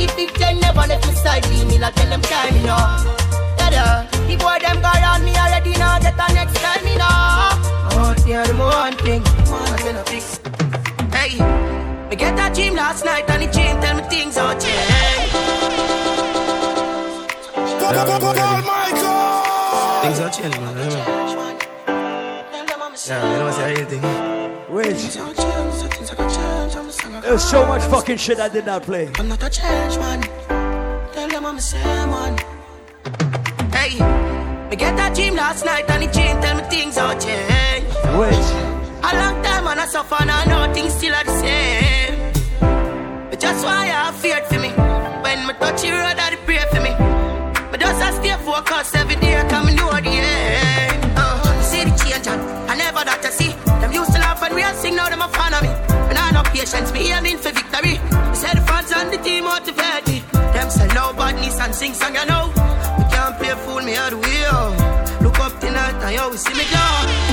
If it ten never let me side, leave me like tell them time, you know. Yeah, yeah. The boy them go around me already now, get the next time, you know. Oh, yeah, the one thing, one thing I fix. Hey, me get that dream last night and the chain tell me things out change.
Things are changing, man. you know. Yeah, you know what's the real thing?
Wait. There's so much fucking shit I did not play.
I'm not a change man. Tell them I'm the same one. Hey, me get that dream last night and the chain tell me things out change.
Wait.
A long time and I suffer and I know things still are the same. But just why I feared for me. When me touch you road, I pray for me. But just I stay focused every day, come and know the end. Sing, now them a fan of me. And I no patience, me aiming for victory. Me say the fans and the team motivate me. Them say no badness and sing song, you know. We can't play fool me out the wheel. Look up tonight and you will see me.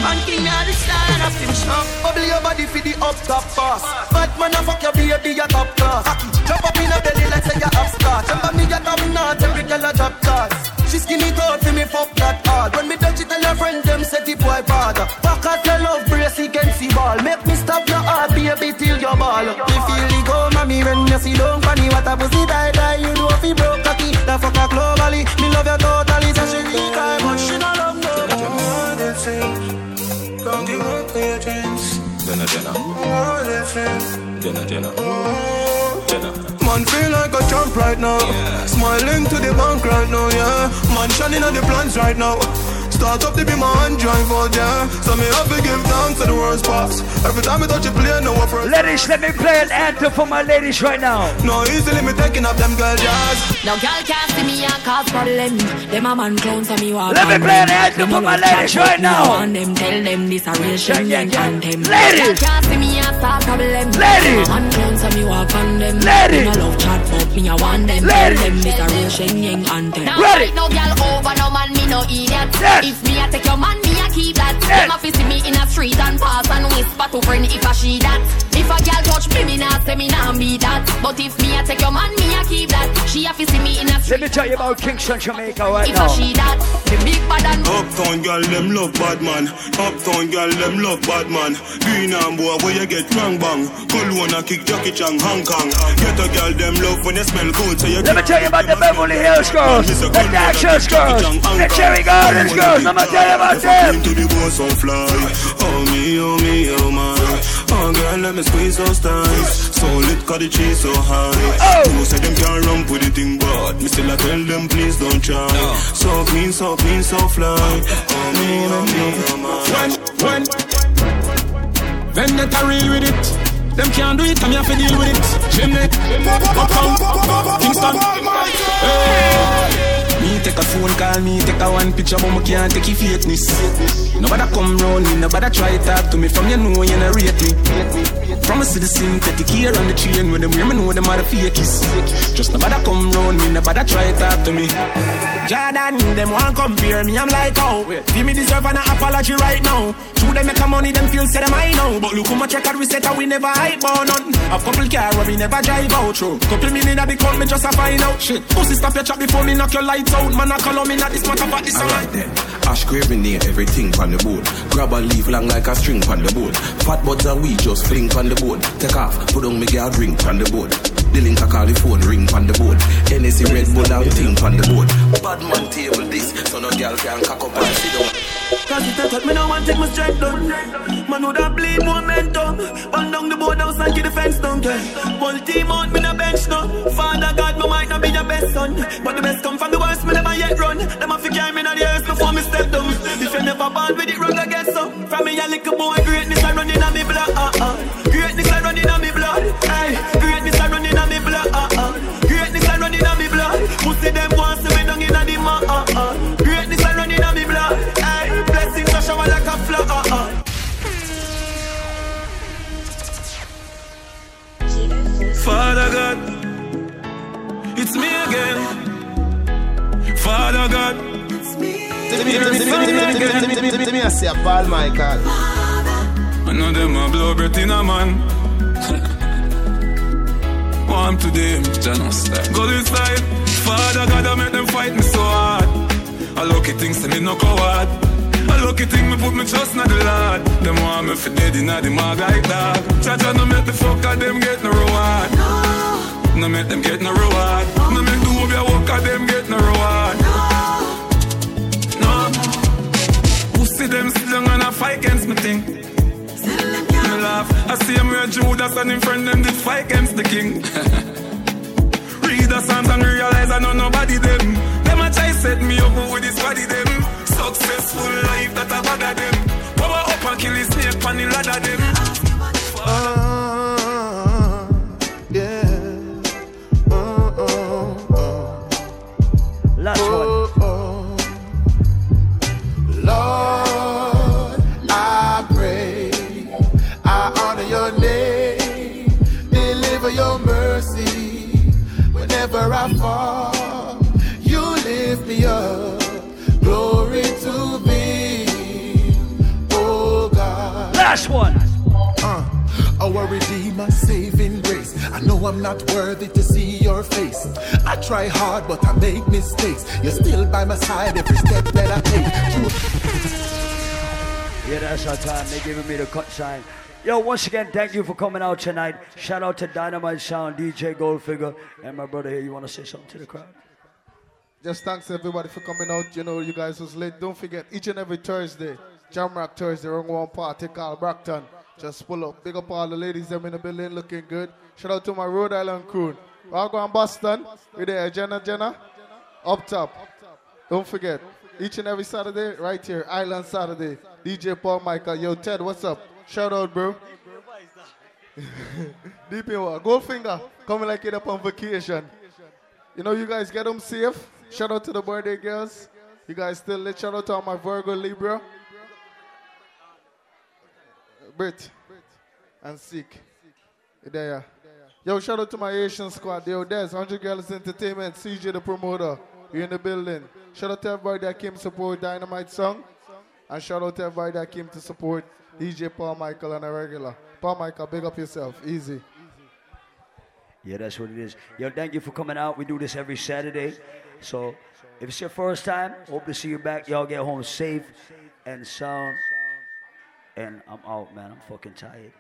One thing me out the style and I finish up.
Bubble your body for the up top boss. Bad man, I fuck your baby, you top class. Jump up in a belly like say you have scotch. Remember me, you come not every girl a drop class. She skinny tall for me, fuck that hard. When me touch it, tell her friend them say the boy bad. Back at your love brace against the ball. Make me stop your heart, baby, till your ball. Me feel the go, mommy, when you see don't funny. What a pussy die die, you know if he broke cocky. The fuck her globally, me love you totally. So she real cry, but she don't love no more than things. Don't give up on your dreams.
Jenna, Jenna,
More than things.
Jenna, Jenna, Jenna.
Man feel like a champ right now. Smiling to the bank right now, yeah. Man shining on the plans right now. Start up to be my hand drive out, yeah. So me have to give thanks to the worst parts. Every time I touch a play, no first.
Ladies, let me play an anthem for my ladies right now.
No, easily me taking up them girl jazz.
Now girl can't see me and cause problem. Them a man clowns so me walk
Let me play
them.
an anthem for my ladies right
me
now.
want them tell them this a real shame
yeah,
and
yeah.
anthem.
Ladies.
Girl can't see me and start problem.
Ladies.
Them a man clowns so me walk on them.
Ladies.
Me no love chat but me a want them.
Ladies.
Them this a real shame anthem. Now right no girl over no man me no idiot. If me a take your man me a keep that. Them a fi see me in a street and pass and whisper to friend if a she that. If a girl touch me me nah say me nah be that. But if me a take your man me a keep that. She a fi see me in a street.
Let me tell you about Kingston, Jamaica right
if
now.
a she that. The big bad and
Uptown girl, them love bad man. Uptown girl, them love bad man. Green and boy, where you get bang bang. Cologne a kick Jackie Chan, Hong Kong. Get a girl, them love when they smell good. So you
Let me tell you about the Beverly Hills girls, the Daxers girls, the Cherry Gardens girls. I'm gonna tell you about them.
to the boss on fly. Oh me, oh me, oh my. Oh girl, let me squeeze those thighs. So lit, cause the cheese so high. Oh. Who said them can't run with the thing, but me still I tell them please don't try. So clean, so clean, so fly. Oh me, oh me, oh my.
When, when Vendetta real with it Them can't do it, I'm here to deal with it Uptown, Kingston Hey take a phone call, me take a one picture, but me can't take your fakeness. Nobody come round me, nobody try talk to me. From you know you not rate me. From a citizen, take the care on the chain when them women know them are the fakies. Just nobody come round me, nobody try talk to me.
Jordan, them want compare me, I'm like, oh, give me deserve an apology right now. True, them make a money, them feel say them I know. But look how much record we set, and we never hype on none. A couple car where we never drive out through. Couple million at the count, me just a find out shit. Pussy stop your chat before me knock your lights out. Man, I call me, not this matter, but this
Alright then. Ash grenade everything on the board. Grab a leaf long like a string on the board. Fat buds and we just fling on the board. Take off, put on me girl drink on the board. The link I call the phone ring on the board. NSC Red Bull and thing on the board. Bad man table this, so no girl can cock up and sit down.
Cause it a cut me now one take my strength down. Man would have bleed momentum? Burn down the board house and kill the fence down yeah. Whole team out, me no bench now Father God, me might not be your best son. But the best come from the worst, me never yet run. Them a fi carry me in the earth before me step down. If you never born with it, run against get From me a little boy, greatness I in on me blood uh-uh. Greatness I in on me blood, aye God, it's me again.
Father God, it's
me. Tell me, tell me, tell me, tell me, tell me, I say, Paul Michael.
I know them a blow breath in a man. [laughs] Warm to them, Janos. Go this Father God, I make them fight me so hard. I lucky things, say me no coward. A lucky thing me put me trust in the Lord. Them want me for dead in the mag like that. Cha-cha no make the fuck of them get no reward. No make them get no reward. No make the whole walk of them get no reward. No. Who see them sit down and fight against me thing? Me laugh. I see him where Judas and him friend them did fight against the king. [laughs] Read the Psalms and realize I know nobody them. Them a try set me up with this body them. Successful life that I bother them. Power up and kill his snake on the ladder them.
Last
one. Uh, our Redeemer, saving grace. I know I'm not worthy to see your face. I try hard, but I make mistakes. You're still by my side every step that I take.
Yeah, that's our time. They're giving me the cut sign. Yo, once again, thank you for coming out tonight. Shout out to Dynamite Sound, DJ Goldfinger, and my brother here. You want to say something to the crowd?
Just thanks everybody for coming out. You know, you guys was late. Don't forget, each and every Thursday, Jamrock Thursday, wrong one party called Brockton. Just pull up. Big up all the ladies them in the building looking good. Shout out to my Rhode Island crew. We're going Boston. We there, Jenna Jenna. Up top. Don't forget, each and every Saturday, right here, Island Saturday. DJ Paul Michael. Yo, Ted, what's up? Shout out, bro. [laughs] Deep in what? Goldfinger, coming like it up on vacation. You know, you guys get them safe. Shout out to the birthday girls. You guys still lit. Shout out to all my Virgo Libra. Brit and Seek. There. Yo, shout out to my Asian squad. Yo, there's 100 Girls Entertainment, CJ the promoter. You're in the building. Shout out to everybody that came to support Dynamite Sound. And shout out to everybody that came to support DJ Paul Michael and a regular. Paul Michael, big up yourself. Easy.
Yeah, that's what it is. Yo, thank you for coming out. We do this every Saturday. So if it's your first time, hope to see you back. Y'all get home safe and sound. And I'm out, man. I'm fucking tired.